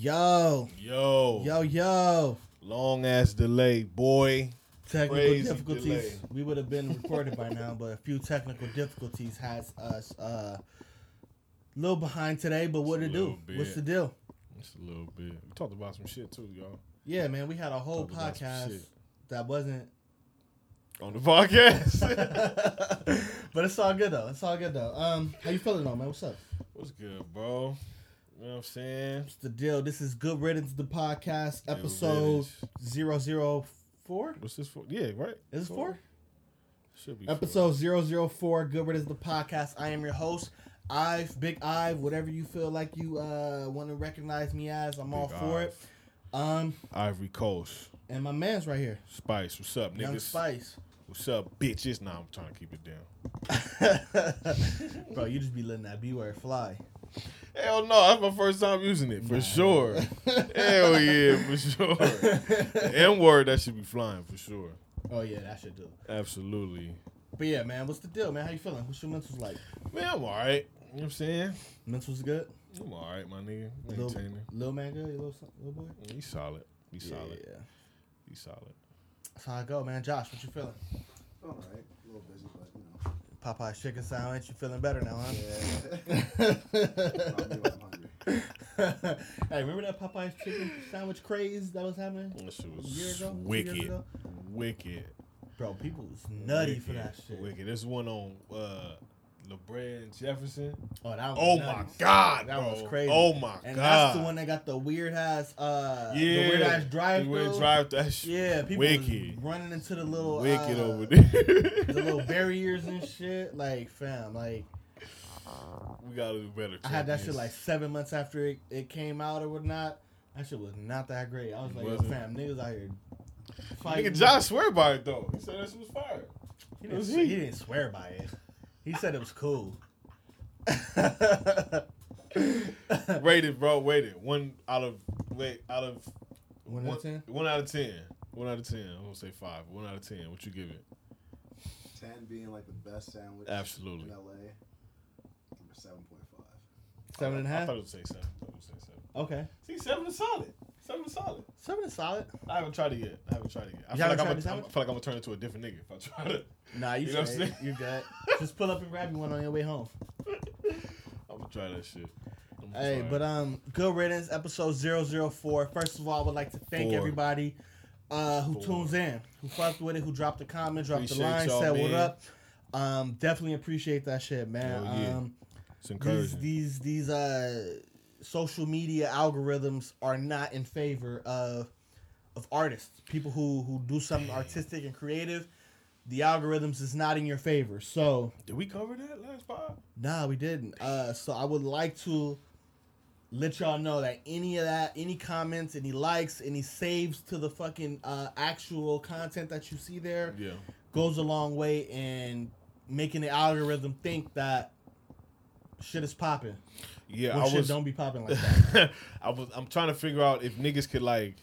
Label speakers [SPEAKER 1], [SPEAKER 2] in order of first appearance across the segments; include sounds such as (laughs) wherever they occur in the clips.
[SPEAKER 1] Yo,
[SPEAKER 2] Yo,
[SPEAKER 1] yo, yo.
[SPEAKER 2] long ass delay, boy.
[SPEAKER 1] Technical
[SPEAKER 2] Crazy
[SPEAKER 1] difficulties.
[SPEAKER 2] delay.
[SPEAKER 1] We would have been recorded by now, but a few technical difficulties has us uh, a little behind today. But what to
[SPEAKER 2] Just
[SPEAKER 1] do?
[SPEAKER 2] bit.
[SPEAKER 1] What's the deal?
[SPEAKER 2] Just a little bit. We talked about some shit too, y'all.
[SPEAKER 1] Yeah, man, we had a whole
[SPEAKER 2] Talked
[SPEAKER 1] podcast that wasn't.
[SPEAKER 2] On the podcast. (laughs) (laughs)
[SPEAKER 1] but it's all good though. It's all good though. Um, how you feeling though, man? What's up?
[SPEAKER 2] What's good, bro? You know what I'm saying?
[SPEAKER 1] What's the deal? This is Good Riddance, the podcast,
[SPEAKER 2] Good
[SPEAKER 1] episode
[SPEAKER 2] riddance.
[SPEAKER 1] 004.
[SPEAKER 2] What's this for? Yeah, right.
[SPEAKER 1] Is it four?
[SPEAKER 2] Should be.
[SPEAKER 1] Episode 004, Good Riddance, the podcast. I am your host, Ive, Big Ive, whatever you feel like you uh, want to recognize me as. I'm all for
[SPEAKER 2] Ive.
[SPEAKER 1] it. Um,
[SPEAKER 2] Ivory Coast.
[SPEAKER 1] and my man's right here,
[SPEAKER 2] Spice. What's up,
[SPEAKER 1] Young
[SPEAKER 2] niggas?
[SPEAKER 1] Spice.
[SPEAKER 2] What's up, bitches? Nah, I'm trying to keep it down. (laughs)
[SPEAKER 1] Bro, you just be letting that B word fly.
[SPEAKER 2] Hell no, that's my first time using it for
[SPEAKER 1] Nah.
[SPEAKER 2] sure. Hell yeah, for sure. (laughs) The N word that should be flying for sure.
[SPEAKER 1] Oh yeah, that should do.
[SPEAKER 2] Absolutely.
[SPEAKER 1] But yeah, man, what's the deal, man? How you feeling? What's your mentals like?
[SPEAKER 2] Man, I'm alright. You know what I'm saying?
[SPEAKER 1] Mentals good?
[SPEAKER 2] I'm alright, my nigga.
[SPEAKER 1] Little,
[SPEAKER 2] Maintaining.
[SPEAKER 1] little man good? Little, little boy?
[SPEAKER 2] He's solid. He's
[SPEAKER 1] Yeah,
[SPEAKER 2] solid.
[SPEAKER 1] yeah.
[SPEAKER 2] He's solid.
[SPEAKER 1] That's how I go, man. Josh, what you feeling?
[SPEAKER 3] All right, a little busy, but you know.
[SPEAKER 1] Popeye's chicken sandwich. You feeling better now, huh?
[SPEAKER 3] Yeah. I'm really hungry.
[SPEAKER 1] hey, remember that Popeye's chicken sandwich craze that was happening
[SPEAKER 2] That shit
[SPEAKER 1] a
[SPEAKER 2] was
[SPEAKER 1] year ago?
[SPEAKER 2] wicked.
[SPEAKER 1] ago?
[SPEAKER 2] Wicked.
[SPEAKER 1] Bro, people was nutty for that shit.
[SPEAKER 2] Wicked. There's one on uh La Brea and Jefferson.
[SPEAKER 1] Oh, that was
[SPEAKER 2] Oh
[SPEAKER 1] nuts.
[SPEAKER 2] my god,
[SPEAKER 1] That
[SPEAKER 2] bro.
[SPEAKER 1] was crazy.
[SPEAKER 2] Oh my
[SPEAKER 1] And
[SPEAKER 2] god.
[SPEAKER 1] that's the one that got the weird ass, uh, the weird ass drive
[SPEAKER 2] weird
[SPEAKER 1] through.
[SPEAKER 2] drive that shit.
[SPEAKER 1] Yeah, people
[SPEAKER 2] Wicked.
[SPEAKER 1] running into the little
[SPEAKER 2] Wicked
[SPEAKER 1] uh,
[SPEAKER 2] over there.
[SPEAKER 1] the little barriers and shit. Like, fam, like
[SPEAKER 2] we gotta do better.
[SPEAKER 1] I had that shit like seven months after it, it came out or whatnot. That shit was not that great. I was like, fam, niggas out here fighting.
[SPEAKER 2] Nigga Josh swear by it though. He said that shit was fire.
[SPEAKER 1] He didn't,
[SPEAKER 2] was
[SPEAKER 1] he
[SPEAKER 2] he.
[SPEAKER 1] didn't swear by it. He said it was cool. (laughs)
[SPEAKER 2] Rated, bro. Rated. One out of wait out of
[SPEAKER 1] One out of ten.
[SPEAKER 2] One out of ten. One out of ten. I'm gonna say five. One out of ten. What you give it?
[SPEAKER 3] Ten being like the best sandwich
[SPEAKER 2] Absolutely.
[SPEAKER 3] in LA. Number seven point five.
[SPEAKER 1] Seven and a
[SPEAKER 2] I
[SPEAKER 1] half.
[SPEAKER 2] thought it would say seven. I thought it would say seven.
[SPEAKER 1] Okay,
[SPEAKER 2] See, seven is solid. Seven is solid.
[SPEAKER 1] seven is solid.
[SPEAKER 2] I haven't tried it yet. I haven't tried it yet. I feel like I'm
[SPEAKER 1] the sandwich?
[SPEAKER 2] I feel like I'm gonna turn into a different nigga if I try it.
[SPEAKER 1] Nah, (laughs) you,
[SPEAKER 2] You know what I'm
[SPEAKER 1] straight.
[SPEAKER 2] saying?
[SPEAKER 1] You good? Just pull up and grab you one on your way home. (laughs)
[SPEAKER 2] I'm gonna try that shit. I'm
[SPEAKER 1] Hey, but um, good riddance, episode 004. First of all, I would like to thank
[SPEAKER 2] Four.
[SPEAKER 1] everybody uh, who
[SPEAKER 2] Four.
[SPEAKER 1] tunes in, who fucked with it, who dropped a comment, dropped
[SPEAKER 2] Appreciate
[SPEAKER 1] the line, said what up. Um, definitely appreciate that shit, man.
[SPEAKER 2] Yeah.
[SPEAKER 1] Um,
[SPEAKER 2] it's
[SPEAKER 1] these these these uh social media algorithms are not in favor of of artists, people who who do something artistic and creative. The algorithms is not in your favor, so
[SPEAKER 2] Did we cover that last pod?
[SPEAKER 1] Nah, we didn't. Uh, so I would like to let y'all know that any of that, any comments, any likes, any saves to the fucking uh, actual content that you see there
[SPEAKER 2] Yeah.
[SPEAKER 1] goes a long way in making the algorithm think that shit is popping.
[SPEAKER 2] Yeah, I was.
[SPEAKER 1] don't be popping like that. (laughs)
[SPEAKER 2] I was. I'm trying to figure out if niggas could like,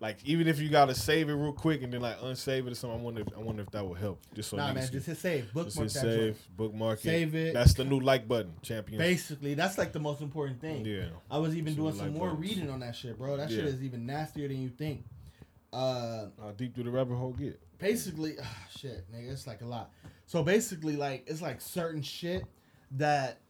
[SPEAKER 2] like even if you gotta save it real quick and then like unsave it or something. I wonder. If, I wonder if that would help. Just so
[SPEAKER 1] nah, man, just hit save,
[SPEAKER 2] just
[SPEAKER 1] bookmark
[SPEAKER 2] hit
[SPEAKER 1] that
[SPEAKER 2] save,
[SPEAKER 1] joint.
[SPEAKER 2] bookmark it.
[SPEAKER 1] Save it.
[SPEAKER 2] That's the new like button, champion.
[SPEAKER 1] Basically, that's like the most important thing.
[SPEAKER 2] Yeah.
[SPEAKER 1] I was even doing some
[SPEAKER 2] like
[SPEAKER 1] more
[SPEAKER 2] buttons.
[SPEAKER 1] reading on that shit, bro. That shit is even nastier than you think. Uh,
[SPEAKER 2] How deep do the rabbit hole get?
[SPEAKER 1] basically (sighs) shit nigga it's like a lot so basically like it's like certain shit that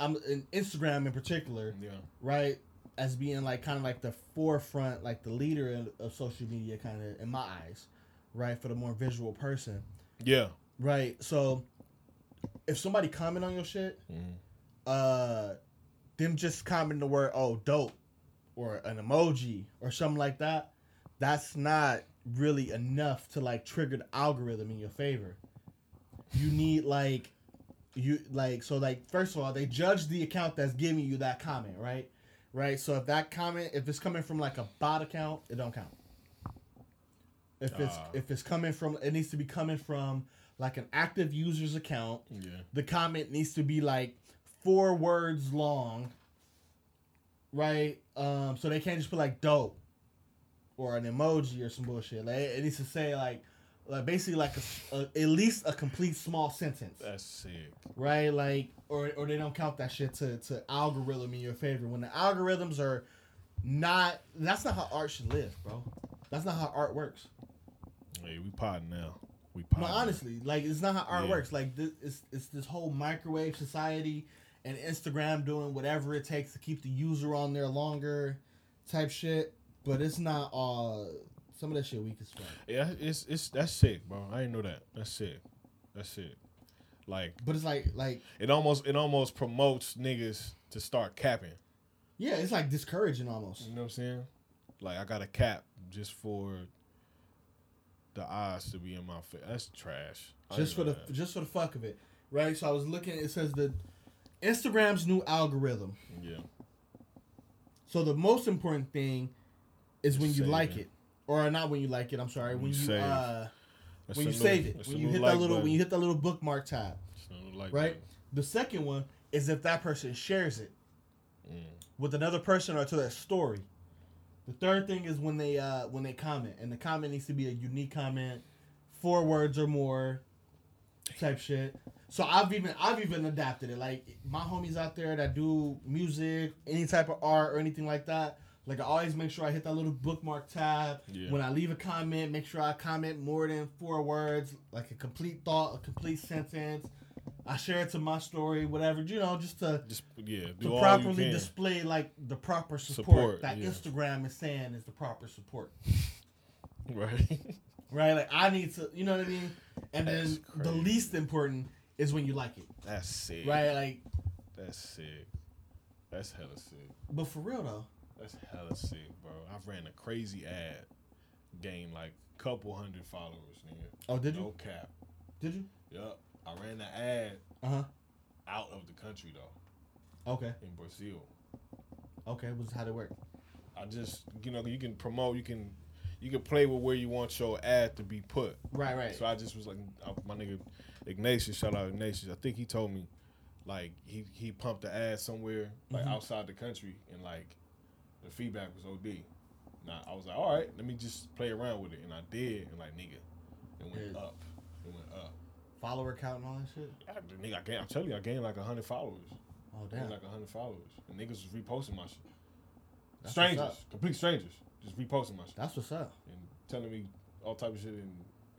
[SPEAKER 1] i'm in instagram in particular
[SPEAKER 2] Yeah.
[SPEAKER 1] right as being like kind of like the forefront like the leader of, of social media kind of in my eyes right for the more visual person
[SPEAKER 2] Yeah.
[SPEAKER 1] right so if somebody comment on your shit
[SPEAKER 2] Mhm.
[SPEAKER 1] uh them just comment the word oh dope or an emoji or something like that that's not really enough to like trigger the algorithm in your favor you need like you like so like first of all they judge the account that's giving you that comment right right so if that comment if it's coming from like a bot account it don't count if it's
[SPEAKER 2] Ah.
[SPEAKER 1] if it's coming from it needs to be coming from like an active user's account
[SPEAKER 2] Yeah.
[SPEAKER 1] the comment needs to be like four words long, right? Um, so they can't just put like dope or an emoji or some bullshit. Like it needs to say like like basically like a, a- at least a complete small sentence,
[SPEAKER 2] That's sick.
[SPEAKER 1] right? Like, or or they don't count that shit to to algorithm in your favor when the algorithms are not. That's not how art should live, bro. That's not how art works.
[SPEAKER 2] Hey, we potting now. We
[SPEAKER 1] No,
[SPEAKER 2] potting.
[SPEAKER 1] honestly, like it's not how art
[SPEAKER 2] Yeah.
[SPEAKER 1] works. Like this, it's it's this whole microwave society and Instagram doing whatever it takes to keep the user on there longer, type shit. But it's not all. Some of that shit weak as fuck.
[SPEAKER 2] Yeah, it's it's that's sick, bro. I didn't know that. That's sick. That's sick. Like
[SPEAKER 1] But it's like like
[SPEAKER 2] it almost it almost promotes niggas to start capping.
[SPEAKER 1] yeah, it's like discouraging almost.
[SPEAKER 2] You know what I'm saying? Like I got a cap just for the eyes to be in my face. That's trash. I
[SPEAKER 1] just for the
[SPEAKER 2] know
[SPEAKER 1] just for the fuck of it, right? So I was looking. It says the Instagram's new algorithm.
[SPEAKER 2] yeah.
[SPEAKER 1] So the most important thing is when you like
[SPEAKER 2] it.
[SPEAKER 1] it, or not when you like it. I'm sorry. When,
[SPEAKER 2] When you
[SPEAKER 1] you
[SPEAKER 2] save.
[SPEAKER 1] uh, when you
[SPEAKER 2] new-
[SPEAKER 1] save it, when you hit
[SPEAKER 2] like
[SPEAKER 1] that little
[SPEAKER 2] button.
[SPEAKER 1] when you hit that little bookmark tab,
[SPEAKER 2] It's a new like
[SPEAKER 1] right?
[SPEAKER 2] button.
[SPEAKER 1] The second one is if that person shares it
[SPEAKER 2] Mm.
[SPEAKER 1] with another person or to their story. The third thing is when they uh when they comment, and the comment needs to be a unique comment, four words or more, type shit. So I've even I've even adapted it. Like my homies out there that do music, any type of art or anything like that. Like I always make sure I hit that little bookmark tab.
[SPEAKER 2] Yeah.
[SPEAKER 1] When I leave a comment, make sure I comment more than four words, like a complete thought, a complete sentence. I share it to my story, whatever, you know, just to
[SPEAKER 2] Just yeah, do
[SPEAKER 1] to properly display like the proper support,
[SPEAKER 2] Support,
[SPEAKER 1] that
[SPEAKER 2] yeah.
[SPEAKER 1] Instagram is saying is the proper support. (laughs)
[SPEAKER 2] right.
[SPEAKER 1] Right? Like I need to you know what I mean? And then
[SPEAKER 2] That's
[SPEAKER 1] the least important is when you like it.
[SPEAKER 2] That's sick.
[SPEAKER 1] Right? Like
[SPEAKER 2] That's sick. That's hella sick.
[SPEAKER 1] but for real though.
[SPEAKER 2] That's hella sick, bro. I've ran a crazy ad, gained like couple hundred followers, nigga.
[SPEAKER 1] Oh, did you?
[SPEAKER 2] No cap.
[SPEAKER 1] Did you?
[SPEAKER 2] Yup. I ran the ad
[SPEAKER 1] Uh-huh.
[SPEAKER 2] out of the country though,
[SPEAKER 1] Okay.
[SPEAKER 2] in Brazil.
[SPEAKER 1] Okay. Was how it work?
[SPEAKER 2] I just you know you can promote, you can you can play with where you want your ad to be put.
[SPEAKER 1] Right, right.
[SPEAKER 2] So I just was like, I, my nigga Ignatius, shout out Ignatius. I think he told me, like he he pumped the ad somewhere like
[SPEAKER 1] Mhm.
[SPEAKER 2] outside the country, and like the feedback was OD. Now I was like, all right, let me just play around with it, and I did, and like nigga, it went
[SPEAKER 1] Yeah.
[SPEAKER 2] up, it went up.
[SPEAKER 1] Follower count and all that shit?
[SPEAKER 2] I, nigga, I gained, I'm telling you, I gained like hundred followers.
[SPEAKER 1] Oh
[SPEAKER 2] I
[SPEAKER 1] damn.
[SPEAKER 2] like hundred followers, and niggas was reposting my shit.
[SPEAKER 1] That's
[SPEAKER 2] strangers, complete strangers, just reposting my shit
[SPEAKER 1] That's what's up.
[SPEAKER 2] and telling me all type of shit in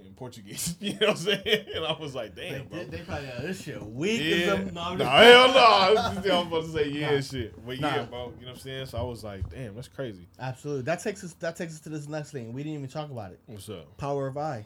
[SPEAKER 2] in Portuguese. (laughs) you know what I'm saying? And I was like, damn,
[SPEAKER 1] They,
[SPEAKER 2] bro.
[SPEAKER 1] they, they probably uh, this shit weak
[SPEAKER 2] Yeah.
[SPEAKER 1] as. No,
[SPEAKER 2] Nah, hell no. I was just I was about to (laughs) say yeah
[SPEAKER 1] Nah.
[SPEAKER 2] shit. But
[SPEAKER 1] Nah.
[SPEAKER 2] yeah, bro. You know what I'm saying? So I was like, damn, that's crazy.
[SPEAKER 1] Absolutely. That takes us that takes us to this next thing. We didn't even talk about it.
[SPEAKER 2] What's up?
[SPEAKER 1] Power of I.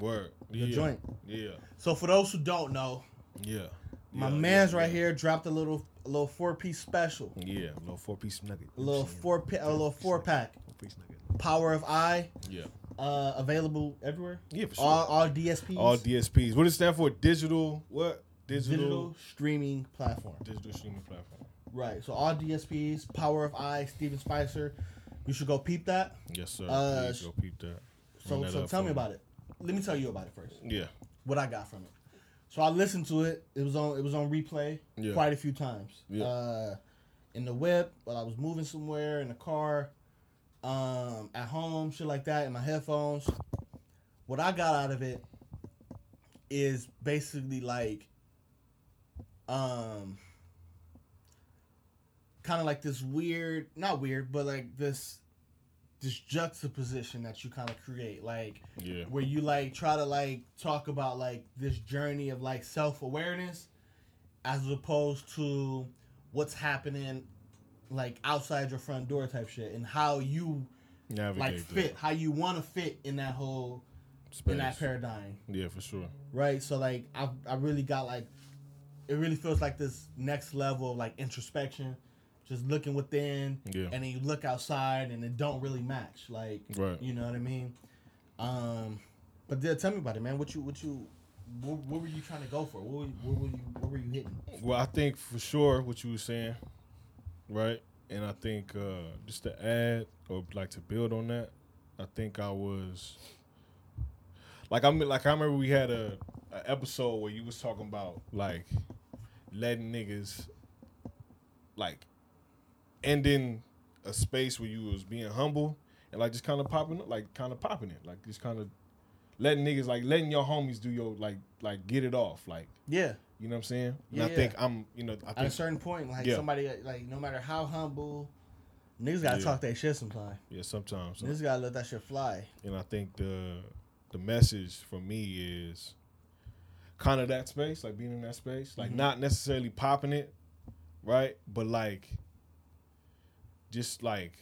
[SPEAKER 2] Word.
[SPEAKER 1] The
[SPEAKER 2] yeah.
[SPEAKER 1] joint.
[SPEAKER 2] Yeah.
[SPEAKER 1] So for those who don't know,
[SPEAKER 2] Yeah.
[SPEAKER 1] my
[SPEAKER 2] Yeah,
[SPEAKER 1] man's
[SPEAKER 2] yeah,
[SPEAKER 1] right here dropped a little a little four piece special.
[SPEAKER 2] Yeah, a little four piece nugget.
[SPEAKER 1] A little four pa- a little four pack.
[SPEAKER 2] Four piece nugget.
[SPEAKER 1] Power of I.
[SPEAKER 2] Yeah.
[SPEAKER 1] Uh available everywhere.
[SPEAKER 2] Yeah, for sure.
[SPEAKER 1] All all DSPs.
[SPEAKER 2] All DSPs. What does it stand for? Digital what? Digital
[SPEAKER 1] digital streaming platform.
[SPEAKER 2] digital streaming platform.
[SPEAKER 1] Right. So all DSPs, Power of I, Steven Spicer. You should go peep that.
[SPEAKER 2] Yes, sir.
[SPEAKER 1] Uh,
[SPEAKER 2] Please go peep that.
[SPEAKER 1] So
[SPEAKER 2] that
[SPEAKER 1] so tell me about it. Let me tell you about it first.
[SPEAKER 2] Yeah.
[SPEAKER 1] What I got from it. So I listened to it. It was on it was on replay
[SPEAKER 2] Yeah.
[SPEAKER 1] quite a few times.
[SPEAKER 2] Yeah.
[SPEAKER 1] Uh in the whip, while I was moving somewhere, in the car, um, at home, shit like that, in my headphones. What I got out of it is basically like um kind of like this weird not weird, but like this this juxtaposition that you kind of create. Like
[SPEAKER 2] Yeah.
[SPEAKER 1] where you like try to like talk about like this journey of like self-awareness as opposed to what's happening like outside your front door type shit and how you
[SPEAKER 2] Navigate
[SPEAKER 1] like
[SPEAKER 2] that
[SPEAKER 1] fit how you want to fit in that whole in that paradigm
[SPEAKER 2] Yeah, for sure.
[SPEAKER 1] right so like I, I really got like it really feels like this next level of like introspection just looking within
[SPEAKER 2] Yeah.
[SPEAKER 1] and then you look outside and it don't really match like
[SPEAKER 2] Right.
[SPEAKER 1] you know what I mean? Um, but yeah, tell me about it, man. What you, what you, what, what were you trying to go for? What were you, what were you, what were you hitting?
[SPEAKER 2] Well, I think for sure what you were saying, right? And I think uh, just to add or like to build on that, I think I was like I mean, like I remember we had a, a episode where you was talking about like letting niggas like ending a space where you was being humble and like just kind of popping up, like kind of popping it like just kind of letting niggas like letting your homies do your like like get it off, like
[SPEAKER 1] Yeah.
[SPEAKER 2] You know what I'm saying. And
[SPEAKER 1] Yeah,
[SPEAKER 2] I think I'm, you know, I
[SPEAKER 1] At a certain point, like
[SPEAKER 2] Yeah.
[SPEAKER 1] somebody, like no matter how humble, niggas gotta
[SPEAKER 2] Yeah.
[SPEAKER 1] talk that shit sometimes.
[SPEAKER 2] yeah, sometimes.
[SPEAKER 1] Niggas gotta let that shit fly.
[SPEAKER 2] and I think the the message for me is kind of that space, like being in that space, like
[SPEAKER 1] Mhm.
[SPEAKER 2] not necessarily popping it, right? But like, just like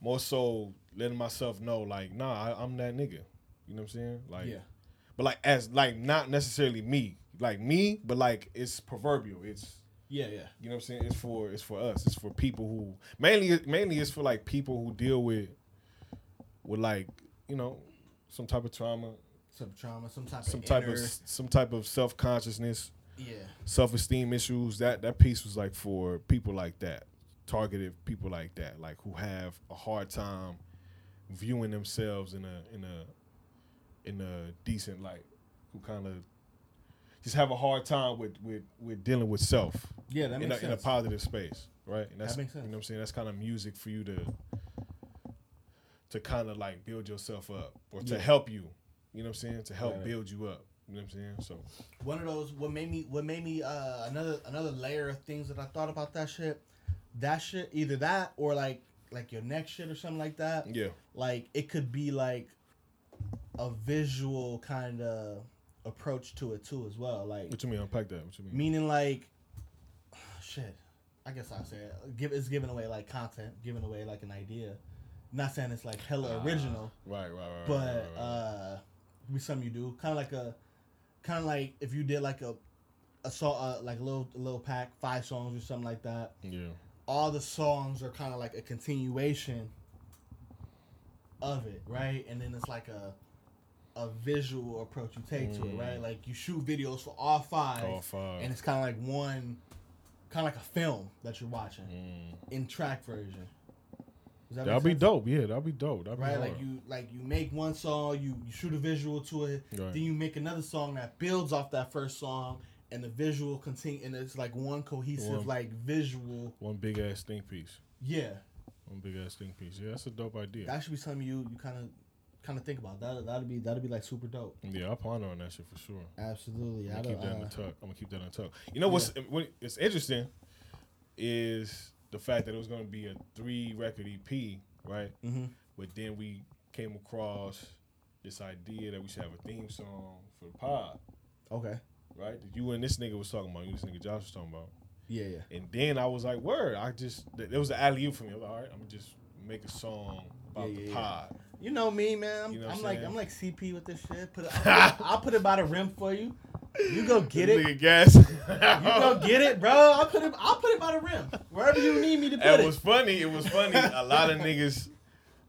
[SPEAKER 2] more so letting myself know, like, nah, I, I'm that nigga. You know what I'm saying? Like,
[SPEAKER 1] yeah.
[SPEAKER 2] but like as like not necessarily me, like me, but like it's proverbial. It's
[SPEAKER 1] Yeah, yeah.
[SPEAKER 2] you know what I'm saying? It's for it's for us. It's for people who mainly mainly it's for like people who deal with with like you know some type of trauma,
[SPEAKER 1] Some trauma, some type
[SPEAKER 2] some
[SPEAKER 1] of
[SPEAKER 2] type
[SPEAKER 1] inner,
[SPEAKER 2] of some type of self consciousness,
[SPEAKER 1] yeah,
[SPEAKER 2] self esteem issues. That that piece was like for people like that, targeted people like that, like who have a hard time viewing themselves in a in a in a decent light, who kind of just have a hard time with with with dealing with self
[SPEAKER 1] yeah. That
[SPEAKER 2] in a,
[SPEAKER 1] makes
[SPEAKER 2] in a positive space, right? And that's
[SPEAKER 1] makes sense.
[SPEAKER 2] you know what I'm saying. That's kind of music for you to to kind of like build yourself up or to
[SPEAKER 1] Yeah.
[SPEAKER 2] help you. You know what I'm saying? To help
[SPEAKER 1] Right.
[SPEAKER 2] build you up. You know what I'm saying? So
[SPEAKER 1] One of those. What made me? What made me? Uh, another another layer of things that I thought about that shit. That shit, either that or like like your next shit or something like that.
[SPEAKER 2] yeah,
[SPEAKER 1] Like it could be like a visual kind of approach to it too as well. Like
[SPEAKER 2] what you mean? Unpack that. What you mean?
[SPEAKER 1] meaning like (sighs) shit i guess i'll say it give it's giving away like content giving away like an idea not saying it's like hella
[SPEAKER 2] Ah,
[SPEAKER 1] original
[SPEAKER 2] Right, right, right.
[SPEAKER 1] but
[SPEAKER 2] right, right, right.
[SPEAKER 1] uh be something you do kind of like a kind of like if you did like a a song uh, like a little a little pack five songs or something like that
[SPEAKER 2] yeah,
[SPEAKER 1] all the songs are kind of like a continuation of it right and then it's like a a visual approach you take to it
[SPEAKER 2] Mm.
[SPEAKER 1] right like you shoot videos for all five
[SPEAKER 2] all five.
[SPEAKER 1] and it's kind of like one, kind of like a film that you're watching
[SPEAKER 2] Mm.
[SPEAKER 1] in track version. That
[SPEAKER 2] That'll be dope. Yeah, that'll be dope. That'll
[SPEAKER 1] Right,
[SPEAKER 2] be
[SPEAKER 1] like you like you make one song, you, you shoot a visual to it,
[SPEAKER 2] Right.
[SPEAKER 1] then you make another song that builds off that first song, and the visual continue, and it's like one cohesive
[SPEAKER 2] One-
[SPEAKER 1] like visual.
[SPEAKER 2] one big ass think piece.
[SPEAKER 1] Yeah,
[SPEAKER 2] One big ass think piece. Yeah, that's a dope idea.
[SPEAKER 1] that should be something you you kind of kind of think about. That that'd be that'd be like super dope.
[SPEAKER 2] yeah, I'll ponder on that shit for sure.
[SPEAKER 1] Absolutely,
[SPEAKER 2] I'm gonna keep that in
[SPEAKER 1] Uh,
[SPEAKER 2] the tuck. I'm gonna keep that in the tuck. You know what's what, it's interesting is the fact that it was gonna be a three record EP, right?
[SPEAKER 1] mhm.
[SPEAKER 2] But then we came across this idea that we should have a theme song for the pod,
[SPEAKER 1] Okay.
[SPEAKER 2] right? You and this nigga was talking about. You and this nigga Josh was talking about.
[SPEAKER 1] Yeah, yeah.
[SPEAKER 2] And then I was like, word. I just it was an alley oop for me. I was like, all right, I'm gonna just make a song about
[SPEAKER 1] Yeah,
[SPEAKER 2] the
[SPEAKER 1] yeah, yeah. You know me, man. I'm,
[SPEAKER 2] You know
[SPEAKER 1] I'm like? I'm like CP with this shit. Put it, I'll, put it, I'll put it by the rim for you. You go get
[SPEAKER 2] This
[SPEAKER 1] it.
[SPEAKER 2] Nigga gas.
[SPEAKER 1] You go get it, bro. I'll put it. I'll put it by the rim wherever you need me to put
[SPEAKER 2] It
[SPEAKER 1] it.
[SPEAKER 2] was funny. It was funny. A lot of niggas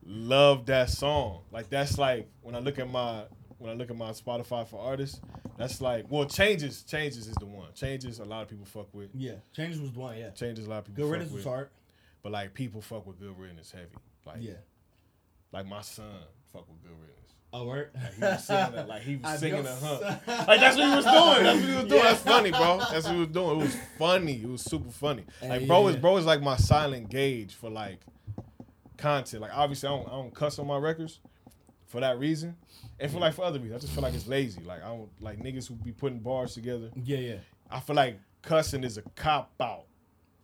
[SPEAKER 2] love that song. Like that's like when I look at my when I look at my Spotify for artists, that's like well changes. Changes is the one. Changes a lot of people fuck with.
[SPEAKER 1] yeah, changes was the one. Yeah,
[SPEAKER 2] Changes a lot of people
[SPEAKER 1] good
[SPEAKER 2] fuck
[SPEAKER 1] riddance was hard.
[SPEAKER 2] But like people fuck with good riddance heavy. Like
[SPEAKER 1] Yeah.
[SPEAKER 2] Like my son fuck with good riddance.
[SPEAKER 1] Oh, word.
[SPEAKER 2] Like he was singing that. Like he was (laughs) singing a
[SPEAKER 1] Adios.
[SPEAKER 2] huh. Like that's what he was doing. That's what he was doing.
[SPEAKER 1] Yeah.
[SPEAKER 2] That's funny, bro. That's what he was doing. It was funny. It was super funny. Like
[SPEAKER 1] Hey,
[SPEAKER 2] bro
[SPEAKER 1] yeah,
[SPEAKER 2] is bro is like my silent gauge for like content. Like obviously I don't, I don't cuss on my records for that reason, and for like for other reasons. I just feel like it's lazy. Like I don't like niggas who be putting bars together.
[SPEAKER 1] Yeah, yeah.
[SPEAKER 2] I feel like cussing is a cop out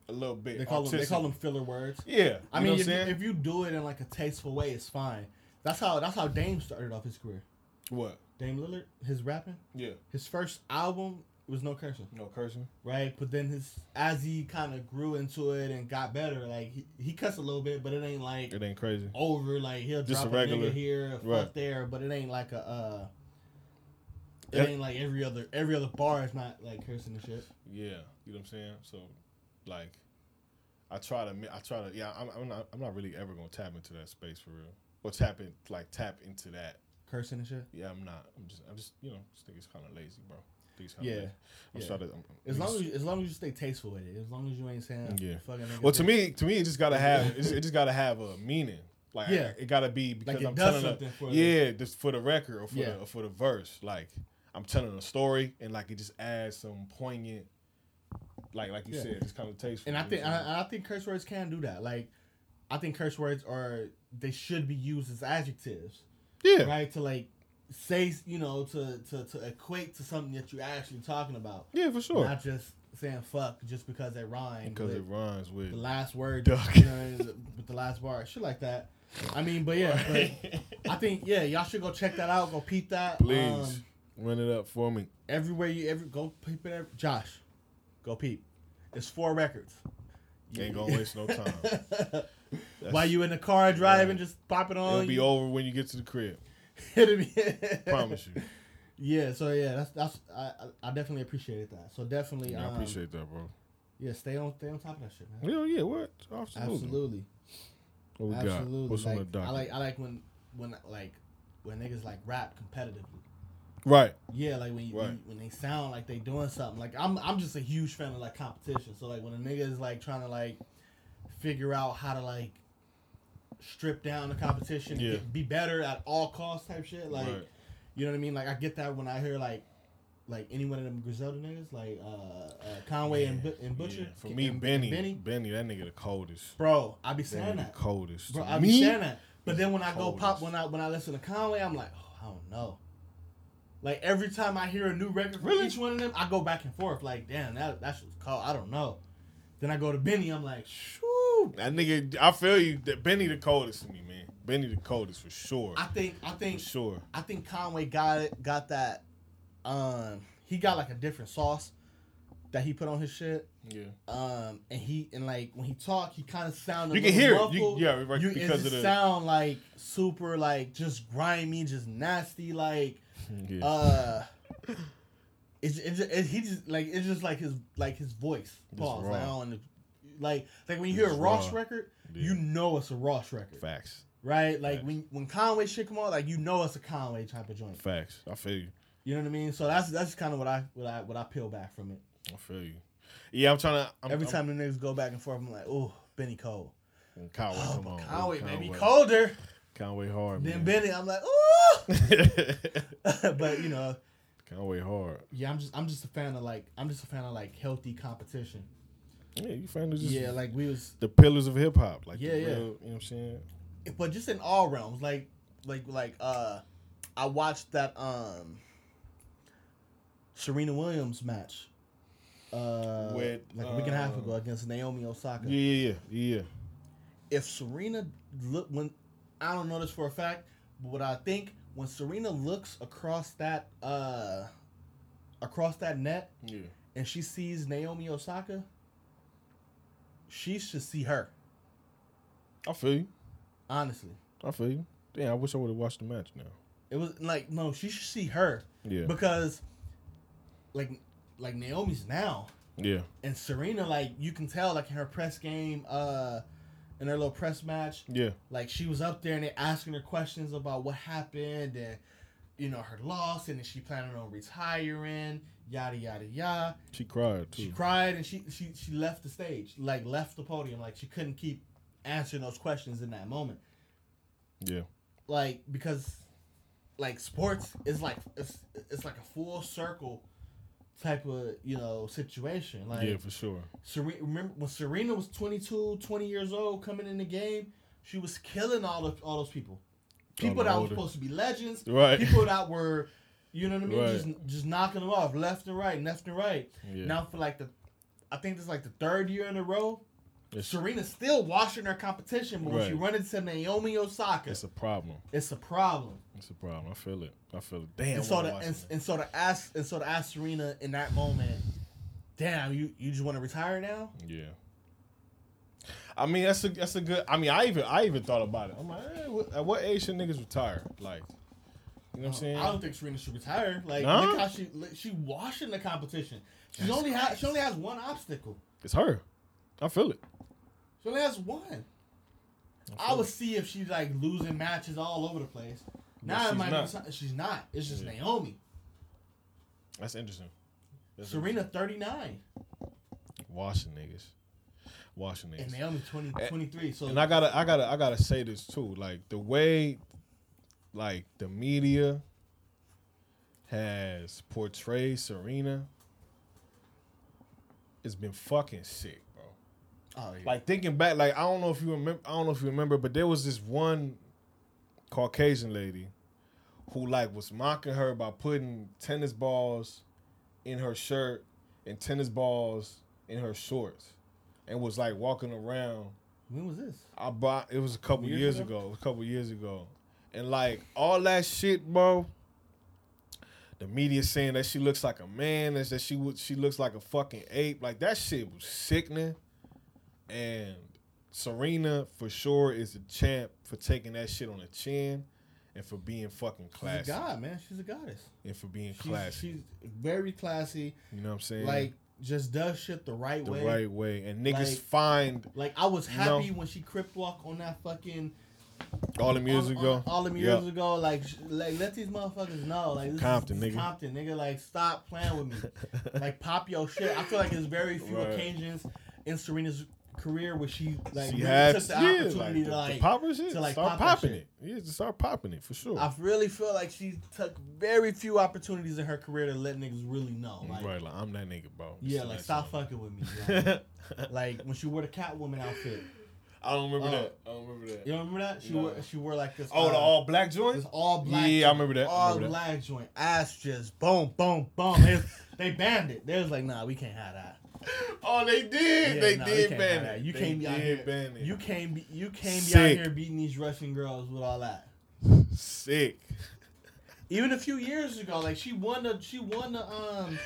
[SPEAKER 2] a little bit.
[SPEAKER 1] They call them. They call them filler words.
[SPEAKER 2] Yeah,
[SPEAKER 1] I mean,
[SPEAKER 2] know what I'm
[SPEAKER 1] if, if you do it in like a tasteful way, it's fine. That's how. That's how Dame started off his career.
[SPEAKER 2] what?
[SPEAKER 1] Dame Lillard, his rapping,
[SPEAKER 2] Yeah,
[SPEAKER 1] his first album was no cursing.
[SPEAKER 2] no cursing.
[SPEAKER 1] right? But then his as he kind of grew into it and got better, like he, he cussed a little bit, but it ain't like
[SPEAKER 2] It ain't crazy.
[SPEAKER 1] over. Like he'll
[SPEAKER 2] Just
[SPEAKER 1] drop
[SPEAKER 2] a
[SPEAKER 1] a, nigga here, a fuck
[SPEAKER 2] right.
[SPEAKER 1] there, but it ain't like a. uh It ain't like every other every other bar is not like cursing and shit.
[SPEAKER 2] Yeah, you know what I'm saying. So, like, I try to, I try to, yeah. I'm, I'm not, I'm not really ever gonna tap into that space for real, or tap in, like, tap into that.
[SPEAKER 1] Cursing and shit.
[SPEAKER 2] Yeah, I'm not. I'm just, I'm just, you know, just think it's kind of lazy, bro. think it's kind
[SPEAKER 1] Yeah,
[SPEAKER 2] lazy. I'm
[SPEAKER 1] yeah.
[SPEAKER 2] to. I'm,
[SPEAKER 1] As long as you, as long as you stay tasteful with it, as long as you ain't saying
[SPEAKER 2] Yeah.
[SPEAKER 1] fucking
[SPEAKER 2] well, to me, to me, it just gotta have, it just, it just gotta have a meaning. Like,
[SPEAKER 1] Yeah.
[SPEAKER 2] it gotta be because
[SPEAKER 1] like
[SPEAKER 2] I'm telling a,
[SPEAKER 1] something for the-
[SPEAKER 2] yeah, just for the record or for
[SPEAKER 1] Yeah.
[SPEAKER 2] the or for the verse. Like I'm telling a story and like it just adds some poignant, like like you
[SPEAKER 1] Yeah.
[SPEAKER 2] said, it's kind of tasteful.
[SPEAKER 1] And I think
[SPEAKER 2] I'm
[SPEAKER 1] I, think curse words can do that. Like, I think curse words are they should be used as adjectives.
[SPEAKER 2] Yeah.
[SPEAKER 1] right? To like say, you know, to to to equate to something that you're actually talking about,
[SPEAKER 2] Yeah, for sure.
[SPEAKER 1] not just saying fuck just because they rhyme.
[SPEAKER 2] Because it rhymes with
[SPEAKER 1] the last word,
[SPEAKER 2] Duck.
[SPEAKER 1] you know, with the last bar, shit like that. I mean, but yeah, but (laughs) I think yeah, y'all should go check that out. Go peep that.
[SPEAKER 2] Please
[SPEAKER 1] Um,
[SPEAKER 2] run it up for me.
[SPEAKER 1] everywhere you ever go peep it. Every, Josh, go peep. It's four records.
[SPEAKER 2] You Ain't gonna waste no time. (laughs)
[SPEAKER 1] While you in the car driving,
[SPEAKER 2] Right.
[SPEAKER 1] just pop it on.
[SPEAKER 2] it'll be
[SPEAKER 1] you-
[SPEAKER 2] over when you get to the crib. (laughs)
[SPEAKER 1] it'll be- (laughs)
[SPEAKER 2] Promise you.
[SPEAKER 1] Yeah, so yeah, that's that's I I I definitely appreciated that. So definitely,
[SPEAKER 2] Yeah, I
[SPEAKER 1] um,
[SPEAKER 2] appreciate that, bro.
[SPEAKER 1] Yeah, stay on stay on top of that shit, man.
[SPEAKER 2] Yeah, yeah. What? Absolutely.
[SPEAKER 1] Absolutely,
[SPEAKER 2] What we
[SPEAKER 1] absolutely.
[SPEAKER 2] got? What's
[SPEAKER 1] like,
[SPEAKER 2] on the docket?
[SPEAKER 1] I like I like when when like when niggas like rap competitively.
[SPEAKER 2] Right.
[SPEAKER 1] Yeah, like when you,
[SPEAKER 2] Right.
[SPEAKER 1] when, when they sound like they doing something. Like I'm I'm just a huge fan of like competition. So like when a nigga is like trying to like figure out how to like strip down the competition,
[SPEAKER 2] Yeah.
[SPEAKER 1] get, be better at all costs type shit. Like
[SPEAKER 2] right.
[SPEAKER 1] you know what I mean? Like I get that when I hear like like any one of them Griselda niggas, like uh, uh Conway and, Bu- and Butcher.
[SPEAKER 2] Yeah. For me,
[SPEAKER 1] and
[SPEAKER 2] Benny,
[SPEAKER 1] Benny,
[SPEAKER 2] Benny, that nigga the coldest.
[SPEAKER 1] bro, I be saying
[SPEAKER 2] nigga
[SPEAKER 1] that.
[SPEAKER 2] the coldest.
[SPEAKER 1] Bro, I be
[SPEAKER 2] me,
[SPEAKER 1] saying that. But then when I go
[SPEAKER 2] coldest.
[SPEAKER 1] pop when I when I listen to Conway, I'm like, oh, I don't know. Like every time I hear a new record from
[SPEAKER 2] Really?
[SPEAKER 1] each one of them, I go back and forth. Like, damn, that that shit's cold. I don't know. Then I go to Benny. I'm like, shoo.
[SPEAKER 2] That nigga, I feel you. That Benny the coldest to me, man. Benny the coldest for sure.
[SPEAKER 1] I think I
[SPEAKER 2] For
[SPEAKER 1] think
[SPEAKER 2] sure.
[SPEAKER 1] I think Conway got it. Got that. Um, he got like a different sauce that he put on his shit.
[SPEAKER 2] Yeah.
[SPEAKER 1] Um, and he and like when he talk, he kind of sounded.
[SPEAKER 2] Like.
[SPEAKER 1] You
[SPEAKER 2] can hear it. You, yeah, right.
[SPEAKER 1] You,
[SPEAKER 2] because
[SPEAKER 1] it
[SPEAKER 2] of the.
[SPEAKER 1] sound like super like just grimy, just nasty, like (laughs)
[SPEAKER 2] yeah.
[SPEAKER 1] uh it's it, it, he just like it's just like his like his voice pause like, I don't, like like when you hear a Ross
[SPEAKER 2] raw.
[SPEAKER 1] record
[SPEAKER 2] Yeah.
[SPEAKER 1] you know it's a Ross record
[SPEAKER 2] Facts.
[SPEAKER 1] right like
[SPEAKER 2] Facts.
[SPEAKER 1] when when Conway shit come on like you know it's a Conway type of joint
[SPEAKER 2] Facts. I feel you.
[SPEAKER 1] you know what I mean so that's that's kind of what I what I what I peel back from it
[SPEAKER 2] I feel you. Yeah, I'm trying to. I'm,
[SPEAKER 1] every
[SPEAKER 2] I'm,
[SPEAKER 1] time the niggas go back and forth I'm like oh Benny Cole
[SPEAKER 2] Conway,
[SPEAKER 1] oh
[SPEAKER 2] come on.
[SPEAKER 1] Conway
[SPEAKER 2] bro.
[SPEAKER 1] maybe colder
[SPEAKER 2] Conway hard,
[SPEAKER 1] Then
[SPEAKER 2] man.
[SPEAKER 1] Benny I'm like oh (laughs) (laughs) but you know
[SPEAKER 2] Conway hard.
[SPEAKER 1] yeah I'm just I'm just a fan of like I'm just a fan of like healthy competition
[SPEAKER 2] Yeah, you find just
[SPEAKER 1] yeah like we was
[SPEAKER 2] the pillars of hip hop, like
[SPEAKER 1] Yeah, yeah.
[SPEAKER 2] real, you know what I'm saying?
[SPEAKER 1] but just in all realms like like like uh i watched that um serena williams match uh
[SPEAKER 2] With,
[SPEAKER 1] like a week and a half
[SPEAKER 2] uh,
[SPEAKER 1] ago against naomi osaka
[SPEAKER 2] Yeah, yeah, yeah, yeah.
[SPEAKER 1] if serena look when i don't know this for a fact but what i think when serena looks across that uh across that net
[SPEAKER 2] Yeah.
[SPEAKER 1] and she sees naomi osaka she should see her
[SPEAKER 2] I feel you.
[SPEAKER 1] honestly
[SPEAKER 2] I feel you. Damn, I wish I would have watched the match now.
[SPEAKER 1] it was like no she should see her
[SPEAKER 2] Yeah.
[SPEAKER 1] because like like Naomi's now
[SPEAKER 2] yeah.
[SPEAKER 1] and Serena like you can tell like in her press game uh in her little press match
[SPEAKER 2] Yeah.
[SPEAKER 1] like she was up there and they asking her questions about what happened and you know her loss and is she planning on retiring yada yada yada
[SPEAKER 2] She cried too.
[SPEAKER 1] she cried and she she she left the stage like left the podium like she couldn't keep answering those questions in that moment
[SPEAKER 2] yeah.
[SPEAKER 1] like because like sports is like it's it's like a full circle type of you know situation like
[SPEAKER 2] yeah, for sure.
[SPEAKER 1] Serena, remember when Serena was 22 20 years old coming in the game she was killing all of all those people people that were supposed to be legends
[SPEAKER 2] Right.
[SPEAKER 1] people that (laughs) were you know what I mean
[SPEAKER 2] Right.
[SPEAKER 1] just just knocking them off left and right left and right
[SPEAKER 2] Yeah.
[SPEAKER 1] now for like the I think this is like the third year in a row
[SPEAKER 2] It's-
[SPEAKER 1] Serena's still washing her competition but when she
[SPEAKER 2] Right.
[SPEAKER 1] run into Naomi Osaka
[SPEAKER 2] It's a problem.
[SPEAKER 1] it's a problem
[SPEAKER 2] It's a problem. I feel it. I feel it. Damn.
[SPEAKER 1] and so to
[SPEAKER 2] I
[SPEAKER 1] and, and so to ask and so to ask Serena in that moment, damn, you you just want to retire now?
[SPEAKER 2] Yeah. I mean, that's a that's a good. I mean, I even I even thought about it. I'm like, eh, what, at what age should niggas retire? Like, you know what I'm saying?
[SPEAKER 1] I don't think Serena should retire. Like
[SPEAKER 2] Nah?
[SPEAKER 1] look how she she washing the competition. She only has she only has one obstacle.
[SPEAKER 2] It's her. I feel it.
[SPEAKER 1] She only has one. I would see if she's like losing matches all over the place. Now it
[SPEAKER 2] she's
[SPEAKER 1] might
[SPEAKER 2] not.
[SPEAKER 1] be she's not. It's just
[SPEAKER 2] Yeah.
[SPEAKER 1] Naomi.
[SPEAKER 2] That's interesting. That's
[SPEAKER 1] Serena 39
[SPEAKER 2] Washing niggas. Washing niggas.
[SPEAKER 1] and Naomi 20, 23. So
[SPEAKER 2] And I gotta, I gotta, I gotta say this too. Like the way, like the media has portrayed Serena, it's been fucking sick.
[SPEAKER 1] Oh, yeah.
[SPEAKER 2] Like thinking back, like I don't know if you remember, I don't know if you remember, but there was this one Caucasian lady who like was mocking her by putting tennis balls in her shirt and tennis balls in her shorts, and was like walking around.
[SPEAKER 1] When was this?
[SPEAKER 2] I bought it was a couple
[SPEAKER 1] Years
[SPEAKER 2] years,
[SPEAKER 1] ago?
[SPEAKER 2] ago. A couple years ago, and like all that shit, bro. The media saying that she looks like a man, that she would she looks like a fucking ape. Like that shit was sickening. And Serena for sure is a champ for taking that shit on the chin and for being fucking
[SPEAKER 1] She's
[SPEAKER 2] classy
[SPEAKER 1] a god, man. She's a goddess.
[SPEAKER 2] and for being
[SPEAKER 1] She's,
[SPEAKER 2] classy.
[SPEAKER 1] she's very classy.
[SPEAKER 2] you know what I'm saying?
[SPEAKER 1] Like just does shit the right
[SPEAKER 2] the
[SPEAKER 1] way.
[SPEAKER 2] The right way. And niggas
[SPEAKER 1] Like-
[SPEAKER 2] find
[SPEAKER 1] Like I was
[SPEAKER 2] You know?
[SPEAKER 1] happy when she crip walk on that fucking
[SPEAKER 2] all them years
[SPEAKER 1] on-
[SPEAKER 2] ago.
[SPEAKER 1] on- all them years
[SPEAKER 2] Yup.
[SPEAKER 1] ago. Like, like let these motherfuckers know. Like this
[SPEAKER 2] Compton, nigga.
[SPEAKER 1] Compton, nigga. Like stop playing with me. (laughs) like pop your shit. I feel like there's very few
[SPEAKER 2] Right.
[SPEAKER 1] occasions in Serena's career where she like
[SPEAKER 2] she
[SPEAKER 1] really
[SPEAKER 2] had
[SPEAKER 1] took the
[SPEAKER 2] yeah,
[SPEAKER 1] opportunity
[SPEAKER 2] like,
[SPEAKER 1] to like.
[SPEAKER 2] the popper shit.
[SPEAKER 1] to, like,
[SPEAKER 2] start
[SPEAKER 1] pop
[SPEAKER 2] popping it. Yeah, just start popping it for sure.
[SPEAKER 1] I really feel like she took very few opportunities in her career to let niggas really know. Like,
[SPEAKER 2] right, like I'm that nigga, bro.
[SPEAKER 1] yeah, like stop
[SPEAKER 2] you
[SPEAKER 1] fucking with me. Like, (laughs) like when she wore the Catwoman outfit.
[SPEAKER 2] I don't remember
[SPEAKER 1] Oh.
[SPEAKER 2] that. I don't remember that.
[SPEAKER 1] You don't remember that? She
[SPEAKER 2] No.
[SPEAKER 1] wore she wore like this.
[SPEAKER 2] Oh, the
[SPEAKER 1] uh,
[SPEAKER 2] all black joint.
[SPEAKER 1] This all black.
[SPEAKER 2] Yeah, I remember that.
[SPEAKER 1] All
[SPEAKER 2] remember that.
[SPEAKER 1] black joint. Ass just boom, boom, boom. They, they banned it. They was like, nah, we can't have that. (laughs)
[SPEAKER 2] Oh, they did.
[SPEAKER 1] Yeah,
[SPEAKER 2] they
[SPEAKER 1] we
[SPEAKER 2] did
[SPEAKER 1] can't
[SPEAKER 2] ban it.
[SPEAKER 1] You
[SPEAKER 2] They
[SPEAKER 1] can't be out here.
[SPEAKER 2] ban it.
[SPEAKER 1] You can't be. You can't be out here beating these Russian girls with all that.
[SPEAKER 2] sick.
[SPEAKER 1] Even a few years ago, like she won the she won the um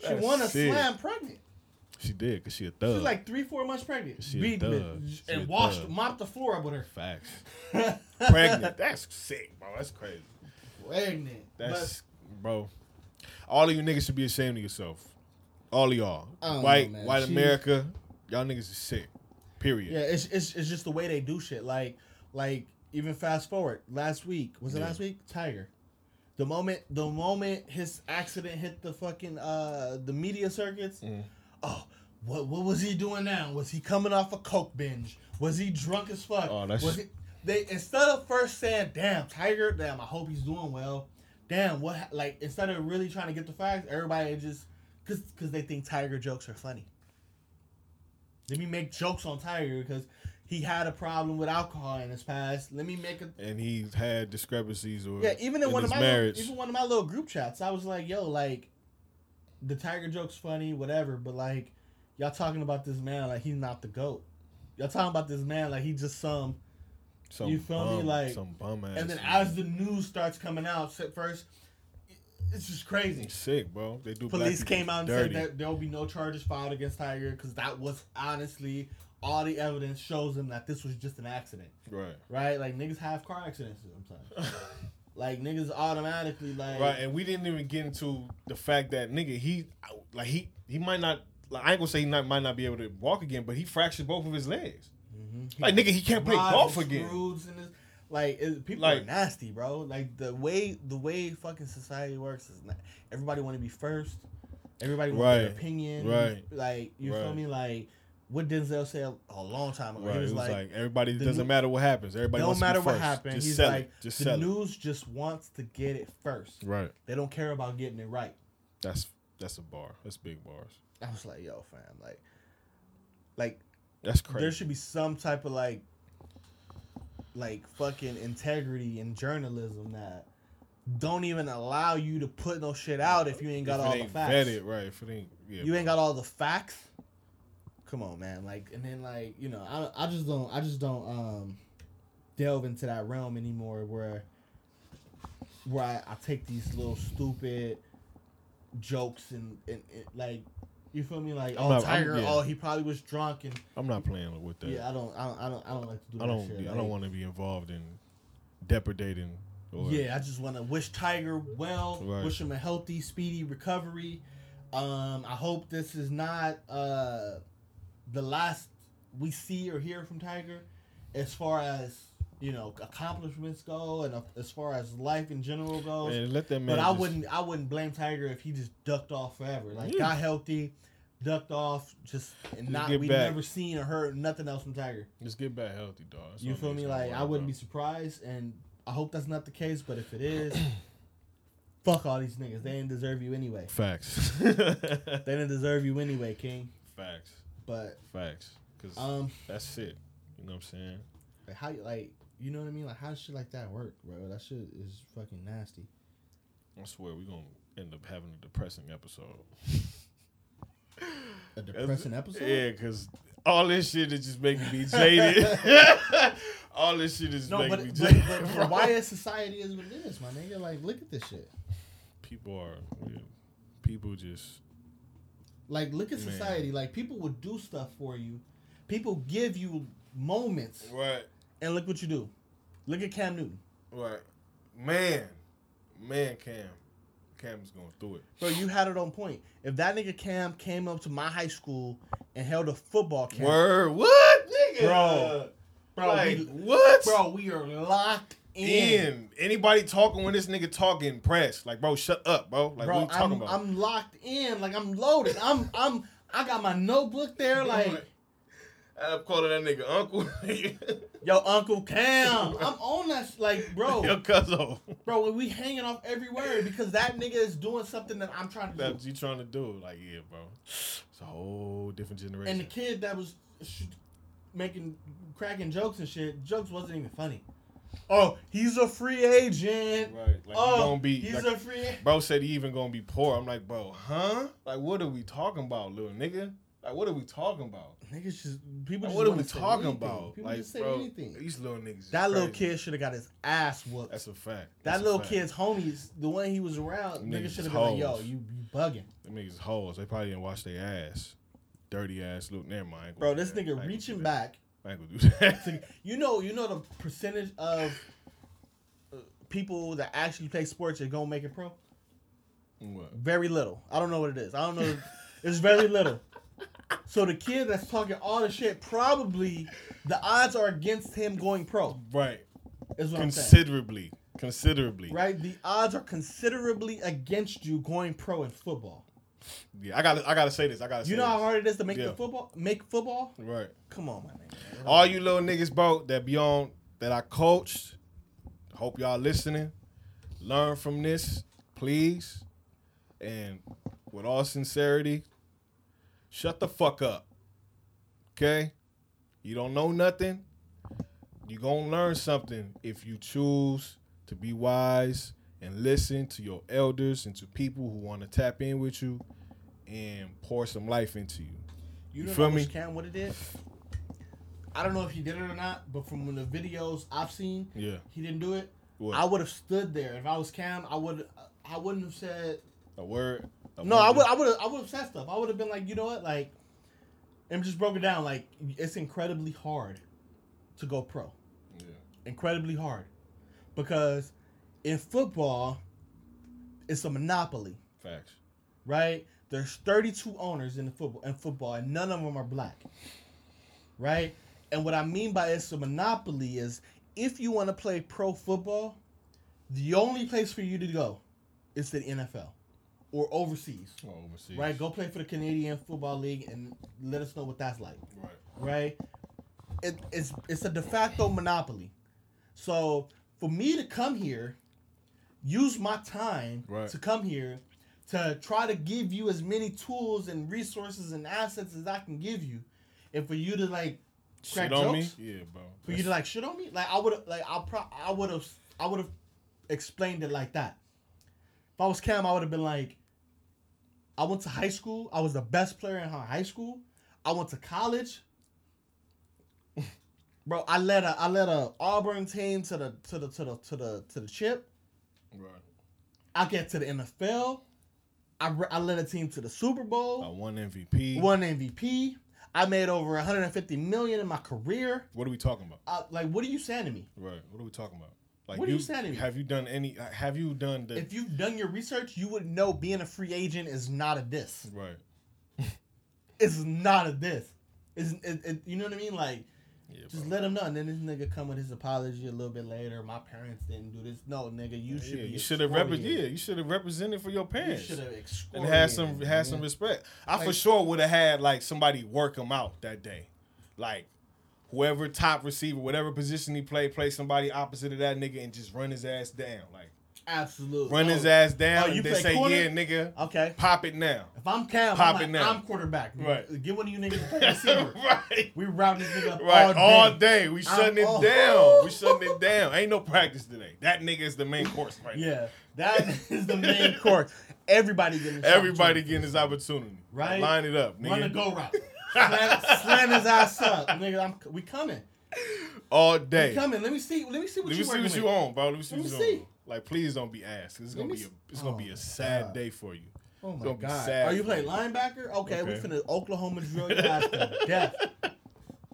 [SPEAKER 1] she
[SPEAKER 2] That's
[SPEAKER 1] won a
[SPEAKER 2] sick.
[SPEAKER 1] slam pregnant.
[SPEAKER 2] She did because she a
[SPEAKER 1] She
[SPEAKER 2] thug.
[SPEAKER 1] was like three four months pregnant.
[SPEAKER 2] She a thug. She
[SPEAKER 1] and washed
[SPEAKER 2] thug.
[SPEAKER 1] mopped the floor up with her.
[SPEAKER 2] facts. (laughs) Pregnant. That's sick, bro. That's crazy.
[SPEAKER 1] pregnant.
[SPEAKER 2] That's bro. All of you niggas should be ashamed of yourself. All of y'all. White,
[SPEAKER 1] know,
[SPEAKER 2] white
[SPEAKER 1] She-
[SPEAKER 2] America. Y'all niggas is sick. Period.
[SPEAKER 1] Yeah, it's, it's it's just the way they do shit. Like like even fast forward last week was it
[SPEAKER 2] Yeah.
[SPEAKER 1] last week? Tiger. The moment the moment his accident hit the fucking uh the media circuits.
[SPEAKER 2] Mhm.
[SPEAKER 1] Oh, what what was he doing now? Was he coming off a coke binge? Was he drunk as fuck?
[SPEAKER 2] Oh, that's-
[SPEAKER 1] was he, they instead of first saying, "Damn, Tiger, damn, I hope he's doing well." Damn, what like instead of really trying to get the facts, everybody just cuz cuz they think Tiger jokes are funny. Let me make jokes on Tiger because he had a problem with alcohol in his past. Let me make a
[SPEAKER 2] And he had discrepancies or
[SPEAKER 1] yeah. Even in, one of my
[SPEAKER 2] marriage.
[SPEAKER 1] Little, even one of my little group chats, I was like, "Yo, like, the Tiger joke's funny, whatever." But like, y'all talking about this man like he's not the goat. Y'all talking about this man like he just some.
[SPEAKER 2] some
[SPEAKER 1] you feel me? Like-
[SPEAKER 2] some bum ass.
[SPEAKER 1] And then
[SPEAKER 2] nigga.
[SPEAKER 1] as the news starts coming out, first, it's just crazy.
[SPEAKER 2] Sick, bro. They do.
[SPEAKER 1] Police came out and
[SPEAKER 2] dirty.
[SPEAKER 1] said that there will be no charges filed against Tiger because that was honestly all the evidence shows them that this was just an accident,
[SPEAKER 2] Right.
[SPEAKER 1] right? Like niggas have car accidents sometimes. (laughs) like niggas automatically like
[SPEAKER 2] Right, and we didn't even get into the fact that nigga he like he he might not like I ain't gonna say he not, might not be able to walk again, but he fractured both of his legs.
[SPEAKER 1] Mhm.
[SPEAKER 2] Like nigga, he can't play golf again.
[SPEAKER 1] Screws and this- like it, people
[SPEAKER 2] Like-
[SPEAKER 1] are nasty, bro. Like the way the way fucking society works is not everybody want to be first. Everybody want their
[SPEAKER 2] Right,
[SPEAKER 1] opinion.
[SPEAKER 2] right,
[SPEAKER 1] Like you feel
[SPEAKER 2] right.
[SPEAKER 1] me? Like what Denzel said a long time ago.
[SPEAKER 2] Right,
[SPEAKER 1] He
[SPEAKER 2] it
[SPEAKER 1] was, like,
[SPEAKER 2] like, everybody doesn't
[SPEAKER 1] new-
[SPEAKER 2] matter what happens. Everybody
[SPEAKER 1] no
[SPEAKER 2] wants to be
[SPEAKER 1] matter what happens,
[SPEAKER 2] Just
[SPEAKER 1] he's
[SPEAKER 2] sell
[SPEAKER 1] like
[SPEAKER 2] it. Just
[SPEAKER 1] the
[SPEAKER 2] sell it.
[SPEAKER 1] news just wants to get it first.
[SPEAKER 2] Right.
[SPEAKER 1] They don't care about getting it right.
[SPEAKER 2] That's that's a bar. That's big bars.
[SPEAKER 1] I was like, yo, fam, like, like
[SPEAKER 2] That's crazy.
[SPEAKER 1] there should be some type of like like fucking integrity and journalism that don't even allow you to put no shit out if you ain't got
[SPEAKER 2] If
[SPEAKER 1] all
[SPEAKER 2] ain't
[SPEAKER 1] the facts.
[SPEAKER 2] Vetted, right. If it ain't yeah,
[SPEAKER 1] you ain't got all the facts. Come on, man. Like, and then like you know, I I just don't I just don't um delve into that realm anymore where where I, I take these little stupid jokes and, and, and like you feel me like oh
[SPEAKER 2] not-
[SPEAKER 1] Tiger
[SPEAKER 2] yeah.
[SPEAKER 1] oh he probably was drunk and
[SPEAKER 2] I'm not playing with that.
[SPEAKER 1] yeah I don't I don't I don't, I don't like to do
[SPEAKER 2] I
[SPEAKER 1] that
[SPEAKER 2] don't
[SPEAKER 1] shit.
[SPEAKER 2] I
[SPEAKER 1] like-
[SPEAKER 2] don't want to be involved in depredating or
[SPEAKER 1] yeah, I just want to wish Tiger well,
[SPEAKER 2] Right.
[SPEAKER 1] wish him a healthy, speedy recovery. Um, I hope this is not uh, the last we see or hear from Tiger, as far as you know accomplishments go, and uh, as far as life in general goes.
[SPEAKER 2] Man, let that man
[SPEAKER 1] but I
[SPEAKER 2] just-
[SPEAKER 1] wouldn't, I wouldn't blame Tiger if he just ducked off forever. Like
[SPEAKER 2] Yeah.
[SPEAKER 1] got healthy, ducked off, just and
[SPEAKER 2] Just
[SPEAKER 1] not we
[SPEAKER 2] back.
[SPEAKER 1] never seen or heard nothing else from Tiger.
[SPEAKER 2] just get back healthy, dog. That's
[SPEAKER 1] You feel me? Like I wouldn't be surprised, and I hope that's not the case. But if it is, (clears throat) fuck all these niggas. They didn't deserve you anyway.
[SPEAKER 2] facts.
[SPEAKER 1] They didn't deserve you anyway, King.
[SPEAKER 2] facts.
[SPEAKER 1] But
[SPEAKER 2] Facts. Cause
[SPEAKER 1] um,
[SPEAKER 2] that's it. You know what I'm saying?
[SPEAKER 1] like, how you like you know what I mean? Like how does shit like that work, bro? That shit is fucking nasty.
[SPEAKER 2] I swear we gonna end up having a depressing episode.
[SPEAKER 1] A depressing episode.
[SPEAKER 2] Yeah, because all this shit is just making me jaded. (laughs) (laughs) all this shit is
[SPEAKER 1] No,
[SPEAKER 2] making
[SPEAKER 1] but,
[SPEAKER 2] me
[SPEAKER 1] but,
[SPEAKER 2] jaded.
[SPEAKER 1] but, but why is society is what it is, my nigga? Like, look at this shit.
[SPEAKER 2] people are yeah, people just
[SPEAKER 1] Like, look at
[SPEAKER 2] Man.
[SPEAKER 1] society. Like, people would do stuff for you. People give you moments,
[SPEAKER 2] right,
[SPEAKER 1] and look what you do. Look at Cam Newton,
[SPEAKER 2] right, man, man, Cam, Cam's going through it.
[SPEAKER 1] bro. You had it on point. If that nigga Cam came up to my high school and held a football camp,
[SPEAKER 2] Word, what, nigga,
[SPEAKER 1] Bro. bro,
[SPEAKER 2] like
[SPEAKER 1] we,
[SPEAKER 2] what,
[SPEAKER 1] bro, we are locked in.
[SPEAKER 2] In anybody talking when this nigga talking press, like bro, shut up, bro. Like
[SPEAKER 1] bro,
[SPEAKER 2] what you talking
[SPEAKER 1] I'm,
[SPEAKER 2] about?
[SPEAKER 1] I'm locked in. Like I'm loaded. I'm I'm I got my notebook there. Like
[SPEAKER 2] I'm calling that nigga uncle. (laughs)
[SPEAKER 1] yo, Uncle Cam. I'm on that. Like bro, (laughs)
[SPEAKER 2] Yo, cuzzo.
[SPEAKER 1] bro, we hanging off every word because that nigga is doing something that I'm trying to do.
[SPEAKER 2] That's you trying to do. Like, yeah, bro. It's a whole different generation.
[SPEAKER 1] And the kid that was sh- making cracking jokes and shit, jokes wasn't even funny. Oh, he's a free agent.
[SPEAKER 2] right. Like
[SPEAKER 1] oh,
[SPEAKER 2] gonna be
[SPEAKER 1] he's
[SPEAKER 2] like,
[SPEAKER 1] a free. agent.
[SPEAKER 2] bro said he even gonna be poor. I'm like, bro, huh? Like what are we talking about, little nigga? Like what are we talking about?
[SPEAKER 1] Niggas just people.
[SPEAKER 2] Like,
[SPEAKER 1] Just
[SPEAKER 2] what are we talking
[SPEAKER 1] anything.
[SPEAKER 2] about?
[SPEAKER 1] People
[SPEAKER 2] like,
[SPEAKER 1] just say
[SPEAKER 2] bro,
[SPEAKER 1] anything.
[SPEAKER 2] these little niggas.
[SPEAKER 1] That little kid should have got his ass whooped.
[SPEAKER 2] That's a fact.
[SPEAKER 1] That
[SPEAKER 2] That's a
[SPEAKER 1] little
[SPEAKER 2] fact.
[SPEAKER 1] kid's homies, the one he was around,
[SPEAKER 2] Them
[SPEAKER 1] nigga
[SPEAKER 2] niggas
[SPEAKER 1] should have been like, yo, you, you bugging.
[SPEAKER 2] Them niggas hoes. They probably didn't wash their ass. Dirty ass. Look, never mind.
[SPEAKER 1] Bro, this.
[SPEAKER 2] I
[SPEAKER 1] nigga reaching back.
[SPEAKER 2] I ain't gonna do that.
[SPEAKER 1] You know, you know the percentage of uh, people that actually play sports that gonna make it pro?
[SPEAKER 2] what?
[SPEAKER 1] Very little. I don't know what it is. I don't know. it's very little. (laughs) So the kid that's talking all the shit, probably the odds are against him going pro.
[SPEAKER 2] Right.
[SPEAKER 1] Is what I'm saying.
[SPEAKER 2] Considerably. Considerably.
[SPEAKER 1] Right? The odds are considerably against you going pro in football.
[SPEAKER 2] Yeah, I gotta I gotta say this. I gotta say
[SPEAKER 1] You know how hard it is to make
[SPEAKER 2] Yeah.
[SPEAKER 1] the football make football?
[SPEAKER 2] Right.
[SPEAKER 1] Come on, my nigga. man.
[SPEAKER 2] All you little niggas, bro, that be on that I coached. Hope y'all listening. Learn from this, please. And with all sincerity, shut the fuck up. Okay? You don't know nothing. You're gonna learn something if you choose to be wise and listen to your elders and to people who want to tap in with you and pour some life into you.
[SPEAKER 1] You
[SPEAKER 2] You feel
[SPEAKER 1] what
[SPEAKER 2] me?
[SPEAKER 1] Cam would have did? I don't know if he did it or not, but from the videos I've seen,
[SPEAKER 2] Yeah.
[SPEAKER 1] he didn't do it.
[SPEAKER 2] What?
[SPEAKER 1] I would have stood there if I was Cam. I would. I wouldn't have said.
[SPEAKER 2] a word.
[SPEAKER 1] No, I would. I would. have I would have said stuff. I would have been like, you know what, like, and just broke it down. Like, it's incredibly hard to go pro.
[SPEAKER 2] Yeah.
[SPEAKER 1] Incredibly hard, because in football, it's a monopoly.
[SPEAKER 2] Facts.
[SPEAKER 1] right? There's 32 owners in the football in football, and none of them are black, right? And what I mean by it's a monopoly is if you want to play pro football, the only place for you to go is the NFL or overseas,
[SPEAKER 2] overseas.
[SPEAKER 1] right? Go play for the Canadian Football League and let us know what that's like
[SPEAKER 2] Right.
[SPEAKER 1] right? It, it's it's a de facto monopoly. So for me to come here, use my time
[SPEAKER 2] Right.
[SPEAKER 1] to come here to try to give you as many tools and resources and assets as I can give you, and for you to like crack
[SPEAKER 2] Shit on me? Yeah, bro.
[SPEAKER 1] for you to like shit on me, like I would have like I pro- I would have I would have explained it like that. If I was Cam, I would have been like, I went to high school. I was the best player in high school. I went to college. (laughs) Bro, I led a I led a Auburn team to the to the to the to the to the chip.
[SPEAKER 2] Right.
[SPEAKER 1] I get to the NFL. I, re- I led a team to the Super Bowl.
[SPEAKER 2] I won MVP.
[SPEAKER 1] Won MVP. I made over 150 million in my career.
[SPEAKER 2] What are we talking about?
[SPEAKER 1] Uh, like, what are you saying to me?
[SPEAKER 2] Right. What are we talking about? Like
[SPEAKER 1] What are you saying?
[SPEAKER 2] Have you done any? Uh, have you done the?
[SPEAKER 1] If you've done your research, you would know being a free agent is not a diss.
[SPEAKER 2] right. (laughs)
[SPEAKER 1] It's not a diss. It's it, it, you know what I mean? Like,
[SPEAKER 2] Yeah,
[SPEAKER 1] just
[SPEAKER 2] bro.
[SPEAKER 1] let him know. And then this nigga come with his apology a little bit later. My parents didn't do this. No, nigga, you should.
[SPEAKER 2] yeah, you should have
[SPEAKER 1] excoriated.
[SPEAKER 2] Yeah, you should have represented for your parents.
[SPEAKER 1] You should have
[SPEAKER 2] and had some had some respect. I for sure would have had like somebody work him out that day, like whoever top receiver, whatever position he played, play somebody opposite of that nigga and just run his ass down. Like
[SPEAKER 1] Absolutely.
[SPEAKER 2] run his
[SPEAKER 1] Oh,
[SPEAKER 2] ass down,
[SPEAKER 1] Oh, you
[SPEAKER 2] and then say,
[SPEAKER 1] corner?
[SPEAKER 2] "Yeah, nigga,
[SPEAKER 1] Okay.
[SPEAKER 2] pop it now."
[SPEAKER 1] If I'm Cam,
[SPEAKER 2] Pop
[SPEAKER 1] I'm,
[SPEAKER 2] it now.
[SPEAKER 1] I'm quarterback.
[SPEAKER 2] Right.
[SPEAKER 1] Get one of you niggas to (laughs) play receiver.
[SPEAKER 2] right.
[SPEAKER 1] We route this nigga up
[SPEAKER 2] Right,
[SPEAKER 1] all day.
[SPEAKER 2] We
[SPEAKER 1] I'm
[SPEAKER 2] shutting it
[SPEAKER 1] all-
[SPEAKER 2] down. We (laughs) shutting it down. Ain't no practice today. That nigga is the main course right now.
[SPEAKER 1] Yeah, that is the main (laughs) course. Everybody getting his
[SPEAKER 2] Everybody
[SPEAKER 1] opportunity.
[SPEAKER 2] getting his opportunity.
[SPEAKER 1] Right.
[SPEAKER 2] Line it up,
[SPEAKER 1] Run the go route. Slam, slam his ass up, nigga. I'm, we coming.
[SPEAKER 2] All
[SPEAKER 1] We
[SPEAKER 2] day.
[SPEAKER 1] coming. Let me see. Let me see what
[SPEAKER 2] Let
[SPEAKER 1] you
[SPEAKER 2] me see what
[SPEAKER 1] with.
[SPEAKER 2] you on, bro. Let me see
[SPEAKER 1] Let me see.
[SPEAKER 2] on. Like, please don't be asked. It's gonna be a it's gonna oh be
[SPEAKER 1] Oh
[SPEAKER 2] a sad
[SPEAKER 1] God.
[SPEAKER 2] day for you.
[SPEAKER 1] Oh my god.
[SPEAKER 2] sad
[SPEAKER 1] Are you playing linebacker? Okay, we
[SPEAKER 2] Okay.
[SPEAKER 1] finna Oklahoma drill your ass to (laughs) death.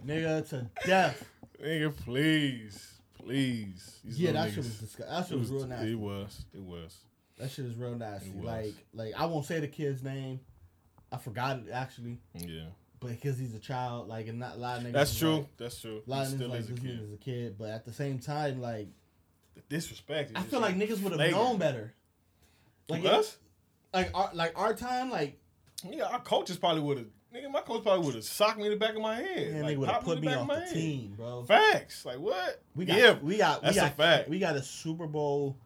[SPEAKER 1] Nigga to death.
[SPEAKER 2] Nigga, please, please. These
[SPEAKER 1] Yeah, that shit was
[SPEAKER 2] niggas-
[SPEAKER 1] disgusting. That
[SPEAKER 2] it
[SPEAKER 1] shit was real nasty.
[SPEAKER 2] It was. It was.
[SPEAKER 1] That shit is real nasty. Like, like I won't say the kid's name. I forgot it actually,
[SPEAKER 2] Yeah.
[SPEAKER 1] But because he's a child, like, and not a lot of niggas.
[SPEAKER 2] That's true.
[SPEAKER 1] Like,
[SPEAKER 2] That's true.
[SPEAKER 1] a lot
[SPEAKER 2] He
[SPEAKER 1] of niggas
[SPEAKER 2] still
[SPEAKER 1] like
[SPEAKER 2] is a
[SPEAKER 1] this
[SPEAKER 2] kid.
[SPEAKER 1] nigga's a kid, but at the same time, like,
[SPEAKER 2] The disrespect. Is
[SPEAKER 1] I feel like niggas would have known better. Like,
[SPEAKER 2] us?
[SPEAKER 1] like, our, like our time, like,
[SPEAKER 2] Yeah, our coaches probably would have. Nigga, my coach probably would have socked me in the back of my head.
[SPEAKER 1] man,
[SPEAKER 2] like,
[SPEAKER 1] they would have put me
[SPEAKER 2] of
[SPEAKER 1] off the
[SPEAKER 2] head.
[SPEAKER 1] team, bro.
[SPEAKER 2] Facts. Like what?
[SPEAKER 1] We got,
[SPEAKER 2] yeah,
[SPEAKER 1] we got,
[SPEAKER 2] that's
[SPEAKER 1] we
[SPEAKER 2] a
[SPEAKER 1] got,
[SPEAKER 2] fact.
[SPEAKER 1] we got a Super Bowl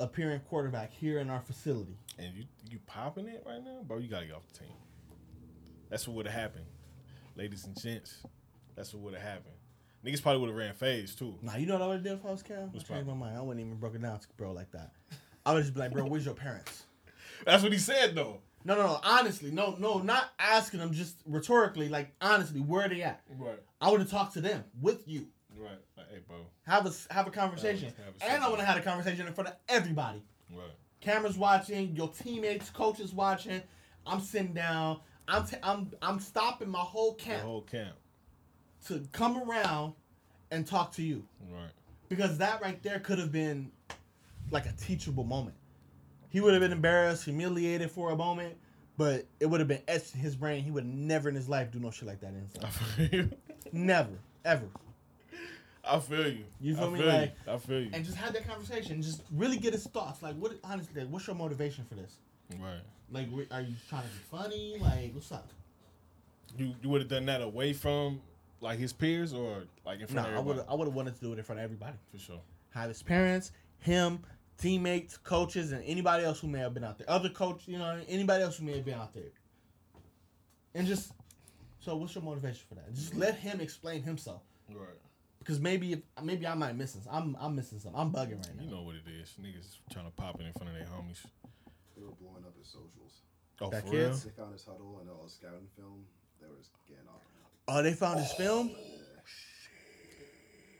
[SPEAKER 1] appearing quarterback here in our facility.
[SPEAKER 2] and you you popping it right now, bro. You gotta get off the team. That's what would have happened, ladies and gents. That's what would have happened. Niggas probably would have ran phase too.
[SPEAKER 1] Nah, you know what I would have done if I was Cam? I
[SPEAKER 2] What's
[SPEAKER 1] changed my mind. I wouldn't even broke it down to bro like that. I would just be like, bro, where's your parents? (laughs)
[SPEAKER 2] That's what he said though.
[SPEAKER 1] No, no, no. Honestly, no, no, not asking them, just rhetorically, like honestly, where are they at?
[SPEAKER 2] Right.
[SPEAKER 1] I would have talked to them with you,
[SPEAKER 2] Right. Like, hey, bro.
[SPEAKER 1] have a have a conversation,
[SPEAKER 2] Have a-
[SPEAKER 1] and I would have had a conversation in front of everybody.
[SPEAKER 2] Right.
[SPEAKER 1] Cameras watching, your teammates, coaches watching. I'm sitting down. I'm t- I'm I'm stopping my whole
[SPEAKER 2] The
[SPEAKER 1] camp
[SPEAKER 2] whole camp.
[SPEAKER 1] to come around and talk to you.
[SPEAKER 2] Right.
[SPEAKER 1] because that right there could have been like a teachable moment. He would have been embarrassed, humiliated for a moment, but it would have been etched in his brain. He would never in his life do no shit like that
[SPEAKER 2] I
[SPEAKER 1] inside.
[SPEAKER 2] feel you.
[SPEAKER 1] never, ever.
[SPEAKER 2] I feel you.
[SPEAKER 1] You feel
[SPEAKER 2] I
[SPEAKER 1] me?
[SPEAKER 2] Feel
[SPEAKER 1] Like-
[SPEAKER 2] you. I feel you.
[SPEAKER 1] And just have that conversation. Just really get his thoughts. Like, what? Honestly, like, what's your motivation for this?
[SPEAKER 2] right.
[SPEAKER 1] Like, are you trying to be funny? Like, what's up?
[SPEAKER 2] You you would have done that away from like his peers or like in
[SPEAKER 1] No,
[SPEAKER 2] front
[SPEAKER 1] I
[SPEAKER 2] of
[SPEAKER 1] would.
[SPEAKER 2] everybody?
[SPEAKER 1] I would have wanted to do it in front of everybody.
[SPEAKER 2] For sure.
[SPEAKER 1] Have his parents, him, teammates, coaches, and anybody else who may have been out there. Other coach, you know, anybody else who may have been out there. And just so, what's your motivation for that? Just let him explain himself,
[SPEAKER 2] Right.
[SPEAKER 1] because maybe if maybe I might missing. I'm I'm missing something. I'm bugging right now.
[SPEAKER 2] You know what it is. Niggas trying to pop it in front of their homies.
[SPEAKER 3] They were blowing up his socials.
[SPEAKER 2] Oh,
[SPEAKER 1] That
[SPEAKER 2] for
[SPEAKER 1] kids?
[SPEAKER 2] real?
[SPEAKER 3] They found his huddle and uh, all his scouting film. They were just getting off.
[SPEAKER 1] Oh, they found his film.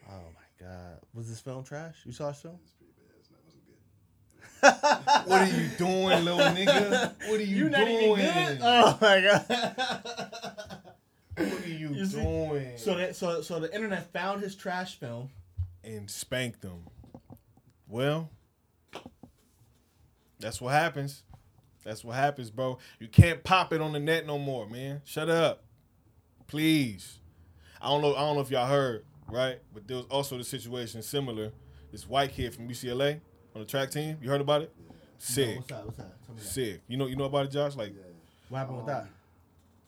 [SPEAKER 1] Oh my god, was this film trash? You saw his film?
[SPEAKER 3] It's pretty bad. That wasn't good. (laughs)
[SPEAKER 2] What are you doing, little nigga? What are you,
[SPEAKER 1] You not
[SPEAKER 2] doing?
[SPEAKER 1] even good? Oh my god.
[SPEAKER 2] What are you,
[SPEAKER 1] You see?
[SPEAKER 2] doing?
[SPEAKER 1] So that so so the internet found his trash film.
[SPEAKER 2] and spanked him. Well, that's what happens. That's what happens, bro. You can't pop it on the net no more, man. Shut up, please. I don't know. I don't know if y'all heard, right? But there was also the situation similar. This white kid from UCLA on the track team. You heard about it?
[SPEAKER 1] No,
[SPEAKER 2] Sick,
[SPEAKER 1] what's that? What's that? Tell me
[SPEAKER 2] sick. You know, you know about it, Josh? Like,
[SPEAKER 3] Yeah.
[SPEAKER 1] What happened with that?
[SPEAKER 3] Um,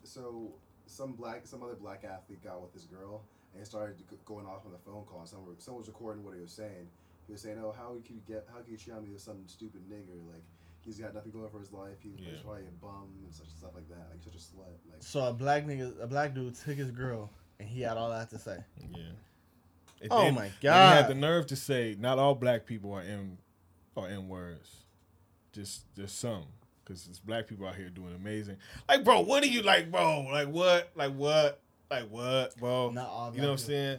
[SPEAKER 3] So some black, some other black athlete got with this girl, and started going off on the phone call. And someone, someone was recording what he was saying. He was saying, "Oh, how can you get? How can you cheat on me with some stupid nigger? Like he's got nothing going for his life. He's
[SPEAKER 2] Yeah.
[SPEAKER 3] probably a bum and such stuff like that. Like such a slut. Like
[SPEAKER 1] So a black nigga, a black dude took his girl, and he had all that to say.
[SPEAKER 2] yeah. And
[SPEAKER 1] Oh
[SPEAKER 2] then-
[SPEAKER 1] my
[SPEAKER 2] god! He had the nerve to say, "Not all black people are in, are in words, just just some." Because it's black people out here doing amazing. Like, bro, what are you like, bro? Like what? Like what? Like what, bro?
[SPEAKER 1] Not all
[SPEAKER 2] you know what I'm saying?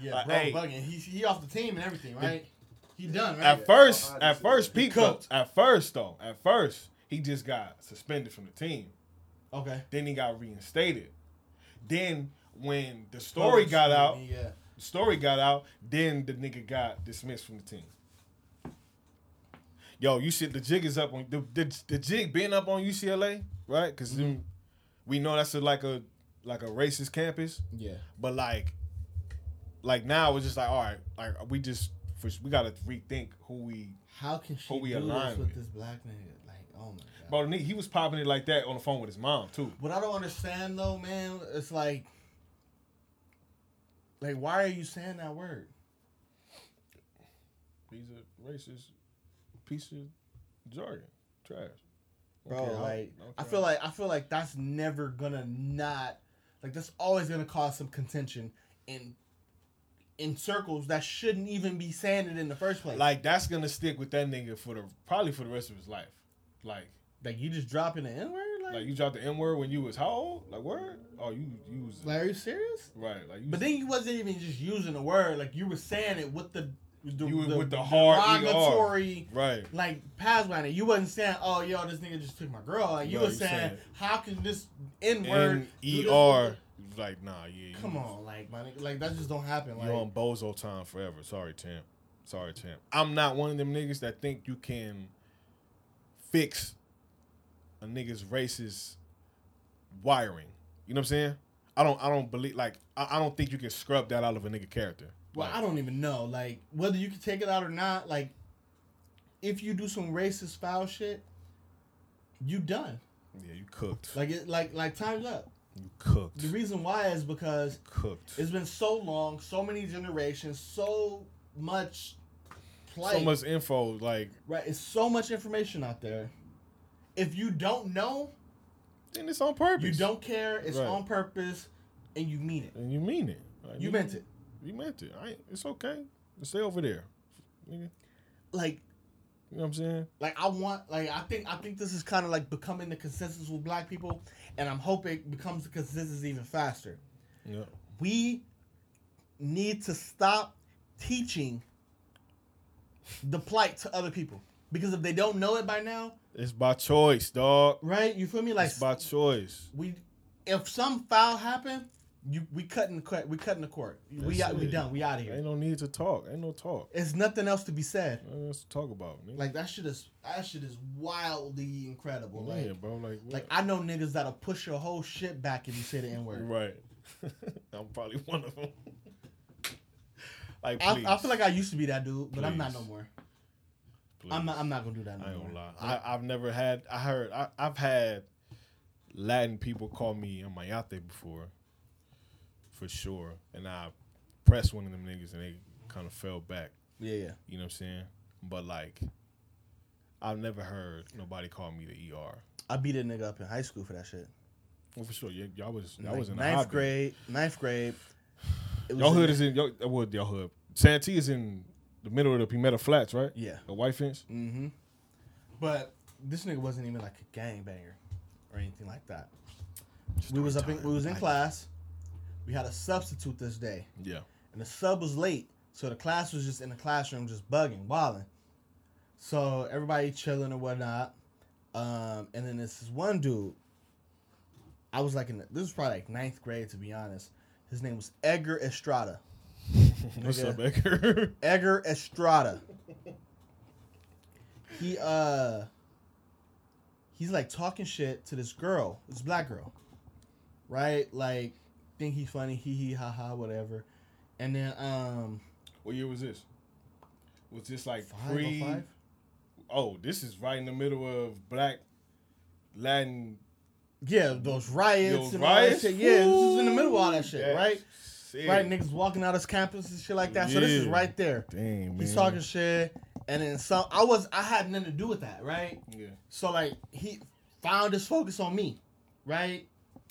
[SPEAKER 1] Yeah,
[SPEAKER 2] Like,
[SPEAKER 1] bro,
[SPEAKER 2] hey.
[SPEAKER 1] bugging. He he off the team and everything, right? He done, right?
[SPEAKER 2] At first,
[SPEAKER 3] I
[SPEAKER 2] at first,
[SPEAKER 1] He
[SPEAKER 2] Pete
[SPEAKER 1] cooked.
[SPEAKER 2] at first though, at first, he just got suspended from the team.
[SPEAKER 1] okay.
[SPEAKER 2] Then he got reinstated. Then when the story got out,
[SPEAKER 1] Yeah.
[SPEAKER 2] the story got out, then the nigga got dismissed from the team. Yo, you shit. The jig is up on the the, the jig being up on UCLA, right? Because mm-hmm. we know that's a, like a like a racist campus,
[SPEAKER 1] Yeah.
[SPEAKER 2] but like like now it's just like all right, like we just for, we gotta rethink who we.
[SPEAKER 1] How can she
[SPEAKER 2] Who we
[SPEAKER 1] do
[SPEAKER 2] align
[SPEAKER 1] this with
[SPEAKER 2] with.
[SPEAKER 1] this black nigga? Like, oh my god.
[SPEAKER 2] Bro, he was popping it like that on the phone with his mom too.
[SPEAKER 1] What I don't understand though, man, it's like, like, why are you saying that word?
[SPEAKER 2] He's a racist piece of jargon, trash.
[SPEAKER 1] bro.
[SPEAKER 2] Okay,
[SPEAKER 1] like I feel like I feel like that's never gonna not like that's always gonna cause some contention in in circles that shouldn't even be saying it in the first place.
[SPEAKER 2] like that's gonna stick with that nigga for the probably for the rest of his life. Like,
[SPEAKER 1] like you just dropping the N word. Like,
[SPEAKER 2] like you dropped the N word when you was how old? Like word? Oh, you you was
[SPEAKER 1] like, are you serious?
[SPEAKER 2] right. Like you.
[SPEAKER 1] But then you wasn't even just using the word. Like you were saying it with the the,
[SPEAKER 2] You were with the hard ER.
[SPEAKER 1] derogatory
[SPEAKER 2] right.
[SPEAKER 1] like pass by. You wasn't saying, "Oh, yo, this nigga just took my girl." Like you
[SPEAKER 2] Right,
[SPEAKER 1] were saying,
[SPEAKER 2] saying-
[SPEAKER 1] "How can this N word?"
[SPEAKER 2] N E R. Like nah, yeah. you-
[SPEAKER 1] Come on, like my nigga, like that just don't happen.
[SPEAKER 2] You're on bozo time forever. Sorry, Tim. Sorry, Tim. I'm not one of them niggas that think you can fix a nigga's racist wiring. You know what I'm saying? I don't. I don't believe. Like I, I don't think you can scrub that out of a nigga character.
[SPEAKER 1] Well,
[SPEAKER 2] Like,
[SPEAKER 1] I don't even know, like whether you can take it out or not. Like, if you do some racist foul shit, you done.
[SPEAKER 2] Yeah, you cooked.
[SPEAKER 1] Like it, like like time's up.
[SPEAKER 2] You cooked.
[SPEAKER 1] The reason why is because
[SPEAKER 2] cooked.
[SPEAKER 1] it's been so long, so many generations, so much. Plight,
[SPEAKER 2] so much info. Like
[SPEAKER 1] right? It's so much information out there. If you don't know,
[SPEAKER 2] and it's on purpose.
[SPEAKER 1] you don't care. It's
[SPEAKER 2] Right.
[SPEAKER 1] on purpose, and you mean it.
[SPEAKER 2] And you mean it. Like,
[SPEAKER 1] You meant it.
[SPEAKER 2] You meant it. I it's okay. Stay over there. Nigga.
[SPEAKER 1] Like
[SPEAKER 2] You know what I'm saying?
[SPEAKER 1] like I want like I think I think this is kind of like becoming the consensus with black people, and I'm hoping it becomes this is even faster.
[SPEAKER 2] Yeah.
[SPEAKER 1] We need to stop teaching the plight to other people because if they don't know it by now,
[SPEAKER 2] It's by choice, dog.
[SPEAKER 1] right? You feel me? Like
[SPEAKER 2] it's by choice.
[SPEAKER 1] we, if some foul happen, you we cutting the court. We cutting the court. We out, we done. We out of here.
[SPEAKER 2] Ain't no need to talk. Ain't no talk.
[SPEAKER 1] It's nothing else to be said.
[SPEAKER 2] Nothing else to talk about. Nigga.
[SPEAKER 1] Like that shit is that shit is wildly incredible. Like
[SPEAKER 2] yeah, bro. Like, what?
[SPEAKER 1] Like I know niggas that'll push your whole shit back if you say the N word.
[SPEAKER 2] right. (laughs) I'm probably one of them. (laughs) like,
[SPEAKER 1] I,
[SPEAKER 2] please.
[SPEAKER 1] I feel like I used to be that dude, but I'm not no more.
[SPEAKER 2] please.
[SPEAKER 1] I'm not. I'm not gonna do that no
[SPEAKER 2] I ain't gonna lie. I, I've never had. I heard. I, I've had Latin people call me a mayate before, for sure. And I pressed one of them niggas, and they kind of fell back.
[SPEAKER 1] Yeah, yeah.
[SPEAKER 2] You know what I'm saying? But like, I've never heard nobody call me the ER.
[SPEAKER 1] I beat a nigga up in high school for that shit.
[SPEAKER 2] Well, for sure. Y- y'all was y'all
[SPEAKER 1] Like,
[SPEAKER 2] was in
[SPEAKER 1] ninth
[SPEAKER 2] hobby.
[SPEAKER 1] grade. Ninth grade.
[SPEAKER 2] Y'all hood
[SPEAKER 1] the-
[SPEAKER 2] is in y'all, uh, what y'all hood. Santee is in the middle of the Pimenta Flats, right?
[SPEAKER 1] Yeah.
[SPEAKER 2] The white fence.
[SPEAKER 1] Mm-hmm. But this nigga wasn't even like a gangbanger or anything like that. we was up in we was in class. We had a substitute this day.
[SPEAKER 2] Yeah.
[SPEAKER 1] and the sub was late, so the class was just in the classroom just bugging, wilding. So everybody chilling or whatnot, um, and then this is one dude. I was like in the, this was probably like ninth grade to be honest. His name was Edgar Estrada. (laughs)
[SPEAKER 2] What's up, Edgar? (laughs)
[SPEAKER 1] Edgar Estrada. He uh he's like talking shit to this girl, this black girl. Right? Like think he's funny, hee hee ha ha, whatever. And then um
[SPEAKER 2] what year was this? Was this like
[SPEAKER 1] five
[SPEAKER 2] pre?
[SPEAKER 1] oh five?
[SPEAKER 2] Oh, this is right in the middle of Black Latin
[SPEAKER 1] Yeah, those riots
[SPEAKER 2] Those
[SPEAKER 1] and
[SPEAKER 2] riots?
[SPEAKER 1] all that shit. Yeah, this is in the middle of all that shit, right?
[SPEAKER 2] sick.
[SPEAKER 1] Right, niggas walking out of campus and shit like that. So this is right there.
[SPEAKER 2] Dang, man.
[SPEAKER 1] He's talking shit, and then some. I was, I had nothing to do with that, right?
[SPEAKER 2] Yeah,
[SPEAKER 1] So like, he found his focus on me, right?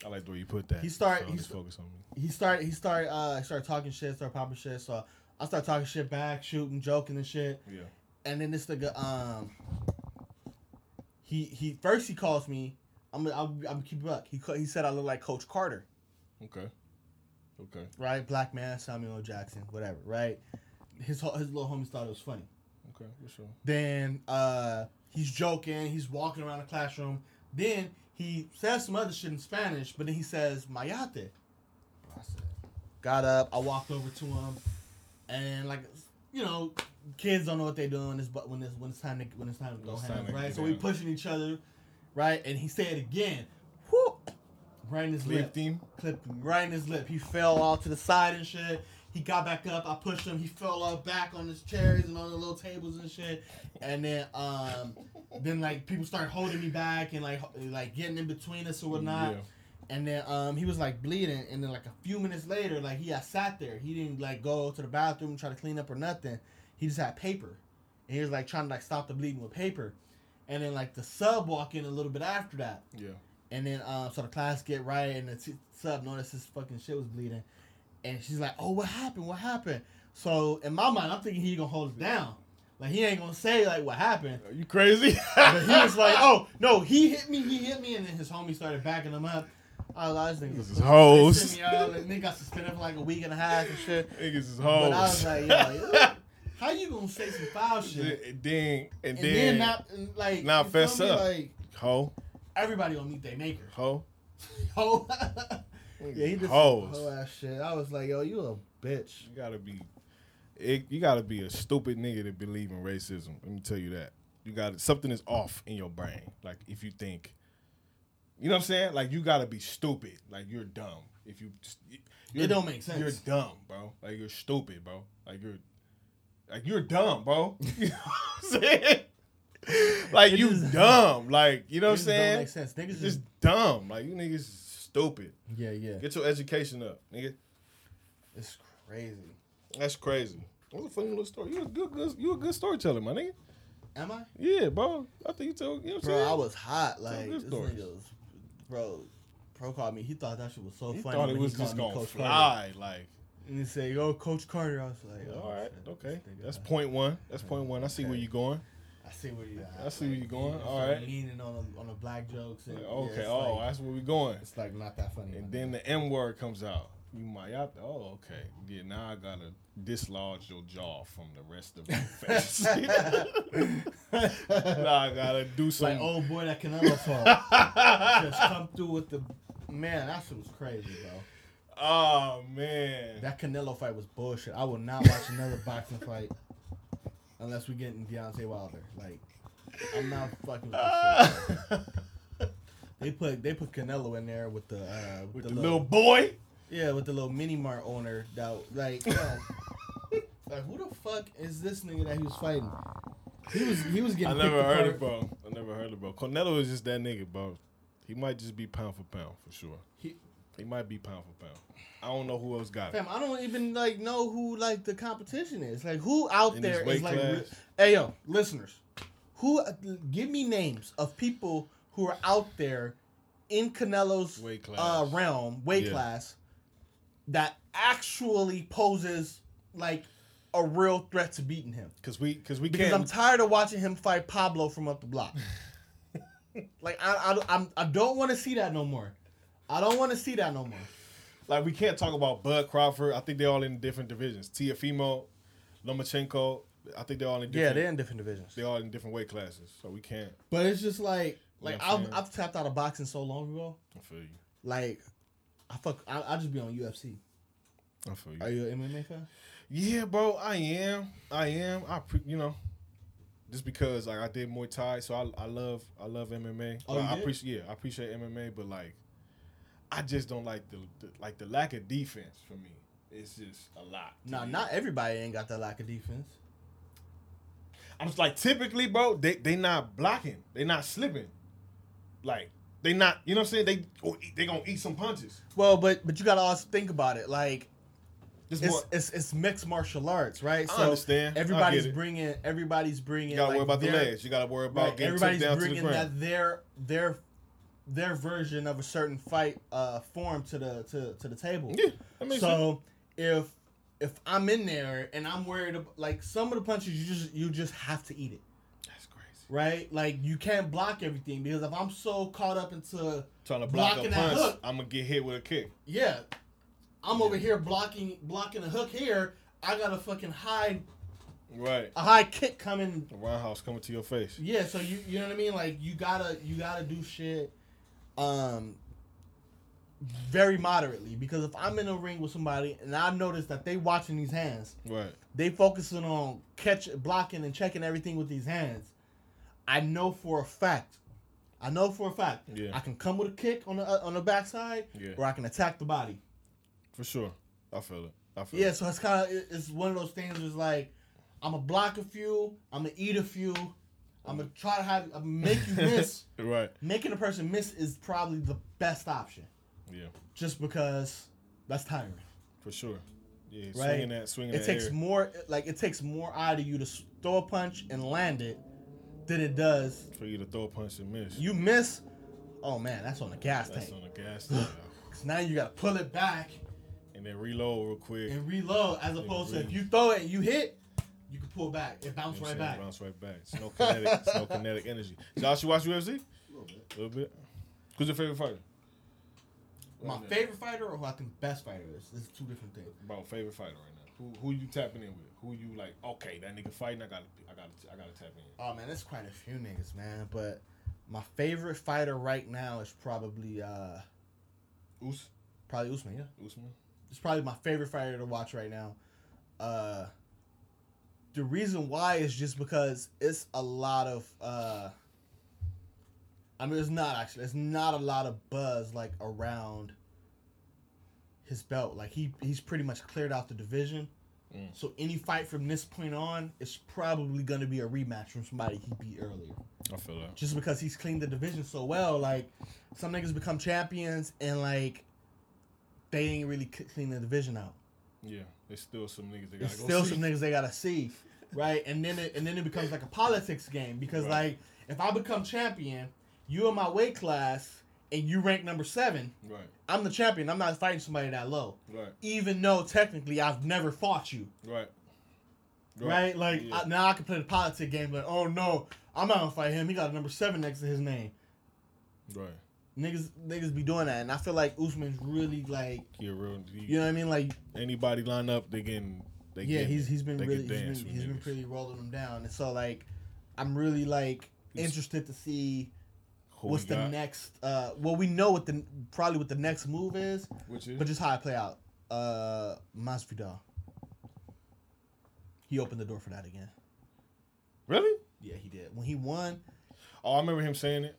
[SPEAKER 2] I like the way you put that.
[SPEAKER 1] He started.
[SPEAKER 2] So
[SPEAKER 1] he
[SPEAKER 2] just
[SPEAKER 1] st-
[SPEAKER 2] focus on me.
[SPEAKER 1] He started, he started, uh, started talking shit, started popping shit. So I started talking shit back, shooting, joking and shit.
[SPEAKER 2] Yeah.
[SPEAKER 1] And then this nigga, um, he he first he calls me. I'm gonna, I'm, I'm keep it up. He he said I look like Coach Carter.
[SPEAKER 2] Okay. Okay.
[SPEAKER 1] right? Black man, Samuel Jackson, whatever, right? His his little homies thought it was funny.
[SPEAKER 2] Okay. For sure.
[SPEAKER 1] Then uh, he's joking, he's walking around the classroom. Then he says some other shit in Spanish, but then he says Mayate. I said, got up, I walked over to him, and like you know, kids don't know what they're doing. It's but when it's when it's time to when it's time to go ham, right? So we pushing each other, right? And he said again, whoop, right in his lip
[SPEAKER 2] Clipped him.
[SPEAKER 1] clipped him right in his lip. He fell off to the side and shit. He got back up. I pushed him. He fell off back on his chairs and on the little tables and shit. And then, um, then like people started holding me back and like like getting in between us or whatnot.
[SPEAKER 2] Yeah.
[SPEAKER 1] And then um, he was like bleeding. And then like a few minutes later, like he had sat there. He didn't like go to the bathroom and try to clean up or nothing. He just had paper, and he was like trying to like stop the bleeding with paper, and then like the sub walk in a little bit after that,
[SPEAKER 2] Yeah.
[SPEAKER 1] and then um so the class get right, and the t- sub noticed his fucking shit was bleeding, and she's like, oh what happened? What happened? So in my mind, I'm thinking he gonna hold us down, like he ain't gonna say like what happened.
[SPEAKER 2] Are you crazy? (laughs)
[SPEAKER 1] But he was like, "Oh no, he hit me, he hit me," and then his homie started backing him up. I was like,
[SPEAKER 2] This
[SPEAKER 1] "This
[SPEAKER 2] is hoes.
[SPEAKER 1] pissing me off. And nigga got suspended for like a week and a half and shit. (laughs)
[SPEAKER 2] Niggas is
[SPEAKER 1] But I was like, yo, (laughs) how you gonna say some foul shit
[SPEAKER 2] And then and,
[SPEAKER 1] and
[SPEAKER 2] then,
[SPEAKER 1] then not and, like
[SPEAKER 2] not fess up.
[SPEAKER 1] Like
[SPEAKER 2] hoe
[SPEAKER 1] everybody gonna meet their maker.
[SPEAKER 2] Ho.
[SPEAKER 1] Ho. yeah, he some
[SPEAKER 2] Hoes.
[SPEAKER 1] ass shit. I was like, yo, you a bitch.
[SPEAKER 2] You gotta be, it, you gotta be a stupid nigga to believe in racism. Let me tell you that. You got something is off in your brain. Like if you think, you know what I'm saying? Like you gotta be stupid. Like you're dumb. If you,
[SPEAKER 1] It don't make sense.
[SPEAKER 2] You're dumb, bro. Like you're stupid, bro. Like you're, like you're dumb, bro. (laughs) you know what I'm saying? Like
[SPEAKER 1] It
[SPEAKER 2] you
[SPEAKER 1] just-
[SPEAKER 2] dumb. Like you know what I'm saying?
[SPEAKER 1] Don't make sense. Niggas just
[SPEAKER 2] just dumb. Like you niggas stupid.
[SPEAKER 1] yeah, yeah.
[SPEAKER 2] Get your education up, nigga.
[SPEAKER 1] It's crazy.
[SPEAKER 2] That's crazy. That's a funny little story. You a good, good you a good storyteller, my nigga.
[SPEAKER 1] Am I?
[SPEAKER 2] Yeah, bro. I think you told you know what I'm
[SPEAKER 1] Bro,
[SPEAKER 2] saying.
[SPEAKER 1] I was hot. Like this
[SPEAKER 2] stories.
[SPEAKER 1] nigga was, bro. Pro called me. He thought that shit was so
[SPEAKER 2] he
[SPEAKER 1] funny.
[SPEAKER 2] thought it was just gonna
[SPEAKER 1] Coach Carter.
[SPEAKER 2] fly. Like,
[SPEAKER 1] And he said, "Yo, Coach Carter." I was like, oh,
[SPEAKER 2] all right,
[SPEAKER 1] shit,
[SPEAKER 2] okay. That's point one. That's point one. I see where you're going.
[SPEAKER 1] I see where you.
[SPEAKER 2] I see where you're going. All right.
[SPEAKER 1] leaning on the, on the black jokes. And, yeah,
[SPEAKER 2] Okay.
[SPEAKER 1] it's
[SPEAKER 2] oh,
[SPEAKER 1] like,
[SPEAKER 2] that's where we going.
[SPEAKER 1] it's like not that funny.
[SPEAKER 2] And then the M word comes out. You might have to. Oh, okay. Yeah. Now I gotta dislodge your jaw from the rest of your face. (laughs) now I gotta do
[SPEAKER 1] something.
[SPEAKER 2] some.
[SPEAKER 1] like old boy that Canelo fought. (laughs) Just come through with the man. That shit was crazy, bro.
[SPEAKER 2] oh man.
[SPEAKER 1] That Canelo fight was bullshit. I will not watch another (laughs) boxing fight unless we get in Deontay Wilder. Like, I'm not fucking with this shit. They put they put Canelo in there with the uh, with,
[SPEAKER 2] With
[SPEAKER 1] the,
[SPEAKER 2] the
[SPEAKER 1] little,
[SPEAKER 2] little boy.
[SPEAKER 1] Yeah with the little mini mart owner that like yo, (laughs) like who the fuck is this nigga that he was fighting? He was he was getting.
[SPEAKER 2] I
[SPEAKER 1] getting.
[SPEAKER 2] never
[SPEAKER 1] picked
[SPEAKER 2] heard
[SPEAKER 1] apart.
[SPEAKER 2] it, bro. I never heard it, bro. Canelo is just that nigga, bro. He might just be pound for pound for sure.
[SPEAKER 1] He-
[SPEAKER 2] He might be pound for pound. I don't know who else got it.
[SPEAKER 1] Fam, I don't even like know who like the competition is. Like who out
[SPEAKER 2] In
[SPEAKER 1] there
[SPEAKER 2] his
[SPEAKER 1] like, re- hey yo, listeners, who give me names of people who are out there in Canelo's
[SPEAKER 2] Weight
[SPEAKER 1] uh,
[SPEAKER 2] class.
[SPEAKER 1] realm, weight
[SPEAKER 2] Yeah.
[SPEAKER 1] class, that actually poses like a real threat to beating him.
[SPEAKER 2] Cause we, cause we
[SPEAKER 1] Because I'm tired of watching him fight Pablo from up the block. (laughs) like I, I, I'm, I don't want to see that no more. I don't want to see that no more.
[SPEAKER 2] like we can't talk about Bud Crawford. I think they're all in different divisions. Teofimo, Lomachenko. I think they're all in different...
[SPEAKER 1] Yeah, they're in different divisions.
[SPEAKER 2] they're all in different weight classes. So we can't.
[SPEAKER 1] But it's just like like
[SPEAKER 2] Yeah, I'm
[SPEAKER 1] I've. I've tapped out of boxing so long ago.
[SPEAKER 2] I feel you.
[SPEAKER 1] Like I fuck I I just be on UFC.
[SPEAKER 2] I feel you.
[SPEAKER 1] Are you an MMA fan?
[SPEAKER 2] Yeah, bro, I am. I am. I pre- you know, just because like I did Muay Thai, so I, I love I love MMA.
[SPEAKER 1] Oh, you
[SPEAKER 2] I appreciate yeah, I appreciate MMA, but like I just don't like the, the like the lack of defense for me. It's just a lot.
[SPEAKER 1] Nah,
[SPEAKER 2] me.
[SPEAKER 1] not everybody ain't got that lack of defense.
[SPEAKER 2] I'm just like typically, bro. They they not blocking. They not slipping. Like they not. You know what I'm saying? They oh, they gonna eat some punches.
[SPEAKER 1] Well, but but you gotta also think about it. Like
[SPEAKER 2] Just
[SPEAKER 1] it's it's, it's mixed martial arts, right?
[SPEAKER 2] I understand. I
[SPEAKER 1] Everybody's bringing everybody's bringing.
[SPEAKER 2] You gotta
[SPEAKER 1] like,
[SPEAKER 2] worry about the legs. You gotta worry about
[SPEAKER 1] Right,
[SPEAKER 2] getting
[SPEAKER 1] everybody's
[SPEAKER 2] down to the
[SPEAKER 1] bringing
[SPEAKER 2] ground.
[SPEAKER 1] that their their their version of a certain fight uh form to the to, to the table.
[SPEAKER 2] Yeah, that makes sense.
[SPEAKER 1] so if if I'm in there and I'm worried about like some of the punches you just you just have to eat it. Right? Like you can't block everything because if I'm so caught up into
[SPEAKER 2] Trying to block a punch,
[SPEAKER 1] hook.
[SPEAKER 2] I'm gonna get hit with a kick.
[SPEAKER 1] yeah, I'm over here blocking blocking a hook here. I got a fucking high
[SPEAKER 2] Right.
[SPEAKER 1] a high kick coming.
[SPEAKER 2] The roundhouse coming to your face.
[SPEAKER 1] Yeah, so you you know what I mean? Like you gotta you gotta do shit um very moderately because if I'm in a ring with somebody and I notice that they watching these hands,
[SPEAKER 2] Right.
[SPEAKER 1] they focusing on catch blocking and checking everything with these hands. I know for a fact. I know for a fact.
[SPEAKER 2] Yeah.
[SPEAKER 1] I can come with a kick on the uh, on the backside,
[SPEAKER 2] Yeah.
[SPEAKER 1] or I can attack the body.
[SPEAKER 2] For sure. I feel it. I feel it.
[SPEAKER 1] Yeah,
[SPEAKER 2] it.
[SPEAKER 1] so it's kind of it's one of those things. Where it's like I'm gonna block a few, I'm gonna eat a few, I'm gonna try to have I'm make you (laughs) miss.
[SPEAKER 2] Right.
[SPEAKER 1] Making a person miss is probably the best option,
[SPEAKER 2] Yeah.
[SPEAKER 1] just because that's tiring.
[SPEAKER 2] For sure. Yeah,
[SPEAKER 1] Right.
[SPEAKER 2] swinging that, swinging
[SPEAKER 1] It
[SPEAKER 2] that
[SPEAKER 1] takes
[SPEAKER 2] air.
[SPEAKER 1] more like it takes more out of you to throw a punch and land it than it does
[SPEAKER 2] for you to throw a punch and miss.
[SPEAKER 1] you miss. Oh man, that's on the gas
[SPEAKER 2] That's
[SPEAKER 1] tank.
[SPEAKER 2] That's on the gas (sighs) tank.
[SPEAKER 1] 'Cause now you gotta pull it back
[SPEAKER 2] and then reload real quick.
[SPEAKER 1] and reload, as opposed to if you throw it and you hit, you can pull back. It
[SPEAKER 2] You
[SPEAKER 1] bounce
[SPEAKER 2] know
[SPEAKER 1] right
[SPEAKER 2] I'm saying?
[SPEAKER 1] back.
[SPEAKER 2] Bounce right back. It's no kinetic. it's no kinetic energy. Josh, you watch UFC?
[SPEAKER 3] A little bit.
[SPEAKER 2] A little bit. Who's your favorite fighter?
[SPEAKER 1] My favorite fighter or who I think best fighter is. This is two different things.
[SPEAKER 2] About favorite fighter right now. Who who you tapping in with? Who you like? Okay, that nigga fighting. I gotta I gotta I gotta tap in.
[SPEAKER 1] Oh man, there's quite a few niggas, man. But my favorite fighter right now is probably uh
[SPEAKER 2] Us
[SPEAKER 1] probably Usman. Yeah,
[SPEAKER 2] Usman.
[SPEAKER 1] it's probably my favorite fighter to watch right now. Uh, the reason why is just because it's a lot of. uh I mean, it's not actually. It's not a lot of buzz like around his belt. Like he he's pretty much cleared out the division.
[SPEAKER 2] Mm.
[SPEAKER 1] So any fight from this point on is probably going to be a rematch from somebody he beat earlier.
[SPEAKER 2] I feel that.
[SPEAKER 1] just because he's cleaned the division so well. Like some niggas become champions and like they ain't really clean the division out.
[SPEAKER 2] Yeah, there's still some niggas
[SPEAKER 1] There's
[SPEAKER 2] gotta
[SPEAKER 1] still
[SPEAKER 2] go see.
[SPEAKER 1] some niggas they gotta see, right? And then it, and then it becomes like a politics game because
[SPEAKER 2] Right.
[SPEAKER 1] like if I become champion, you in my weight class and you rank number seven,
[SPEAKER 2] Right,
[SPEAKER 1] I'm the champion. I'm not fighting somebody that low,
[SPEAKER 2] right,
[SPEAKER 1] even though technically I've never fought you,
[SPEAKER 2] right.
[SPEAKER 1] right? Like
[SPEAKER 2] yeah.
[SPEAKER 1] I, now I can play the politic game, but oh no, I'm not gonna fight him. He got a number seven next to his name.
[SPEAKER 2] right.
[SPEAKER 1] Niggas, niggas be doing that, and I feel like Usman's really like,
[SPEAKER 2] Yeah, real.
[SPEAKER 1] You know what I mean? Like,
[SPEAKER 2] Anybody line up, they getting. They
[SPEAKER 1] yeah,
[SPEAKER 2] getting
[SPEAKER 1] he's he's been really he's been, been pretty rolling them down, and so like, I'm really like
[SPEAKER 2] He's-
[SPEAKER 1] interested to see
[SPEAKER 2] Who
[SPEAKER 1] what's the
[SPEAKER 2] got,
[SPEAKER 1] next. uh Well, we know what the probably what the next move is,
[SPEAKER 2] Which is
[SPEAKER 1] but just how I play out. Uh Masvidal. He opened the door for that again.
[SPEAKER 2] really.
[SPEAKER 1] Yeah, he did. When he won,
[SPEAKER 2] Oh, I remember him saying it.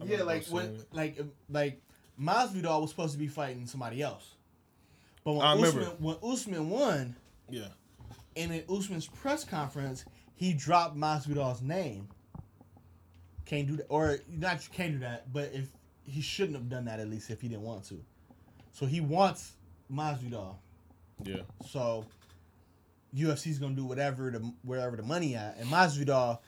[SPEAKER 2] I
[SPEAKER 1] yeah, like when
[SPEAKER 2] it.
[SPEAKER 1] like uh, like Masvidal was supposed to be fighting somebody else, but when
[SPEAKER 2] I remember.
[SPEAKER 1] When Usman won.
[SPEAKER 2] Yeah,
[SPEAKER 1] And in Usman's press conference, he dropped Masvidal's name. Can't do that, or not you can't do that, but if he shouldn't have done that at least if he didn't want to. So he wants Masvidal.
[SPEAKER 2] yeah.
[SPEAKER 1] So UFC's gonna do whatever the wherever the money at. And Masvidal,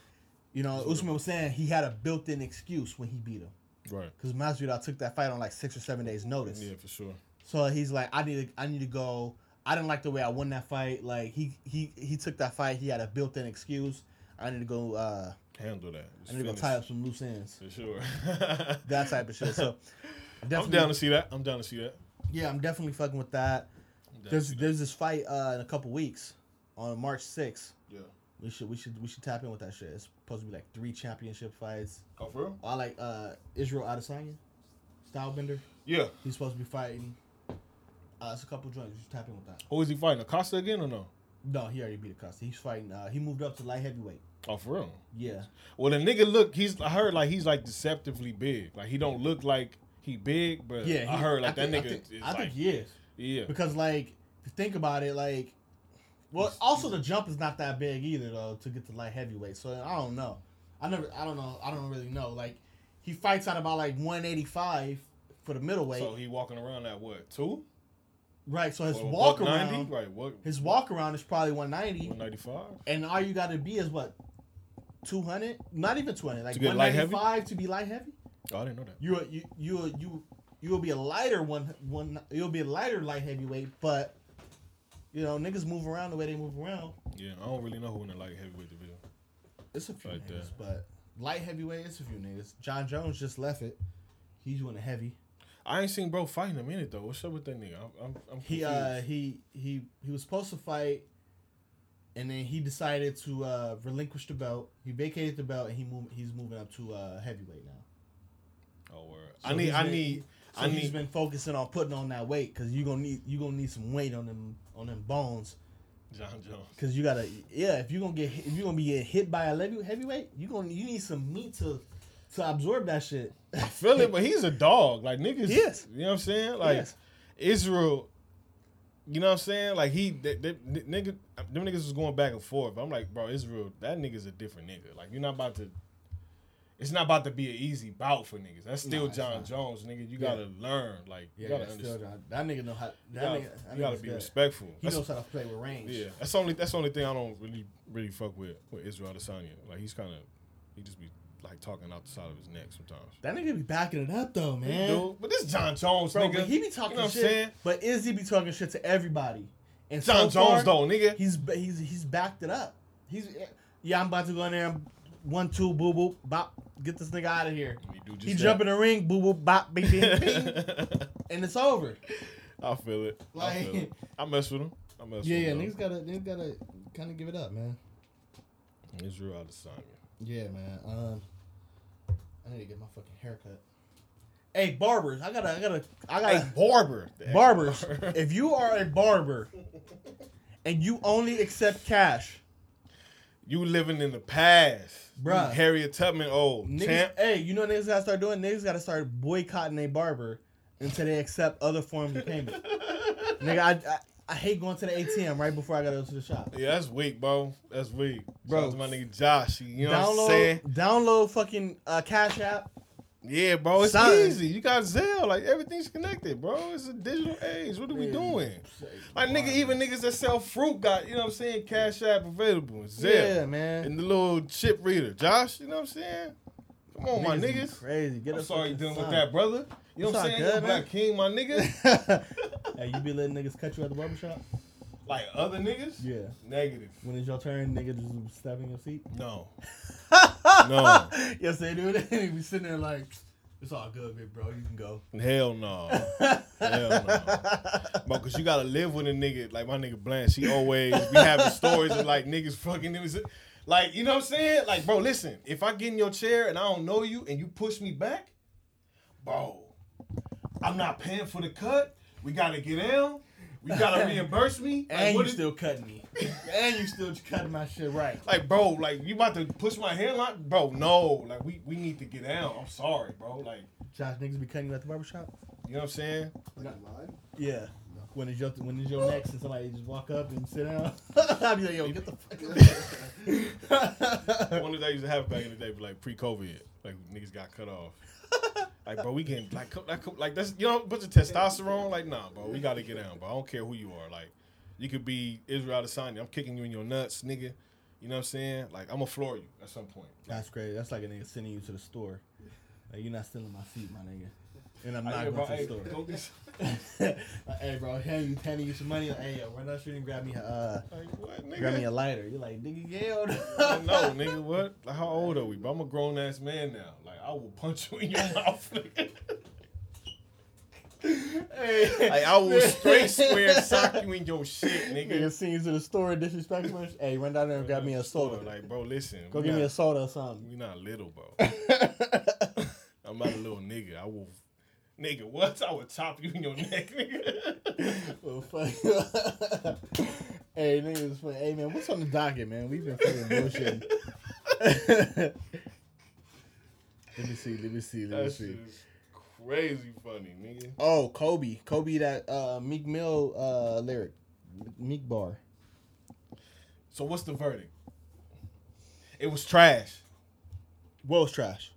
[SPEAKER 1] you know,
[SPEAKER 2] the-
[SPEAKER 1] Usman was saying he had a built-in excuse when he beat him
[SPEAKER 2] Right.
[SPEAKER 1] because Masvidal took that fight on like six or seven days notice.
[SPEAKER 2] Yeah, for sure.
[SPEAKER 1] So he's like, I need to, I need to go. I didn't like the way I won that fight. Like he, he, he took that fight. He had a built-in excuse. I need to go. uh
[SPEAKER 2] Handle that.
[SPEAKER 1] I need to go tie up some loose ends.
[SPEAKER 2] For sure. (laughs)
[SPEAKER 1] That type of shit. So (laughs)
[SPEAKER 2] I'm down to see that. I'm down to see that.
[SPEAKER 1] yeah, I'm definitely fucking with that.
[SPEAKER 2] I'm down to
[SPEAKER 1] There's there's this fight uh in a couple weeks on March 6th.
[SPEAKER 2] Yeah.
[SPEAKER 1] We should we should we should tap in with that shit. It's supposed to be like three championship fights.
[SPEAKER 2] Oh, for real?
[SPEAKER 1] I like uh Israel Adesanya, Stylebender.
[SPEAKER 2] Yeah.
[SPEAKER 1] He's supposed to be fighting. Uh, it's a couple joints. You should tap in with that.
[SPEAKER 2] Who is he fighting? Acosta again or no?
[SPEAKER 1] No, he already beat a Acosta. He's fighting. Uh, he moved up to light heavyweight.
[SPEAKER 2] Oh, for real?
[SPEAKER 1] Yeah.
[SPEAKER 2] Well, the nigga look. He's. I heard like he's like deceptively big. Like he don't look like he big, but
[SPEAKER 1] Yeah,
[SPEAKER 2] I heard like
[SPEAKER 1] I
[SPEAKER 2] that
[SPEAKER 1] think-
[SPEAKER 2] nigga.
[SPEAKER 1] I think,
[SPEAKER 2] is
[SPEAKER 1] I
[SPEAKER 2] like,
[SPEAKER 1] think he is
[SPEAKER 2] yeah.
[SPEAKER 1] because, like, think about it, like, well, also the jump is not that big either, though, to get to light heavyweight. So I don't know. I never. I don't know. I don't really know. Like, he fights at about like 185 for the middleweight,
[SPEAKER 2] So he walking around at what two?
[SPEAKER 1] Right? So his
[SPEAKER 2] Or
[SPEAKER 1] walk around,
[SPEAKER 2] 90? Right. What?
[SPEAKER 1] his walk around is probably 190,
[SPEAKER 2] One ninety five.
[SPEAKER 1] and all you got to be is what 200, not even 200, like
[SPEAKER 2] To get light heavy?
[SPEAKER 1] 195 to be light heavy.
[SPEAKER 2] Oh, I didn't know that.
[SPEAKER 1] you you you you you'll be a lighter one one you'll be a lighter light heavyweight, but you know niggas move around the way they move around.
[SPEAKER 2] Yeah, I don't really know who in the light heavyweight division.
[SPEAKER 1] It's a few
[SPEAKER 2] Right
[SPEAKER 1] niggas,
[SPEAKER 2] there.
[SPEAKER 1] but light heavyweight it's a few niggas. Jon Jones just left it. He's doing a heavy.
[SPEAKER 2] I ain't seen bro fight in a minute though. What's up with that nigga? I'm, I'm, I'm
[SPEAKER 1] He uh he he he was supposed to fight, and then he decided to uh relinquish the belt. He vacated the belt and he moved. He's moving up to uh heavyweight now.
[SPEAKER 2] oh, word.
[SPEAKER 1] So
[SPEAKER 2] I need.
[SPEAKER 1] he's
[SPEAKER 2] I need.
[SPEAKER 1] So
[SPEAKER 2] I
[SPEAKER 1] he's
[SPEAKER 2] need.
[SPEAKER 1] been focusing on putting on that weight because you gonna need you gonna need some weight on them on them bones.
[SPEAKER 2] Jon Jones.
[SPEAKER 1] Cause you gotta, yeah. If you gonna get, if you gonna be hit by a heavy heavyweight, you gonna, you need some meat to, to absorb that shit.
[SPEAKER 2] I feel it, but he's a dog. Like niggas.
[SPEAKER 1] He is.
[SPEAKER 2] You know what I'm saying? Like
[SPEAKER 1] Yes.
[SPEAKER 2] Israel. You know what I'm saying? Like he, they, they, nigga, them niggas was going back and forth. I'm like, bro, Israel, that nigga's a different nigga. Like you're not about to. it's not about to be an easy bout for niggas. That's still
[SPEAKER 1] Nah,
[SPEAKER 2] Jon
[SPEAKER 1] not.
[SPEAKER 2] Jones, nigga. You gotta learn, like
[SPEAKER 1] Yeah,
[SPEAKER 2] you gotta understand.
[SPEAKER 1] still, that nigga know how. That
[SPEAKER 2] You gotta,
[SPEAKER 1] nigga, that
[SPEAKER 2] you gotta be
[SPEAKER 1] good.
[SPEAKER 2] respectful.
[SPEAKER 1] He
[SPEAKER 2] That's-
[SPEAKER 1] knows how to play with range.
[SPEAKER 2] yeah, that's the only that's the only thing I don't really really fuck with with Israel Adesanya. Like he's kind of he just be like talking out the side of his neck sometimes.
[SPEAKER 1] That nigga be backing it up though, man.
[SPEAKER 2] do, but this Jon Jones,
[SPEAKER 1] Bro,
[SPEAKER 2] nigga.
[SPEAKER 1] but he be talking
[SPEAKER 2] you know what
[SPEAKER 1] shit.
[SPEAKER 2] I'm saying?
[SPEAKER 1] But Izzy be talking shit to everybody. And
[SPEAKER 2] Jon
[SPEAKER 1] so far,
[SPEAKER 2] Jones though, nigga.
[SPEAKER 1] He's he's he's backed it up. He's yeah. I'm about to go in there. and One two boo boo bop. Get this nigga out of here.
[SPEAKER 2] He
[SPEAKER 1] He jump in the ring. Boo boo bop. Bing bing (laughs) bing. and it's over.
[SPEAKER 2] I feel it. I
[SPEAKER 1] Like-
[SPEAKER 2] feel it. I mess with him. I mess
[SPEAKER 1] Yeah, yeah.
[SPEAKER 2] with him.
[SPEAKER 1] Niggas gotta niggas gotta kind of give it up, man.
[SPEAKER 2] Israel Adesanya.
[SPEAKER 1] Yeah, man. Um, I need to get my fucking haircut. Hey, barbers, I gotta, I gotta, I gotta.
[SPEAKER 2] Hey, (laughs) barber.
[SPEAKER 1] barbers, (laughs) if you are a barber and you only accept cash,
[SPEAKER 2] you living in the past,
[SPEAKER 1] Bruh.
[SPEAKER 2] You Harriet Tubman, old
[SPEAKER 1] niggas,
[SPEAKER 2] champ.
[SPEAKER 1] hey, you know what niggas gotta start doing? Niggas gotta start boycotting a barber until they accept other forms of payment. (laughs) Nigga, I, I, I hate going to the ATM right before I gotta go to the shop.
[SPEAKER 2] Yeah, that's weak, bro. That's weak,
[SPEAKER 1] Bro.
[SPEAKER 2] Shout out to my nigga Josh. You know what I'm
[SPEAKER 1] download,
[SPEAKER 2] saying?
[SPEAKER 1] download fucking uh, Cash App.
[SPEAKER 2] Yeah, bro. It's
[SPEAKER 1] Son.
[SPEAKER 2] easy. You got Zelle. Like everything's connected, bro. It's a digital age. What are we doing? Like nigga, even niggas that sell fruit got, you know what I'm saying, Cash App available. Zelle.
[SPEAKER 1] Yeah, man.
[SPEAKER 2] And the little chip reader. Josh, you know what I'm saying? Come on, my niggas.
[SPEAKER 1] Crazy. Get
[SPEAKER 2] I'm sorry you dealing with that, brother. You know
[SPEAKER 1] It's
[SPEAKER 2] what I'm saying?
[SPEAKER 1] good,
[SPEAKER 2] You're a
[SPEAKER 1] man.
[SPEAKER 2] black king, my nigga. (laughs)
[SPEAKER 1] hey, you be letting niggas cut you at the barbershop?
[SPEAKER 2] like other niggas?
[SPEAKER 1] Yeah.
[SPEAKER 2] Negative.
[SPEAKER 1] When it's your turn, niggas just step in your seat.
[SPEAKER 2] No. (laughs) No.
[SPEAKER 1] yes, they do. They be sitting there like, it's all good, big bro. You can go.
[SPEAKER 2] Hell no. (laughs) Hell no. Bro, cause you gotta live with a nigga like my nigga Blanche. She always be having stories of like niggas fucking them. Like, you know what I'm saying? Like, bro, listen, if I get in your chair and I don't know you and you push me back, bro, I'm not paying for the cut. We gotta get down. We gotta (laughs) reimburse me. Like,
[SPEAKER 1] And
[SPEAKER 2] what
[SPEAKER 1] you
[SPEAKER 2] is-
[SPEAKER 1] still cutting me. (laughs) and you still cutting my shit right.
[SPEAKER 2] like, bro, like you about to push my hairline, bro? No, like we we need to get out. I'm sorry, bro. Like,
[SPEAKER 1] Josh, niggas be cutting you at the barbershop?
[SPEAKER 2] you know what I'm saying?
[SPEAKER 3] Like in?
[SPEAKER 1] Yeah. When it's your when it's your next and somebody just walk up and sit down, (laughs) I'd be like, yo, get the fuck out.
[SPEAKER 2] One of the used to have back in the day, but like pre-COVID, like niggas got cut off. Like, bro, we getting like, co- like, co- like that's you know, a bunch of testosterone. Like, nah, bro, we gotta get down, bro. I don't care who you are. Like, you could be Israel Adesanya. I'm kicking you in your nuts, nigga. You know what I'm saying? Like, I'm gonna floor you at some point.
[SPEAKER 1] That's crazy. That's like a nigga sending you to the store. Like, you're not stealing my seat, my nigga. And I'm not going
[SPEAKER 2] bro,
[SPEAKER 1] to the store.
[SPEAKER 2] Go get some-
[SPEAKER 1] Like, hey, bro, handing you, handing you some money. Like, hey, yo, run down the street and grab me a, uh,
[SPEAKER 2] like, what, nigga?
[SPEAKER 1] grab me a lighter. You're like, nigga, yeah. (laughs)
[SPEAKER 2] no, nigga, what? Like, how old are we? Bro, I'm a grown ass man now. Like, I will punch you in your mouth. nigga. (laughs)
[SPEAKER 1] Hey,
[SPEAKER 2] like, I will straight square sock you in your shit, (laughs)
[SPEAKER 1] Nigga
[SPEAKER 2] nigga.
[SPEAKER 1] send you to the store disrespectful. Hey, run down there and grab me a soda.
[SPEAKER 2] Like, bro, listen.
[SPEAKER 1] Go
[SPEAKER 2] we
[SPEAKER 1] give me a soda or something.
[SPEAKER 2] We not little, bro. I'm not a little nigga. I will, nigga. What? I would chop you in your neck, nigga.
[SPEAKER 1] well, fuck. (laughs) hey, niggas, funny. Hey, man, what's on the docket, man? We've been fucking bullshitting. (laughs) let me see. Let me see. Let me
[SPEAKER 2] that
[SPEAKER 1] see.
[SPEAKER 2] crazy funny, nigga.
[SPEAKER 1] Oh, Kobe. Kobe, that uh, Meek Mill uh, lyric. Meek bar.
[SPEAKER 2] So what's the verdict? It was trash.
[SPEAKER 1] What was trash?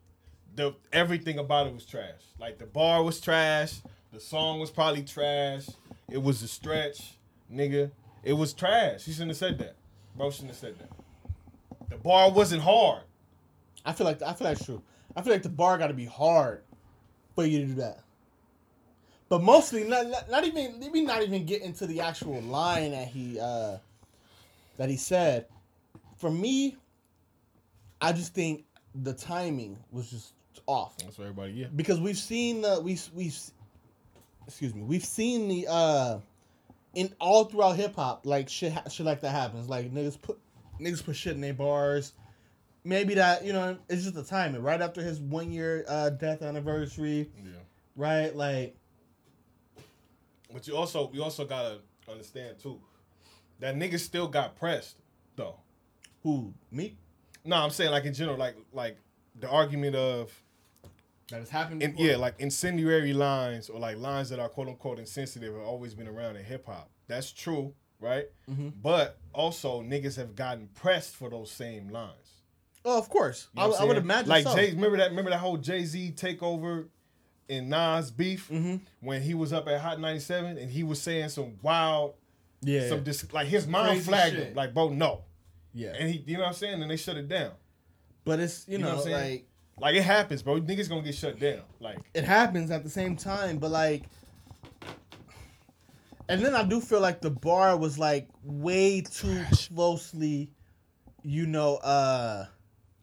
[SPEAKER 2] The everything about it was trash. Like the bar was trash. The song was probably trash. It was a stretch, nigga. It was trash. He shouldn't have said that. Bro shouldn't have said that. The bar wasn't hard.
[SPEAKER 1] I feel like I feel like true. I feel like the bar got to be hard for you to do that. But mostly, not, not, not even maybe not even get into the actual line that he uh, that he said. For me, I just think the timing was just off
[SPEAKER 2] That's what everybody, yeah.
[SPEAKER 1] because we've seen the we we've excuse me we've seen the uh in all throughout hip hop like shit ha- shit like that happens. Like niggas put niggas put shit in their bars. Maybe that you know it's just the timing. Right after his one year uh death anniversary.
[SPEAKER 2] Yeah.
[SPEAKER 1] right? Like
[SPEAKER 2] But you also you also gotta understand too, that niggas still got pressed though.
[SPEAKER 1] who me?
[SPEAKER 2] No, I'm saying like in general, like like the argument of
[SPEAKER 1] that has happened before?
[SPEAKER 2] yeah, like incendiary lines or like lines that are quote unquote insensitive have always been around in hip hop. That's true, right?
[SPEAKER 1] Mhm.
[SPEAKER 2] But also niggas have gotten pressed for those same lines.
[SPEAKER 1] Oh, of course.
[SPEAKER 2] You
[SPEAKER 1] I,
[SPEAKER 2] know
[SPEAKER 1] would- I
[SPEAKER 2] I'm
[SPEAKER 1] would imagine
[SPEAKER 2] Like
[SPEAKER 1] so.
[SPEAKER 2] Jay, remember that? Remember that whole Jay Z takeover in Nas beef
[SPEAKER 1] Mhm.
[SPEAKER 2] when he was up at Hot 97 and he was saying some wild,
[SPEAKER 1] Yeah.
[SPEAKER 2] some dis- like his mind
[SPEAKER 1] Crazy
[SPEAKER 2] flagged
[SPEAKER 1] shit.
[SPEAKER 2] him, like bro, no,
[SPEAKER 1] yeah.
[SPEAKER 2] and he, you know what I'm saying, and they shut it down.
[SPEAKER 1] But it's you,
[SPEAKER 2] You know
[SPEAKER 1] know,
[SPEAKER 2] what I'm saying?
[SPEAKER 1] like
[SPEAKER 2] Like it happens, bro. Niggas gonna get shut down. Like
[SPEAKER 1] it happens at the same time, but like and then I do feel like the bar was like way too closely, you know, uh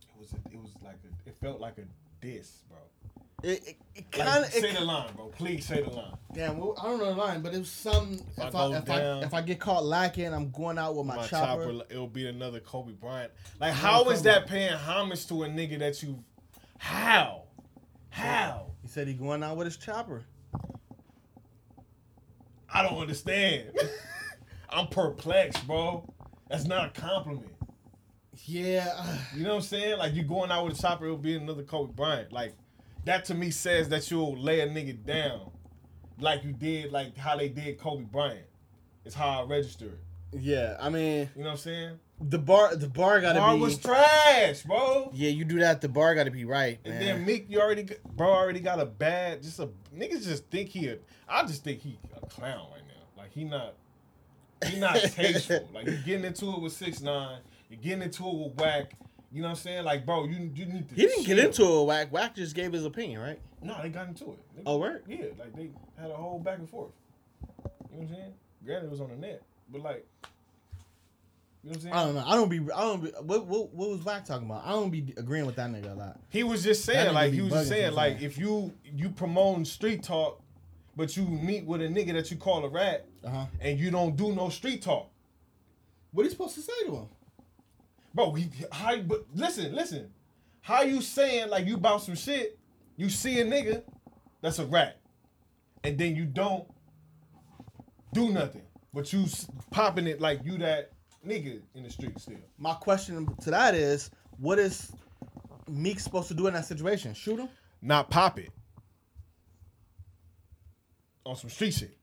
[SPEAKER 2] it was, a, it was like a, it felt like a diss, bro.
[SPEAKER 1] it, it, it kind of
[SPEAKER 2] say the line, bro. Please say the line.
[SPEAKER 1] Damn, well, I don't know the line, but it was something. If,
[SPEAKER 2] I
[SPEAKER 1] I,
[SPEAKER 2] go
[SPEAKER 1] if, I, if I get caught lacking, I'm going out with my,
[SPEAKER 2] My,
[SPEAKER 1] chopper.
[SPEAKER 2] chopper. it'll be another Kobe Bryant. Like, how is that paying homage to a nigga that you? How? How?
[SPEAKER 1] He said he going out with his chopper.
[SPEAKER 2] I don't understand. (laughs) I'm perplexed, bro. That's not a compliment.
[SPEAKER 1] Yeah, uh,
[SPEAKER 2] You know what I'm saying? Like you going out with a chopper, it'll be another Kobe Bryant. Like that to me says that you'll lay a nigga down, like you did, like how they did Kobe Bryant. It's how I register it.
[SPEAKER 1] yeah. I mean,
[SPEAKER 2] You know what I'm saying?
[SPEAKER 1] The bar, the bar gotta
[SPEAKER 2] Bar
[SPEAKER 1] be.
[SPEAKER 2] was trash, bro.
[SPEAKER 1] yeah, you do that. The bar gotta be right,
[SPEAKER 2] And
[SPEAKER 1] man.
[SPEAKER 2] then Meek, you already, bro, already got a bad. Just a niggas just think he. A, I just think he a clown right now. Like he not, he not (laughs) tasteful. like you getting into it with six nine. You're getting into it with Wack. You know what I'm saying? Like, bro, you you need to.
[SPEAKER 1] he didn't get into it. Wack, Wack just gave his opinion, right?
[SPEAKER 2] No, they got into it. They-
[SPEAKER 1] Oh, word?
[SPEAKER 2] Yeah, like they had a whole back and forth. You know what I'm saying? Granted, it was on the net, but like, you know what I'm saying?
[SPEAKER 1] I don't know. I don't be. I don't be. What, what, what was Wack talking about? I don't be agreeing with that nigga a lot.
[SPEAKER 2] He was just saying, like, he was just saying, like, if you you promote street talk, but you meet with a nigga that you call a rat,
[SPEAKER 1] Uh huh.
[SPEAKER 2] and you don't do no street talk,
[SPEAKER 1] What are you supposed to say to him?
[SPEAKER 2] bro. He, how? But listen, listen. How you saying like you about some shit? You see a nigga that's a rat, and then you don't do nothing, but you popping it like you that nigga in the street still.
[SPEAKER 1] My question to that is, what is Meek supposed to do in that situation? Shoot him?
[SPEAKER 2] not pop it on some street shit.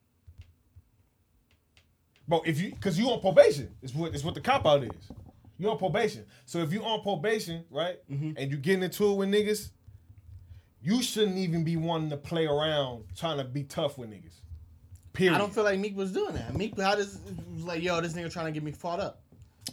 [SPEAKER 2] Bro, if you cause you on probation, is what is what the cop out is. You on probation. So if you on probation, right,
[SPEAKER 1] Mm-hmm.
[SPEAKER 2] and you getting into it with niggas, you shouldn't even be wanting to play around trying to be tough with niggas. Period.
[SPEAKER 1] I don't feel like Meek was doing that. Meek how was like, yo, this nigga trying to get me fought up.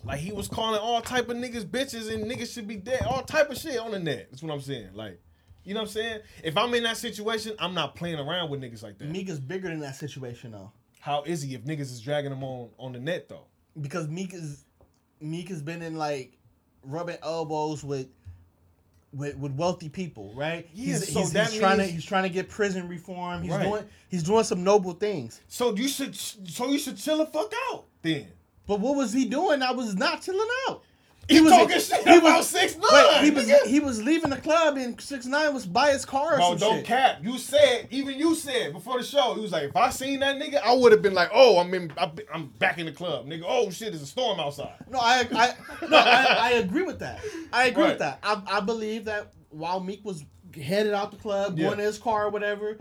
[SPEAKER 2] like he was calling all type of niggas bitches and niggas should be dead. All type of shit on the net. That's what I'm saying. Like, you know what I'm saying? If I'm in that situation, I'm not playing around with niggas like that.
[SPEAKER 1] Meek is bigger than that situation though,
[SPEAKER 2] How is he if niggas is dragging him on on the net though?
[SPEAKER 1] because Meek is Meek has been in like rubbing elbows with. With, with wealthy people, right?
[SPEAKER 2] Yeah,
[SPEAKER 1] he's,
[SPEAKER 2] so
[SPEAKER 1] he's,
[SPEAKER 2] that
[SPEAKER 1] he's trying to he's trying to get prison reform. He's
[SPEAKER 2] Right.
[SPEAKER 1] doing he's doing some noble things.
[SPEAKER 2] So you should so you should chill the fuck out then.
[SPEAKER 1] But what was he doing? I was not chilling out.
[SPEAKER 2] He
[SPEAKER 1] was
[SPEAKER 2] talking shit about 6ix9ine,
[SPEAKER 1] Wait, he was he was leaving the club and six nine was by his car or some
[SPEAKER 2] don't
[SPEAKER 1] shit.
[SPEAKER 2] cap. You said even you said before the show. He was like, if I seen that nigga, I would have been like, oh, I'm in, I'm back in the club, nigga. Oh shit, there's a storm outside.
[SPEAKER 1] No, I, I no, I, I agree with that. I agree
[SPEAKER 2] Right.
[SPEAKER 1] with that. I, I believe that while Meek was headed out the club,
[SPEAKER 2] Yeah.
[SPEAKER 1] going to his car or whatever,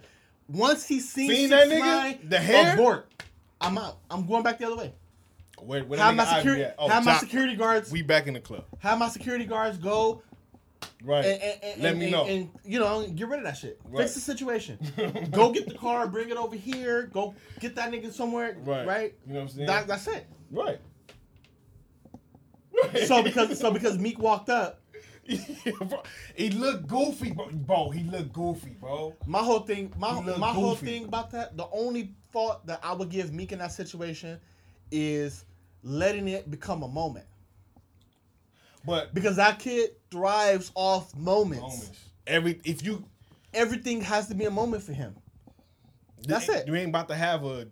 [SPEAKER 1] once he seen,
[SPEAKER 2] Seen that
[SPEAKER 1] 6ix9ine,
[SPEAKER 2] nigga? The oh, hair?
[SPEAKER 1] abort. I'm out. I'm going back the other way.
[SPEAKER 2] Where, where
[SPEAKER 1] Have my security?
[SPEAKER 2] Oh,
[SPEAKER 1] have my security guards,
[SPEAKER 2] We back in the club,
[SPEAKER 1] have my security guards go
[SPEAKER 2] right?
[SPEAKER 1] and, and, and
[SPEAKER 2] Let me know.
[SPEAKER 1] and, you know get rid of that shit.
[SPEAKER 2] Right.
[SPEAKER 1] Fix the situation. (laughs) go get the car, bring it over here. Go get that nigga somewhere.
[SPEAKER 2] right,
[SPEAKER 1] Right.
[SPEAKER 2] You know what I'm saying?
[SPEAKER 1] That, that's it.
[SPEAKER 2] right. (laughs)
[SPEAKER 1] So because so because Meek walked up, (laughs)
[SPEAKER 2] Yeah. He looked goofy, bro. Bro, he looked goofy, bro.
[SPEAKER 1] My whole thing, my my whole thing about that, the only fault that I would give Meek in that situation is letting it become a moment
[SPEAKER 2] But
[SPEAKER 1] because that kid thrives off moments.
[SPEAKER 2] moments. Every if you
[SPEAKER 1] Everything has to be a moment for him. That's it.
[SPEAKER 2] You ain't about to have a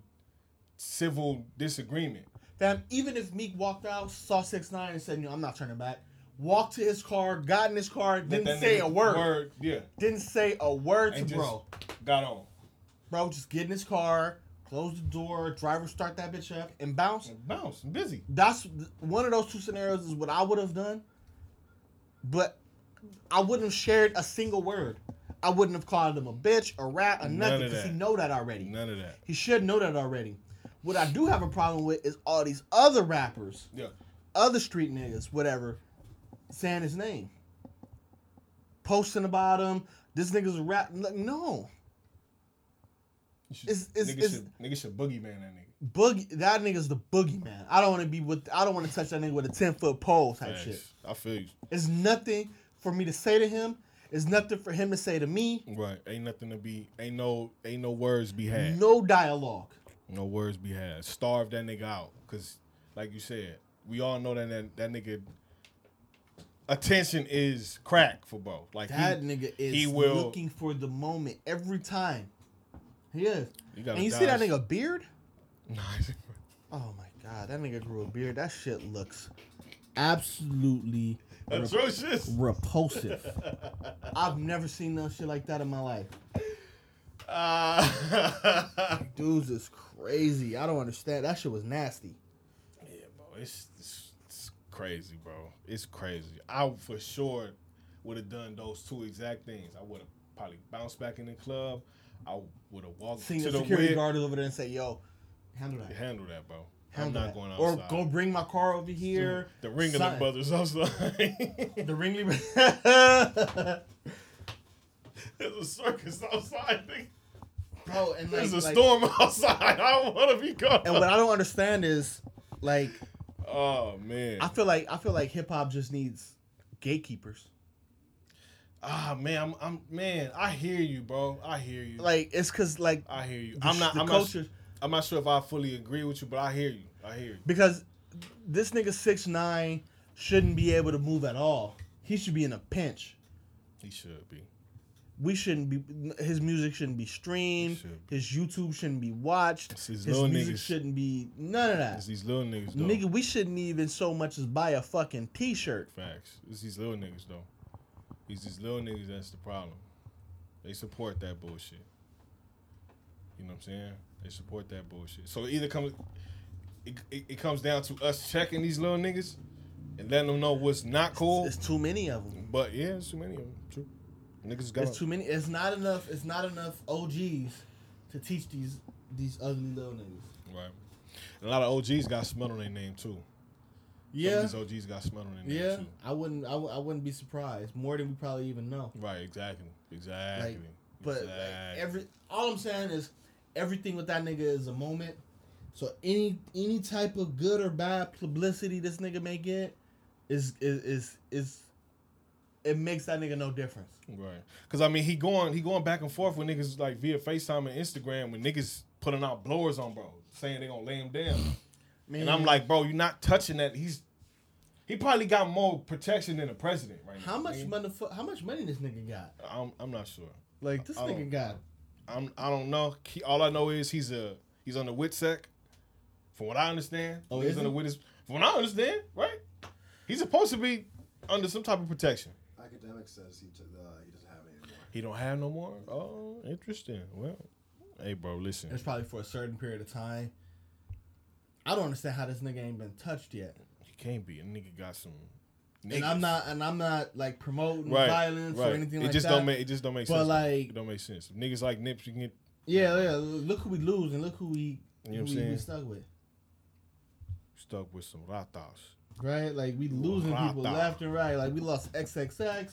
[SPEAKER 2] civil disagreement.
[SPEAKER 1] Fam, even if Meek walked out, saw six nine, and said, "No, I'm not turning back," walked to his car, got in his car, didn't say a word,
[SPEAKER 2] Yeah,
[SPEAKER 1] didn't say a word to
[SPEAKER 2] And just-
[SPEAKER 1] bro.
[SPEAKER 2] got on.
[SPEAKER 1] Bro, just get in his car, close the door, driver start that bitch up, and bounce.
[SPEAKER 2] And bounce. I'm busy.
[SPEAKER 1] that's one of those two scenarios is what I would have done, but I wouldn't have shared a single word. I wouldn't have called him a bitch, a rat, or nothing because he know that already.
[SPEAKER 2] None of that.
[SPEAKER 1] He should know that already. What I do have a problem with is all these other rappers,
[SPEAKER 2] Yeah.
[SPEAKER 1] other street niggas, whatever, saying his name. posting about him. This nigga's a rap. No,
[SPEAKER 2] should-
[SPEAKER 1] It's- it's-
[SPEAKER 2] nigga,
[SPEAKER 1] it's-
[SPEAKER 2] should, nigga should boogeyman that nigga.
[SPEAKER 1] boogie. That nigga's the boogeyman. I don't want to be with. I don't want to touch that nigga with a ten foot pole type shit.
[SPEAKER 2] I feel you.
[SPEAKER 1] It's nothing for me to say to him. It's nothing for him to say to me.
[SPEAKER 2] Right. Ain't nothing to be. Ain't no. Ain't no words be had.
[SPEAKER 1] No dialogue.
[SPEAKER 2] No words be had. Starve that nigga out. Cause, like you said, we all know that that, that nigga. Attention is crack for bro. Like
[SPEAKER 1] That
[SPEAKER 2] he,
[SPEAKER 1] nigga is
[SPEAKER 2] he will-
[SPEAKER 1] looking for the moment every time. He is.
[SPEAKER 2] you
[SPEAKER 1] And you see that nigga beard? (laughs) Oh my god, that nigga grew a beard. That shit looks absolutely rep-
[SPEAKER 2] Atrocious.
[SPEAKER 1] repulsive. (laughs) I've never seen no shit like that in my life.
[SPEAKER 2] Uh, (laughs)
[SPEAKER 1] Dudes is crazy. I don't understand. That shit was nasty.
[SPEAKER 2] Yeah, bro, it's, it's, it's crazy, bro. It's crazy. I for sure would have done those two exact things. I would have probably bounced back in the club. I would have walked
[SPEAKER 1] Seeing
[SPEAKER 2] to
[SPEAKER 1] the
[SPEAKER 2] the
[SPEAKER 1] security
[SPEAKER 2] whip.
[SPEAKER 1] guard over there and say, "Yo, handle that."
[SPEAKER 2] Handle that, bro.
[SPEAKER 1] Handle
[SPEAKER 2] I'm not
[SPEAKER 1] that.
[SPEAKER 2] going outside.
[SPEAKER 1] Or go bring my car over here.
[SPEAKER 2] The ring of the brothers outside.
[SPEAKER 1] The ringleader. (laughs)
[SPEAKER 2] There's a circus outside. nigga.
[SPEAKER 1] Bro, and like,
[SPEAKER 2] There's a
[SPEAKER 1] like-
[SPEAKER 2] storm (laughs) outside. I don't want to be caught.
[SPEAKER 1] and what I don't understand is, like,
[SPEAKER 2] oh man.
[SPEAKER 1] I feel like I feel like hip hop just needs gatekeepers.
[SPEAKER 2] Ah man, I'm, I'm man. I hear you, bro. I hear you.
[SPEAKER 1] Like, it's cause like
[SPEAKER 2] I hear you.
[SPEAKER 1] the,
[SPEAKER 2] I'm not. I'm not.
[SPEAKER 1] culture
[SPEAKER 2] I'm not sure if I fully agree with you, but I hear you. I hear you.
[SPEAKER 1] because this nigga six nine shouldn't be able to move at all. He should be in a pinch.
[SPEAKER 2] He should be.
[SPEAKER 1] We shouldn't be. His music shouldn't be streamed.
[SPEAKER 2] should.
[SPEAKER 1] His YouTube shouldn't be watched.
[SPEAKER 2] It's
[SPEAKER 1] His
[SPEAKER 2] little
[SPEAKER 1] music
[SPEAKER 2] niggas.
[SPEAKER 1] shouldn't be none of that.
[SPEAKER 2] It's these little niggas though.
[SPEAKER 1] Nigga, we shouldn't even so much as buy a fucking t-shirt.
[SPEAKER 2] Facts. It's these little niggas though. It's these little niggas that's the problem. They support that bullshit. You know what I'm saying? They support that bullshit. So it either comes it, it, it comes down to us checking these little niggas and letting them know what's not cool.
[SPEAKER 1] It's too many of them.
[SPEAKER 2] but yeah, it's too many of them. True. Niggas got
[SPEAKER 1] It's too many. It's not enough. It's not enough OGs to teach these these ugly little niggas.
[SPEAKER 2] right. And a lot of OGs got smut on their name too.
[SPEAKER 1] Yeah,
[SPEAKER 2] these OGs got smut on their
[SPEAKER 1] yeah.
[SPEAKER 2] too.
[SPEAKER 1] I wouldn't. I, w- I wouldn't be surprised. More than we probably even know.
[SPEAKER 2] Right, exactly. Exactly.
[SPEAKER 1] But like, every all I'm saying is everything with that nigga is a moment. So any any type of good or bad publicity this nigga may get is is is, is it makes that nigga no difference.
[SPEAKER 2] Right. Cause I mean he going he going back and forth with niggas like via FaceTime and Instagram when niggas putting out blowers on bro, saying they gonna lay him down.
[SPEAKER 1] Man,
[SPEAKER 2] And I'm like, bro, you're not touching that. He's he probably got more protection than the president right now.
[SPEAKER 1] how much
[SPEAKER 2] nigga.
[SPEAKER 1] money? How much money this nigga got?
[SPEAKER 2] I'm I'm not sure.
[SPEAKER 1] Like this
[SPEAKER 2] I don't-
[SPEAKER 1] nigga got.
[SPEAKER 2] I'm I don't know. He, all I know is he's a he's on the WITSEC. From what I understand.
[SPEAKER 1] Oh,
[SPEAKER 2] he's
[SPEAKER 1] is
[SPEAKER 2] on the
[SPEAKER 1] he?
[SPEAKER 2] WITSEC. From what I understand, right? He's supposed to be under some type of protection.
[SPEAKER 3] Akademiks says he, t- uh, he doesn't have it anymore.
[SPEAKER 2] He don't have no more. Oh, interesting. Well, hey, bro, listen.
[SPEAKER 1] It's probably for a certain period of time. I don't understand how this nigga ain't been touched yet.
[SPEAKER 2] He can't be. A nigga got some.
[SPEAKER 1] And I'm not and I'm not like promoting
[SPEAKER 2] right,
[SPEAKER 1] violence
[SPEAKER 2] right.
[SPEAKER 1] or anything
[SPEAKER 2] it
[SPEAKER 1] like
[SPEAKER 2] just don't make. It just don't make
[SPEAKER 1] But,
[SPEAKER 2] sense.
[SPEAKER 1] like-
[SPEAKER 2] it don't make sense. Niggas like Nips, you can get.
[SPEAKER 1] yeah, yeah. Look who we lose and look who we,
[SPEAKER 2] You know what
[SPEAKER 1] who
[SPEAKER 2] I'm
[SPEAKER 1] we,
[SPEAKER 2] saying?
[SPEAKER 1] we stuck with.
[SPEAKER 2] stuck with some ratas.
[SPEAKER 1] Right? Like we losing people left and right. Like we lost XXX,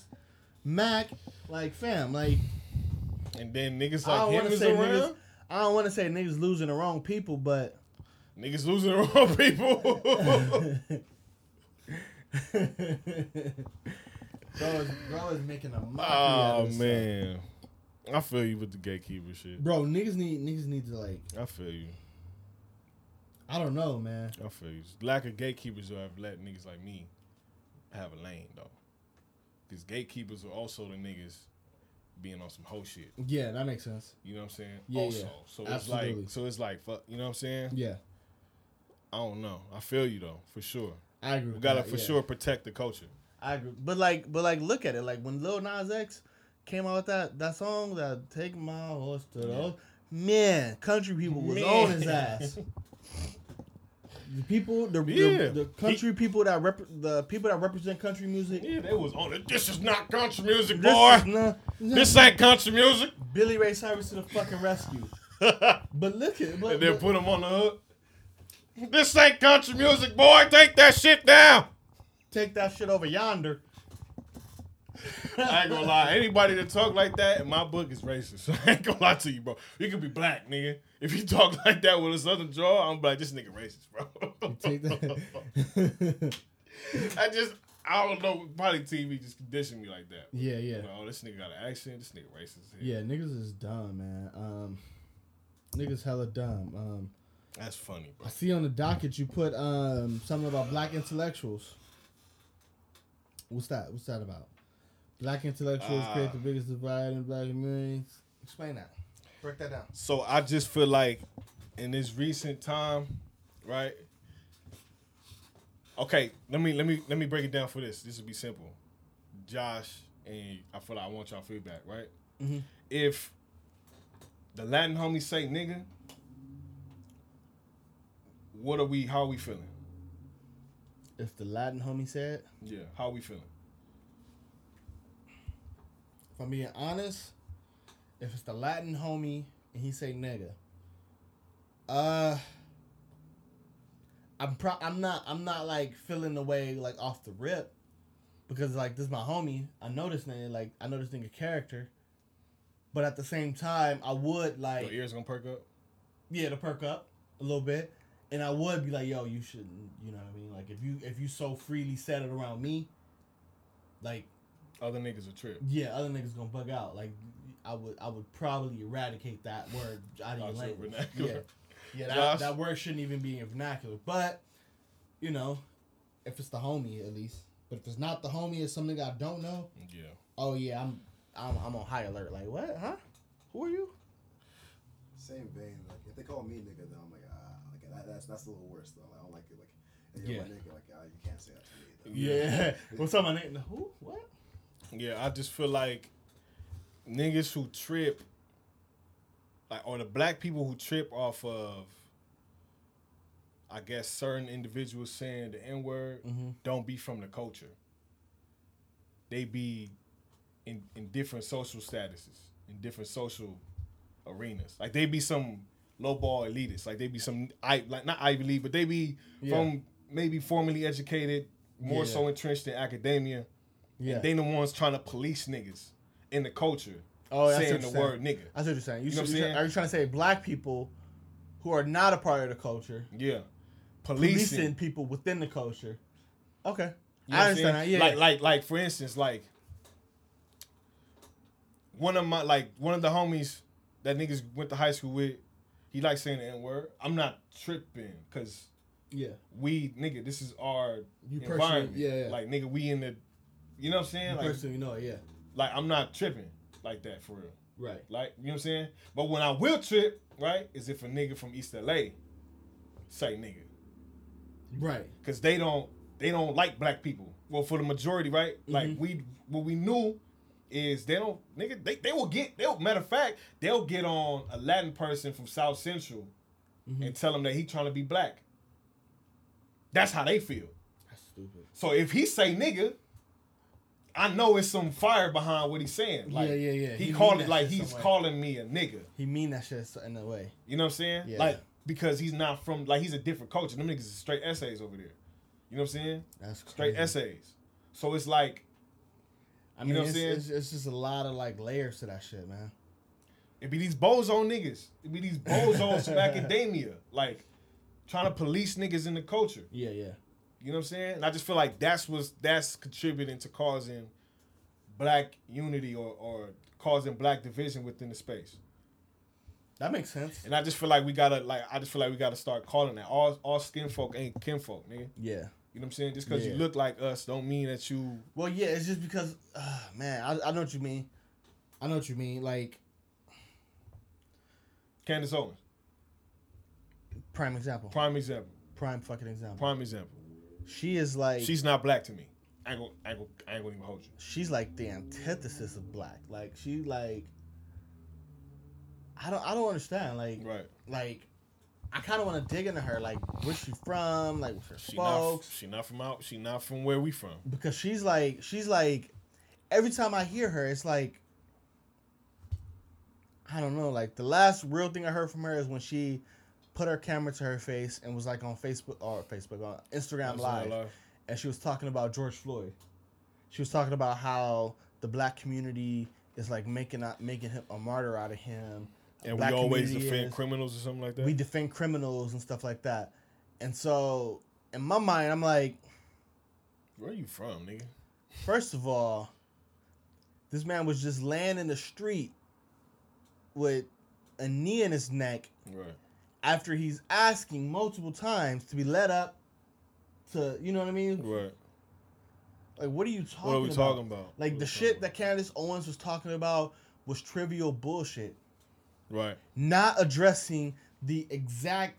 [SPEAKER 1] Mac, like fam. Like
[SPEAKER 2] And then niggas like him is around.
[SPEAKER 1] niggas. I don't want to say niggas losing the wrong people, but
[SPEAKER 2] Niggas losing the wrong people.
[SPEAKER 1] bro, is, bro is making a mockery
[SPEAKER 2] oh man, I feel you with the gatekeeper shit.
[SPEAKER 1] Bro, niggas need niggas need to like
[SPEAKER 2] I feel you.
[SPEAKER 1] I don't know, man.
[SPEAKER 2] I feel you. Lack of gatekeepers who have let niggas like me have a lane though. Because gatekeepers are also the niggas being on some hoe shit.
[SPEAKER 1] Yeah, that makes sense.
[SPEAKER 2] You know what I'm saying?
[SPEAKER 1] Yeah,
[SPEAKER 2] also.
[SPEAKER 1] yeah.
[SPEAKER 2] So it's
[SPEAKER 1] Absolutely.
[SPEAKER 2] like so it's like fuck you know what I'm saying?
[SPEAKER 1] Yeah,
[SPEAKER 2] I don't know. I feel you though, for sure.
[SPEAKER 1] I agree.
[SPEAKER 2] We gotta
[SPEAKER 1] that,
[SPEAKER 2] for
[SPEAKER 1] yeah.
[SPEAKER 2] sure protect the culture.
[SPEAKER 1] I agree, but like, but like, look at it. Like when Lil Nas X came out with that that song, that "Take My Horse to the,"
[SPEAKER 2] Yeah.
[SPEAKER 1] Man, country people was
[SPEAKER 2] Man.
[SPEAKER 1] on his ass. The people, the,
[SPEAKER 2] Yeah.
[SPEAKER 1] the, the country people that rep, the people that represent country music.
[SPEAKER 2] Yeah, they was on it. This is not country music,
[SPEAKER 1] This
[SPEAKER 2] boy.
[SPEAKER 1] not-
[SPEAKER 2] This ain't country music.
[SPEAKER 1] Billy Ray Cyrus to the fucking rescue. (laughs) But look at, but,
[SPEAKER 2] and then
[SPEAKER 1] but-
[SPEAKER 2] put him on the hook. This ain't country music, boy. Take that shit down.
[SPEAKER 1] take that shit over yonder.
[SPEAKER 2] I ain't gonna lie. Anybody that talk like that in my book is racist. (laughs) I ain't gonna lie to you, bro. You could be black, nigga. If you talk like that with a southern draw, I'm like, this nigga racist, bro.
[SPEAKER 1] Take that. (laughs)
[SPEAKER 2] I just, I don't know. Probably TV just conditioned me like that.
[SPEAKER 1] yeah, yeah.
[SPEAKER 2] You know, oh, this nigga got an accent. This nigga racist.
[SPEAKER 1] Yeah, niggas is dumb, man. Um, niggas hella dumb. Um,
[SPEAKER 2] That's funny, bro.
[SPEAKER 1] I see on the docket you put um something about black intellectuals. What's that? What's that about? Black intellectuals
[SPEAKER 2] Ah.
[SPEAKER 1] create the biggest divide in black communities. Explain that. Break that down.
[SPEAKER 2] So I just feel like in this recent time, right? Okay, let me let me let me break it down for this. This will be simple. Josh and I feel like I want y'all feedback, right?
[SPEAKER 1] Mhm.
[SPEAKER 2] If the Latin homies say nigga, what are we? How are we feeling?
[SPEAKER 1] If the Latin homie said,
[SPEAKER 2] Yeah, how are we feeling?
[SPEAKER 1] if I'm being honest, if it's the Latin homie and he say nigga, uh, I'm pro- I'm not I'm not like feeling the way like off the rip, because like this my homie. I know this nigga like I know this nigga character, but at the same time I would like
[SPEAKER 2] Your ears gonna perk up?
[SPEAKER 1] yeah to perk up a little bit, and I would be like yo you shouldn't you know what I mean like if you if you so freely said it around me, like
[SPEAKER 2] Other niggas a trip.
[SPEAKER 1] yeah, other niggas gonna bug out. Like I would, I would probably eradicate that word out of your
[SPEAKER 2] Out your
[SPEAKER 1] language.
[SPEAKER 2] vernacular.
[SPEAKER 1] Yeah, yeah, that,
[SPEAKER 2] Josh?
[SPEAKER 1] that word shouldn't even be in vernacular. But you know, if it's the homie at least. But if it's not the homie, it's something I don't know.
[SPEAKER 2] Yeah.
[SPEAKER 1] Oh yeah, I'm, I'm, I'm on high alert. Like what? Huh? Who are you?
[SPEAKER 3] Same vein. Like if they call me nigga, then I'm like ah, like that, that's that's a little worse though. Like, I don't like it. Like hey, you're my
[SPEAKER 1] Yeah.
[SPEAKER 3] nigga. Like ah, you can't say that to me. Though.
[SPEAKER 1] Yeah. (laughs) (laughs) What's up, my name? Who? What?
[SPEAKER 2] Yeah, I just feel like niggas who trip, like, or the black people who trip off of, I guess, certain individuals saying the N word,
[SPEAKER 1] Mm-hmm.
[SPEAKER 2] don't be from the culture. They be in, in different social statuses, in different social arenas. Like, they be some lowball elitists. Like, they be some, I like, not Ivy League, but they be
[SPEAKER 1] Yeah.
[SPEAKER 2] from maybe formally educated, more
[SPEAKER 1] Yeah.
[SPEAKER 2] so entrenched in academia.
[SPEAKER 1] Yeah.
[SPEAKER 2] They the ones trying to police niggas in the culture,
[SPEAKER 1] oh,
[SPEAKER 2] saying the
[SPEAKER 1] saying.
[SPEAKER 2] word nigga.
[SPEAKER 1] That's what you're saying. You,
[SPEAKER 2] You know what I'm saying?
[SPEAKER 1] Are you trying to say black people who are not a part of the culture
[SPEAKER 2] Yeah,
[SPEAKER 1] policing,
[SPEAKER 2] policing.
[SPEAKER 1] people within the culture? Okay,
[SPEAKER 2] You know
[SPEAKER 1] I understand that. Yeah,
[SPEAKER 2] like like like for instance, like one of my like one of the homies that niggas went to high school with, he likes saying the N word. I'm not tripping because
[SPEAKER 1] yeah.
[SPEAKER 2] we nigga, this is our
[SPEAKER 1] You
[SPEAKER 2] environment.
[SPEAKER 1] yeah, yeah.
[SPEAKER 2] Like nigga, we in the, you know what I'm saying?
[SPEAKER 1] you
[SPEAKER 2] Like
[SPEAKER 1] personally know it, yeah.
[SPEAKER 2] like I'm not tripping like that for real.
[SPEAKER 1] Right.
[SPEAKER 2] Like, you know what I'm saying? But when I will trip, right, is if a nigga from East LA say nigga.
[SPEAKER 1] Right.
[SPEAKER 2] Cause they don't they don't like black people. Well, for the majority, right? Like
[SPEAKER 1] Mhm.
[SPEAKER 2] we what we knew is they don't nigga, they, they will get they'll matter of fact, they'll get on a Latin person from South Central
[SPEAKER 1] Mhm.
[SPEAKER 2] and tell him that he trying to be black. That's how they feel.
[SPEAKER 1] That's stupid.
[SPEAKER 2] So if he say nigga, I know it's some fire behind what he's saying. Like
[SPEAKER 1] yeah, yeah, yeah.
[SPEAKER 2] he,
[SPEAKER 1] mean
[SPEAKER 2] called it like he's calling me a nigga.
[SPEAKER 1] He mean that shit in a way.
[SPEAKER 2] You know what I'm saying?
[SPEAKER 1] Yeah.
[SPEAKER 2] Like because he's not from like he's a different culture. Them niggas is straight essays over there. You know what I'm saying?
[SPEAKER 1] That's
[SPEAKER 2] Straight essays. So it's like
[SPEAKER 1] I
[SPEAKER 2] You
[SPEAKER 1] mean,
[SPEAKER 2] know what I'm
[SPEAKER 1] it's,
[SPEAKER 2] saying?
[SPEAKER 1] it's, it's just a lot of like layers to that shit, man.
[SPEAKER 2] it be these bozo niggas. It be these bozos from academia. Like trying to police niggas in the culture.
[SPEAKER 1] Yeah, yeah.
[SPEAKER 2] You know what I'm saying? And I just feel like that's what's that's contributing to causing black unity or, or causing black division within the space.
[SPEAKER 1] That makes sense.
[SPEAKER 2] And I just feel like we gotta like I just feel like we gotta start calling that. All all skin folk ain't kinfolk, nigga.
[SPEAKER 1] Yeah.
[SPEAKER 2] You know what I'm saying? Just because
[SPEAKER 1] Yeah.
[SPEAKER 2] you look like us don't mean that you
[SPEAKER 1] Well, yeah, it's just because, uh, man, I, I know what you mean. I know what you mean. Like,
[SPEAKER 2] Candace Owens.
[SPEAKER 1] prime example.
[SPEAKER 2] Prime example.
[SPEAKER 1] Prime fucking example.
[SPEAKER 2] Prime example.
[SPEAKER 1] She is like,
[SPEAKER 2] She's not black to me. I ain't gonna, I ain't gonna, I ain't gonna even hold you.
[SPEAKER 1] she's like the antithesis of black. Like, she like, I don't, I don't understand. Like,
[SPEAKER 2] Right.
[SPEAKER 1] like, I kind of want to dig into her. Like, where's she from? Like, what's her
[SPEAKER 2] She not,
[SPEAKER 1] folks?
[SPEAKER 2] she not from out. She not from where we from.
[SPEAKER 1] because she's like she's like every time I hear her, it's like I don't know. Like the last real thing I heard from her is when she put her camera to her face and was like on Facebook or Facebook on Instagram
[SPEAKER 2] That's
[SPEAKER 1] Live, and she was talking about George Floyd. She was talking about how the black community is like making out making him a martyr out of him.
[SPEAKER 2] And we always defend
[SPEAKER 1] is-
[SPEAKER 2] criminals or something like that.
[SPEAKER 1] We defend criminals and stuff like that. And so in my mind, I'm like,
[SPEAKER 2] Where are you from, nigga?
[SPEAKER 1] first of all, this man was just laying in the street with a knee in his neck
[SPEAKER 2] Right.
[SPEAKER 1] after he's asking multiple times to be let up to you know what I mean?
[SPEAKER 2] Right.
[SPEAKER 1] Like what are you talking
[SPEAKER 2] What are we
[SPEAKER 1] about?
[SPEAKER 2] talking about?
[SPEAKER 1] Like
[SPEAKER 2] What
[SPEAKER 1] the shit
[SPEAKER 2] talking
[SPEAKER 1] that Candace Owens was talking about was trivial bullshit.
[SPEAKER 2] Right.
[SPEAKER 1] Not addressing the exact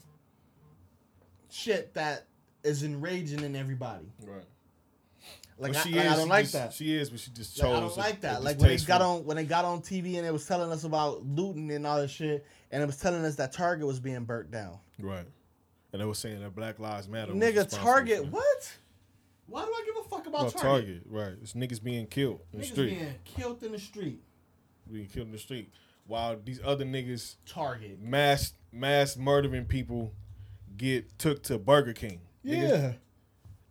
[SPEAKER 1] shit that is enraging in everybody.
[SPEAKER 2] Right.
[SPEAKER 1] Like,
[SPEAKER 2] But
[SPEAKER 1] I,
[SPEAKER 2] she
[SPEAKER 1] like,
[SPEAKER 2] is,
[SPEAKER 1] I don't like
[SPEAKER 2] just-
[SPEAKER 1] that.
[SPEAKER 2] She is, but she just chose.
[SPEAKER 1] Like, I don't like that. Like when they got on when they got on TV and it was telling us about looting and all this shit, and it was telling us that Target was being burnt down.
[SPEAKER 2] Right. And they were saying that Black Lives Matter.
[SPEAKER 1] Nigga, Target, what? Why do I give a fuck about
[SPEAKER 2] About
[SPEAKER 1] Target?
[SPEAKER 2] Target, right? It's niggas being killed in the street,
[SPEAKER 1] being killed in the street.
[SPEAKER 2] being killed in the street, while these other niggas
[SPEAKER 1] Target.
[SPEAKER 2] mass mass murdering people get took to Burger King, nigga,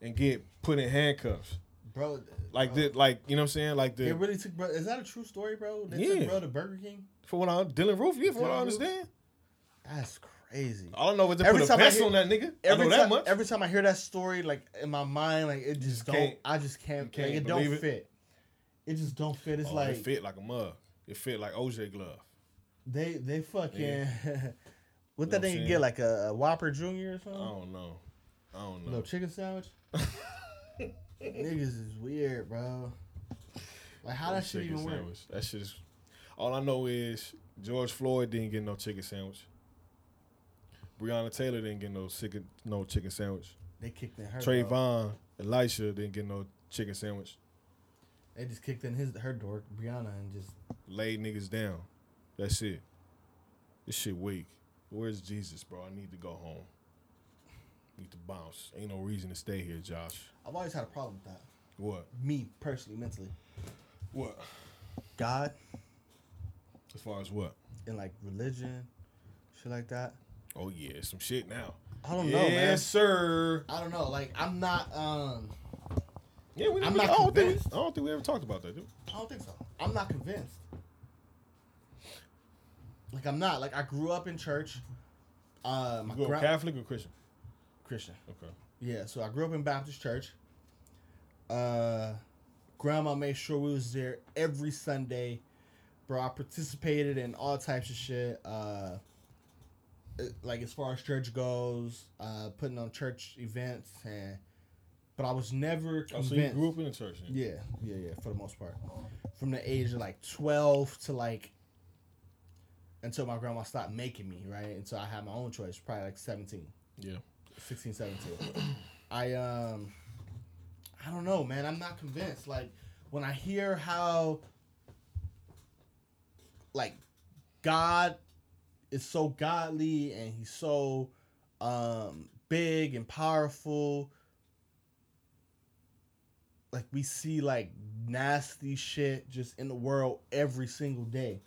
[SPEAKER 2] and get put in handcuffs.
[SPEAKER 1] bro.
[SPEAKER 2] Uh, like
[SPEAKER 1] bro,
[SPEAKER 2] that, like you know what I'm saying? Like
[SPEAKER 1] They
[SPEAKER 2] the
[SPEAKER 1] really took. Bro, is that a true story, bro? They
[SPEAKER 2] Yeah.
[SPEAKER 1] took bro to Burger King.
[SPEAKER 2] for what I Dylann Roof, yeah, for what I
[SPEAKER 1] Dylann Roof?
[SPEAKER 2] understand.
[SPEAKER 1] That's crazy.
[SPEAKER 2] I don't know if they
[SPEAKER 1] Every
[SPEAKER 2] put
[SPEAKER 1] time hear-
[SPEAKER 2] on that nigga.
[SPEAKER 1] Every time,
[SPEAKER 2] that
[SPEAKER 1] every time I hear that story, like in my mind, like it just
[SPEAKER 2] just
[SPEAKER 1] don't. I just can't.
[SPEAKER 2] can't
[SPEAKER 1] like, it don't
[SPEAKER 2] it?
[SPEAKER 1] fit. It just don't fit. It's
[SPEAKER 2] Oh,
[SPEAKER 1] like
[SPEAKER 2] it fit like a mug. It fit like OJ glove.
[SPEAKER 1] they they fucking. (laughs) what that
[SPEAKER 2] what
[SPEAKER 1] nigga
[SPEAKER 2] saying?
[SPEAKER 1] get like a, a Whopper Junior or something?
[SPEAKER 2] I don't know. I don't know.
[SPEAKER 1] Little chicken sandwich. (laughs) Niggas is weird, bro. Like how that shit even work?
[SPEAKER 2] sandwich. That shit is. All I know is George Floyd didn't get no chicken sandwich. Breonna Taylor didn't get no chicken no chicken sandwich.
[SPEAKER 1] They kicked in her.
[SPEAKER 2] Trayvon Elisha didn't get no chicken sandwich.
[SPEAKER 1] They just kicked in his her door, Breonna, and just
[SPEAKER 2] Laid niggas down. That's it. This shit weak. Where's Jesus, bro? I need to go home. Need to bounce. Ain't no reason to stay here, Josh.
[SPEAKER 1] I've always had a problem with that.
[SPEAKER 2] What?
[SPEAKER 1] Me personally, mentally,
[SPEAKER 2] What?
[SPEAKER 1] God
[SPEAKER 2] As far as what?
[SPEAKER 1] and like religion, shit like that.
[SPEAKER 2] Oh yeah, some shit now.
[SPEAKER 1] I don't know, man.
[SPEAKER 2] Yes, sir.
[SPEAKER 1] I don't know. Like I'm not. um
[SPEAKER 2] Yeah, we
[SPEAKER 1] I'm not
[SPEAKER 2] I, don't think we,
[SPEAKER 1] convinced.
[SPEAKER 2] I don't think we ever talked about that, dude.
[SPEAKER 1] I don't think so. I'm not convinced. Like I'm not. Like I grew up in church. Uh,
[SPEAKER 2] You
[SPEAKER 1] gra-
[SPEAKER 2] Catholic or Christian?
[SPEAKER 1] Christian.
[SPEAKER 2] Okay.
[SPEAKER 1] Yeah, so I grew up in Baptist church. Uh, grandma made sure we was there every Sunday. Bro, I participated in all types of shit. Uh, like as far as church goes, uh, putting on church events and. But I was never
[SPEAKER 2] Oh, so you grew up in the church? Then?
[SPEAKER 1] Yeah, yeah, yeah, for the most part. From the age of like 12 to like until my grandma stopped making me, right? Until I had my own choice, probably like 17,
[SPEAKER 2] Yeah.
[SPEAKER 1] 16, 17. (clears throat) I um I don't know, man. I'm not convinced. Like when I hear how like God is so godly and he's so um big and powerful like we see like nasty shit just in the world every single day.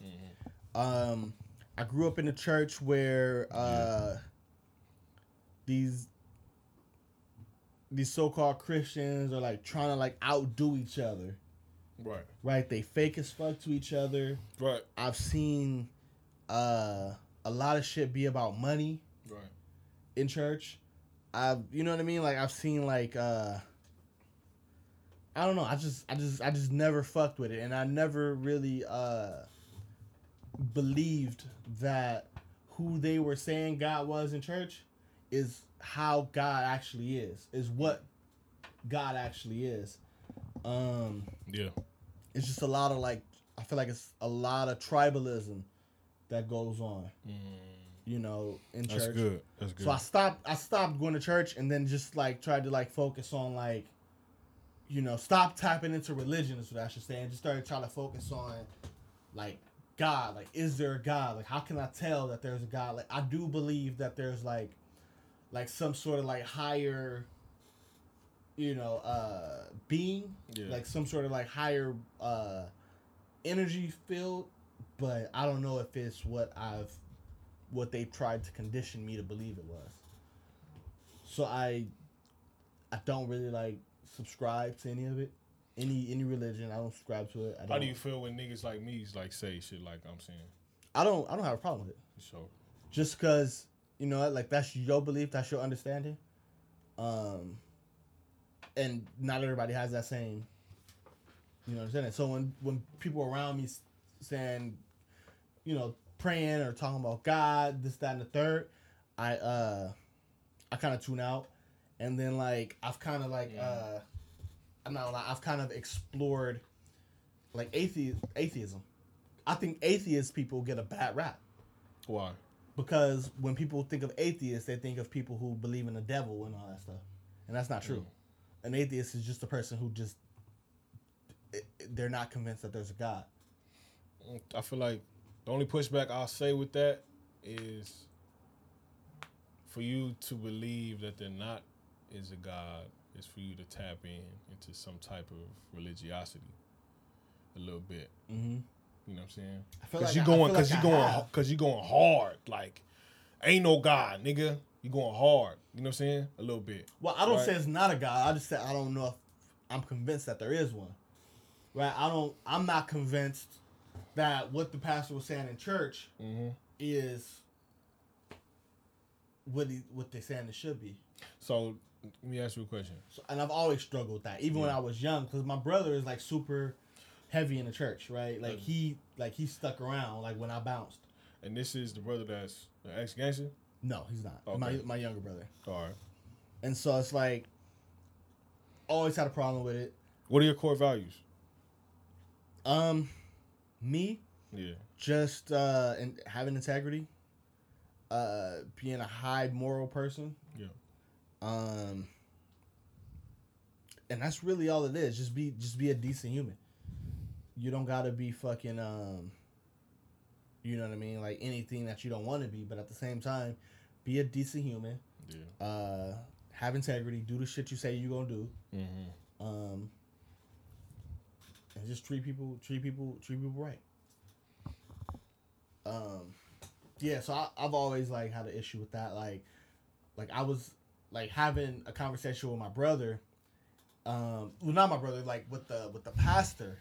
[SPEAKER 1] Um, I grew up in a church where uh, these these so-called Christians are like trying to like outdo each other,
[SPEAKER 2] Right.
[SPEAKER 1] right? They fake as fuck to each other.
[SPEAKER 2] Right.
[SPEAKER 1] I've seen uh, a lot of shit be about money
[SPEAKER 2] Right.
[SPEAKER 1] in church. I've you know what I mean? Like I've seen like uh I don't know, I just I just I just never fucked with it and I never really uh believed that who they were saying God was in church is how God actually is. Is what God actually is. Um
[SPEAKER 2] Yeah.
[SPEAKER 1] it's just a lot of like I feel like it's a lot of tribalism that goes on, you know, in
[SPEAKER 2] Mm. That's
[SPEAKER 1] church.
[SPEAKER 2] good. That's good.
[SPEAKER 1] So I stopped. I stopped going to church, and then just like tried to like focus on like, you know, stop tapping into religion is what I should say, and just started trying to focus on, like, God. Like, is there a God? Like, how can I tell that there's a God? Like, I do believe that there's like, like some sort of like higher, you know, uh, being,
[SPEAKER 2] Yeah.
[SPEAKER 1] like some sort of like higher uh, energy field, but I don't know if it's what I've what they tried to condition me to believe it was. So I I don't really like subscribe to any of it. Any any religion. I don't subscribe to it. I don't,
[SPEAKER 2] How do you feel when niggas like me like say shit like I'm saying?
[SPEAKER 1] I don't. I don't have a problem with it.
[SPEAKER 2] So
[SPEAKER 1] Just because you know, like that's your belief, that's your understanding. Um, and not everybody has that same. You know what I'm saying? So when when people around me saying, you know, praying or talking about God, this, that, and the third, I uh, I kind of tune out, and then like I've kind of like uh, I'm not gonna lie, I've kind of explored, like athe- atheism. I think atheist people get a bad rap
[SPEAKER 2] why?
[SPEAKER 1] because when people think of atheists, they think of people who believe in the devil and all that stuff, and that's not true. Mm. An atheist is just a person who just they're not convinced that there's a God.
[SPEAKER 2] I feel like the only pushback I'll say with that is for you to believe that there not is a God is for you to tap in into some type of religiosity a little bit.
[SPEAKER 1] Mm-hmm.
[SPEAKER 2] You know what I'm saying? Cause
[SPEAKER 1] like
[SPEAKER 2] you
[SPEAKER 1] I- I
[SPEAKER 2] going, cause
[SPEAKER 1] like you're
[SPEAKER 2] going, cause you're going hard. Like, ain't no God, nigga. You're going hard. You know what I'm saying? A little bit.
[SPEAKER 1] Well, I don't
[SPEAKER 2] Right.
[SPEAKER 1] say it's not a God. I just say I don't know if I'm convinced that there is one. Right? I don't. I'm not convinced that what the pastor was saying in church
[SPEAKER 2] hmm
[SPEAKER 1] is what he, what they saying it should be.
[SPEAKER 2] So let me ask you a question.
[SPEAKER 1] So, and I've always struggled with that, even when I was young, because my brother is like super heavy in the church, right? Like he like he stuck around like when I bounced.
[SPEAKER 2] And this is the brother that's the ex gangster.
[SPEAKER 1] No, he's not.
[SPEAKER 2] Okay.
[SPEAKER 1] My my younger brother.
[SPEAKER 2] All right.
[SPEAKER 1] And so it's like always had a problem with it.
[SPEAKER 2] What are your core values?
[SPEAKER 1] Um, me
[SPEAKER 2] Yeah.
[SPEAKER 1] just uh and having integrity, uh, being a high moral person.
[SPEAKER 2] Yeah.
[SPEAKER 1] Um, and that's really all it is. Just be just be a decent human. You don't gotta be fucking um. You know what I mean? Like anything that you don't want to be, but at the same time, be a decent human.
[SPEAKER 2] Yeah.
[SPEAKER 1] Uh, have integrity. Do the shit you say you're gonna do.
[SPEAKER 2] Mm-hmm.
[SPEAKER 1] Um, and just treat people, treat people, treat people right. Um, yeah. So I, I've always like had an issue with that. Like, like I was like having a conversation with my brother. Um, well, not my brother, like with the with the pastor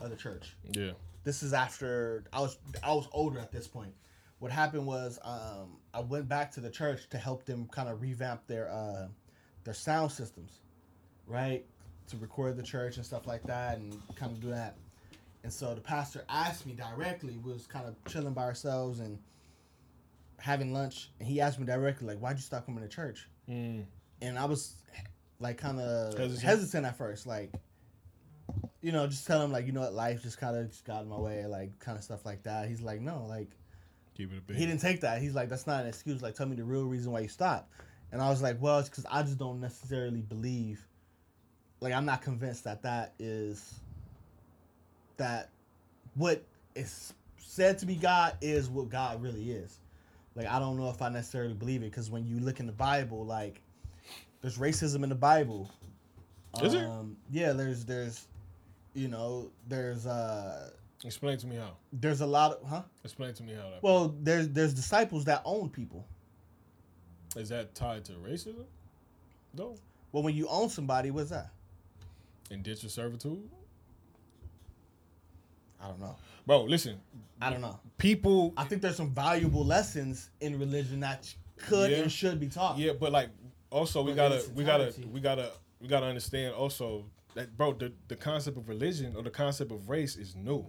[SPEAKER 1] of the church.
[SPEAKER 2] Yeah.
[SPEAKER 1] This is after I was I was older at this point. What happened was um, I went back to the church to help them kind of revamp their uh, their sound systems, right, to record the church and stuff like that, and kind of do that. And so the pastor asked me directly. We was kind of chilling by ourselves and having lunch, and he asked me directly, like, "Why'd you stop coming to church?"
[SPEAKER 2] Mm.
[SPEAKER 1] and I was like kind of
[SPEAKER 2] Hesitant?
[SPEAKER 1] hesitant. at first, like you know, just tell him like you know what life just kind of just got in my way, like kind of stuff like that. He's like, no, like
[SPEAKER 2] Keep it a bit.
[SPEAKER 1] he didn't take that. He's like, that's not an excuse. Like, tell me the real reason why you stopped. And I was like, well, it's because I just don't necessarily believe. Like, I'm not convinced that that is that what is said to be God is what God really is. Like, I don't know if I necessarily believe it because when you look in the Bible, like, there's racism in the Bible.
[SPEAKER 2] Is there?
[SPEAKER 1] Um, yeah, there's there's, you know, there's uh,
[SPEAKER 2] Explain to me how.
[SPEAKER 1] there's a lot of huh.
[SPEAKER 2] Explain to me how that.
[SPEAKER 1] Well, there's there's disciples that own people.
[SPEAKER 2] is that tied to racism? No.
[SPEAKER 1] Well, when you own somebody, what's that?
[SPEAKER 2] Indentured servitude.
[SPEAKER 1] I don't know.
[SPEAKER 2] Bro, listen.
[SPEAKER 1] I don't know.
[SPEAKER 2] People.
[SPEAKER 1] I think there's some valuable lessons in religion that could
[SPEAKER 2] Yeah.
[SPEAKER 1] and should be taught.
[SPEAKER 2] Yeah, but like also we gotta we gotta we gotta we gotta understand also that bro the, the concept of religion or the concept of race is new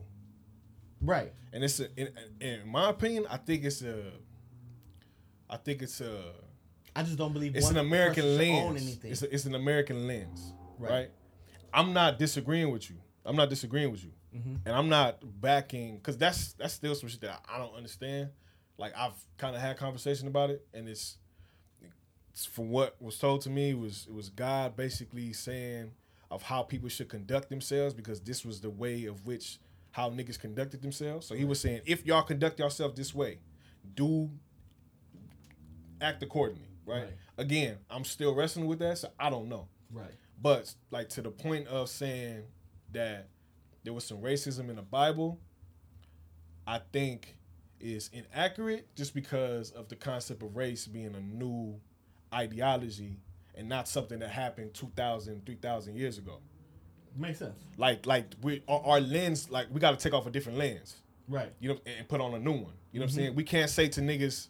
[SPEAKER 1] Right.
[SPEAKER 2] and it's a, in, in my opinion I think it's a I think it's a
[SPEAKER 1] I just don't believe
[SPEAKER 2] it's an American lens
[SPEAKER 1] own anything.
[SPEAKER 2] it's a, it's an American lens
[SPEAKER 1] Right.
[SPEAKER 2] right. I'm not disagreeing with you I'm not disagreeing with you
[SPEAKER 1] Mhm.
[SPEAKER 2] and I'm not backing because that's that's still some shit that I don't understand like I've kind of had conversation about it and it's it's from what was told to me was it was God basically saying of how people should conduct themselves because this was the way of which how niggas conducted themselves. So he was saying if y'all conduct yourself this way, do act accordingly, right?
[SPEAKER 1] Right.
[SPEAKER 2] Again, I'm still wrestling with that, so I don't know.
[SPEAKER 1] right.
[SPEAKER 2] But like to the point of saying that there was some racism in the Bible, I think is inaccurate just because of the concept of race being a new ideology and not something that happened 2,000, 3,000 years ago.
[SPEAKER 1] Makes sense.
[SPEAKER 2] Like like we our, our lens like we got to take off a different lens.
[SPEAKER 1] Right.
[SPEAKER 2] you know, and put on a new one. You know what
[SPEAKER 1] Mm-hmm.
[SPEAKER 2] I'm saying? We can't say to niggas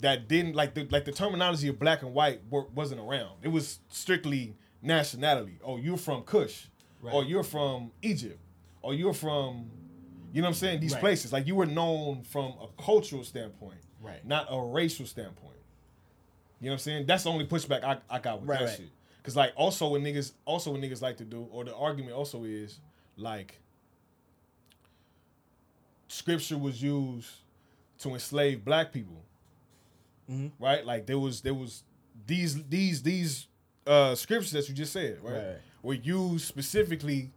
[SPEAKER 2] that didn't like the like the terminology of black and white wa- wasn't around. It was strictly nationality. Oh, you're from Kush,
[SPEAKER 1] Right.
[SPEAKER 2] or you're from Egypt, or you're from, you know what I'm saying? These
[SPEAKER 1] Right.
[SPEAKER 2] places like you were known from a cultural standpoint,
[SPEAKER 1] Right.
[SPEAKER 2] Not a racial standpoint. You know what I'm saying? That's the only pushback I, I got with
[SPEAKER 1] Right,
[SPEAKER 2] that shit. Cause like also what niggas also what niggas like to do, or the argument also is like scripture was used to enslave black people.
[SPEAKER 1] Mhm.
[SPEAKER 2] Right? Like there was there was these these these uh scriptures that you just said, right?
[SPEAKER 1] Right.
[SPEAKER 2] Were used specifically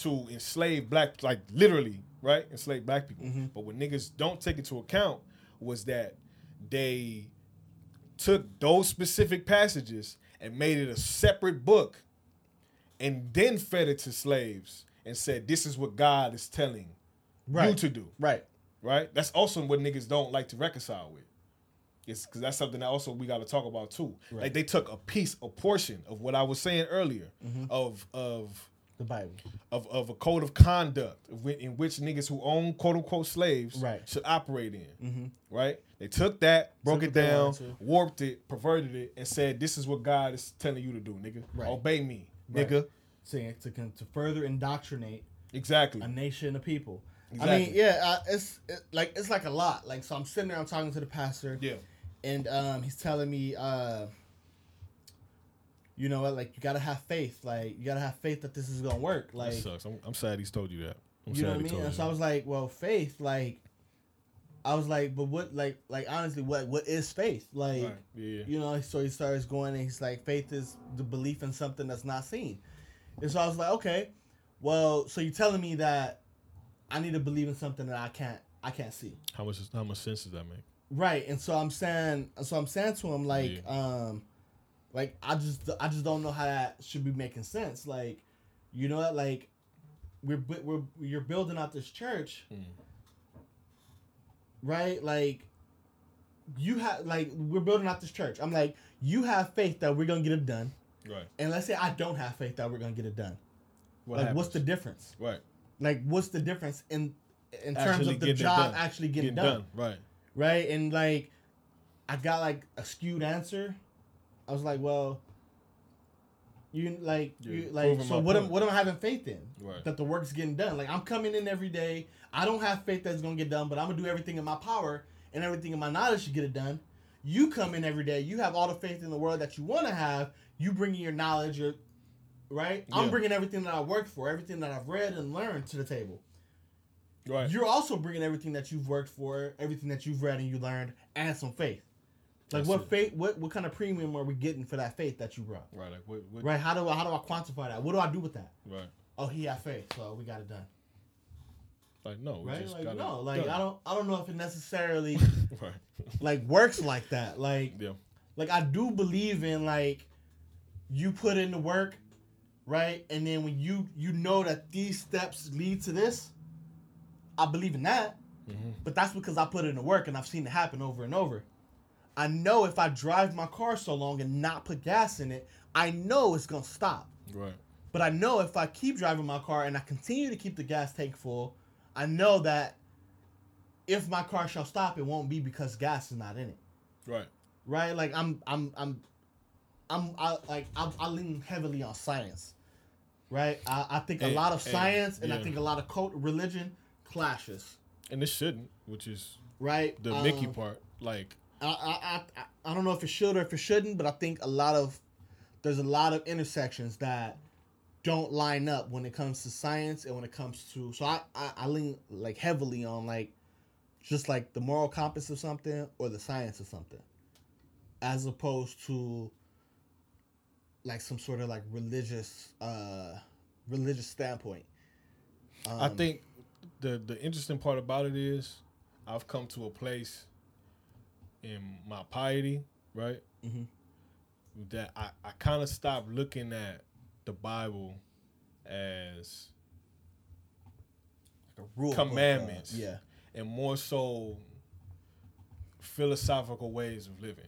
[SPEAKER 2] to enslave black like literally, right? Enslave black people.
[SPEAKER 1] Mhm.
[SPEAKER 2] But what niggas don't take into account was that they took those specific passages and made it a separate book and then fed it to slaves and said this is what God is telling
[SPEAKER 1] Right.
[SPEAKER 2] you to do
[SPEAKER 1] Right.
[SPEAKER 2] right? That's also what niggas don't like to reconcile with. It's because that's something that also we got to talk about too.
[SPEAKER 1] Right.
[SPEAKER 2] Like they took a piece, a portion of what I was saying earlier
[SPEAKER 1] Mm-hmm.
[SPEAKER 2] of of
[SPEAKER 1] The Bible.
[SPEAKER 2] of of a code of conduct of in which niggas who own quote unquote slaves
[SPEAKER 1] Right.
[SPEAKER 2] should operate in.
[SPEAKER 1] Mm-hmm.
[SPEAKER 2] Right? They took that, broke
[SPEAKER 1] Took
[SPEAKER 2] it down, warped it, perverted it, and said, "This is what God is telling you to do, nigga.
[SPEAKER 1] Right.
[SPEAKER 2] Obey me,
[SPEAKER 1] Right.
[SPEAKER 2] nigga."
[SPEAKER 1] Saying to to further indoctrinate
[SPEAKER 2] Exactly.
[SPEAKER 1] a nation of people. I mean, yeah, uh, it's it, like it's like a lot. Like, so I'm sitting there, I'm talking to the pastor,
[SPEAKER 2] Yeah.
[SPEAKER 1] And um, he's telling me, uh, you know what, like you gotta have faith. Like you gotta have faith that this is gonna work. Like
[SPEAKER 2] that sucks. I'm, I'm sad he's told you that. I'm
[SPEAKER 1] you know what I mean? And so I was like, well, faith, like I was like, but what like like honestly, what what is faith? Like
[SPEAKER 2] Right. Yeah.
[SPEAKER 1] you know, so he starts going and he's like, faith is the belief in something that's not seen. And so I was like, okay, well, so you're telling me that I need to believe in something that I can't I can't see.
[SPEAKER 2] How much how much sense does that make?
[SPEAKER 1] Right. And so I'm saying so I'm saying to him like um like I just I just don't know how that should be making sense. Like, you know what, like we're we're you're building out this church,
[SPEAKER 2] Mm.
[SPEAKER 1] right? Like you have like we're building out this church. I'm like, you have faith that we're gonna get it done.
[SPEAKER 2] Right.
[SPEAKER 1] And let's say I don't have faith that we're gonna get it done.
[SPEAKER 2] What
[SPEAKER 1] like, what's the difference?
[SPEAKER 2] right?
[SPEAKER 1] Like, what's the difference in in terms of the job
[SPEAKER 2] done.
[SPEAKER 1] actually getting,
[SPEAKER 2] Getting
[SPEAKER 1] done,
[SPEAKER 2] done. Right.
[SPEAKER 1] Right? And like, I got like a skewed answer. I was like, well, you like
[SPEAKER 2] Yeah,
[SPEAKER 1] you like so what am what am I having faith in?
[SPEAKER 2] Right.
[SPEAKER 1] That the work's getting done. Like I'm coming in every day. I don't have faith that it's gonna get done, but I'm gonna do everything in my power and everything in my knowledge to get it done. You come in every day. You have all the faith in the world that you want to have. You bring in your knowledge, your right. I'm bringing everything that I worked for, everything that I've read and learned to the table.
[SPEAKER 2] Right.
[SPEAKER 1] You're also bringing everything that you've worked for, everything that you've read and you learned, and some faith. Like
[SPEAKER 2] That's
[SPEAKER 1] what
[SPEAKER 2] it.
[SPEAKER 1] faith? What what kind of premium are we getting for that faith that you brought?
[SPEAKER 2] Right. Like what? what
[SPEAKER 1] Right? How do I how do I quantify that? What do I do with that?
[SPEAKER 2] Right.
[SPEAKER 1] Oh, he had faith, so we got it done.
[SPEAKER 2] Like no. we
[SPEAKER 1] Right?
[SPEAKER 2] just
[SPEAKER 1] Like
[SPEAKER 2] got
[SPEAKER 1] no, like
[SPEAKER 2] done.
[SPEAKER 1] I don't I don't know if it necessarily (laughs)
[SPEAKER 2] right.
[SPEAKER 1] like works like that. Like
[SPEAKER 2] Yeah.
[SPEAKER 1] like I do believe in like you put in the work, right? And then when you you know that these steps lead to this, I believe in that.
[SPEAKER 2] Mhm.
[SPEAKER 1] But that's because I put in the work and I've seen it happen over and over. I know if I drive my car so long and not put gas in it, I know it's gonna stop.
[SPEAKER 2] Right.
[SPEAKER 1] But I know if I keep driving my car and I continue to keep the gas tank full, I know that if my car shall stop, it won't be because gas is not in it.
[SPEAKER 2] Right.
[SPEAKER 1] Right? Like I'm I'm I'm I'm I, like I, I lean heavily on science. Right? I, I think a
[SPEAKER 2] And-
[SPEAKER 1] lot of
[SPEAKER 2] and-
[SPEAKER 1] science and I
[SPEAKER 2] yeah.
[SPEAKER 1] think a lot of cult religion clashes.
[SPEAKER 2] And this shouldn't, which is
[SPEAKER 1] Right?
[SPEAKER 2] the
[SPEAKER 1] Um,
[SPEAKER 2] Mickey part. Like
[SPEAKER 1] I, I, I, I don't know if it should or if it shouldn't, but I think a lot of there's a lot of intersections that don't line up when it comes to science and when it comes to so I, I, I lean like heavily on like just like the moral compass of something or the science of something as opposed to like some sort of like religious uh religious standpoint
[SPEAKER 2] I
[SPEAKER 1] Um,
[SPEAKER 2] think the the interesting part about it is I've come to a place in my piety, right?
[SPEAKER 1] Mhm.
[SPEAKER 2] That I, I kind of stopped looking at the Bible as
[SPEAKER 1] like a rule uh,
[SPEAKER 2] commandments.
[SPEAKER 1] yeah
[SPEAKER 2] and more so philosophical ways of living.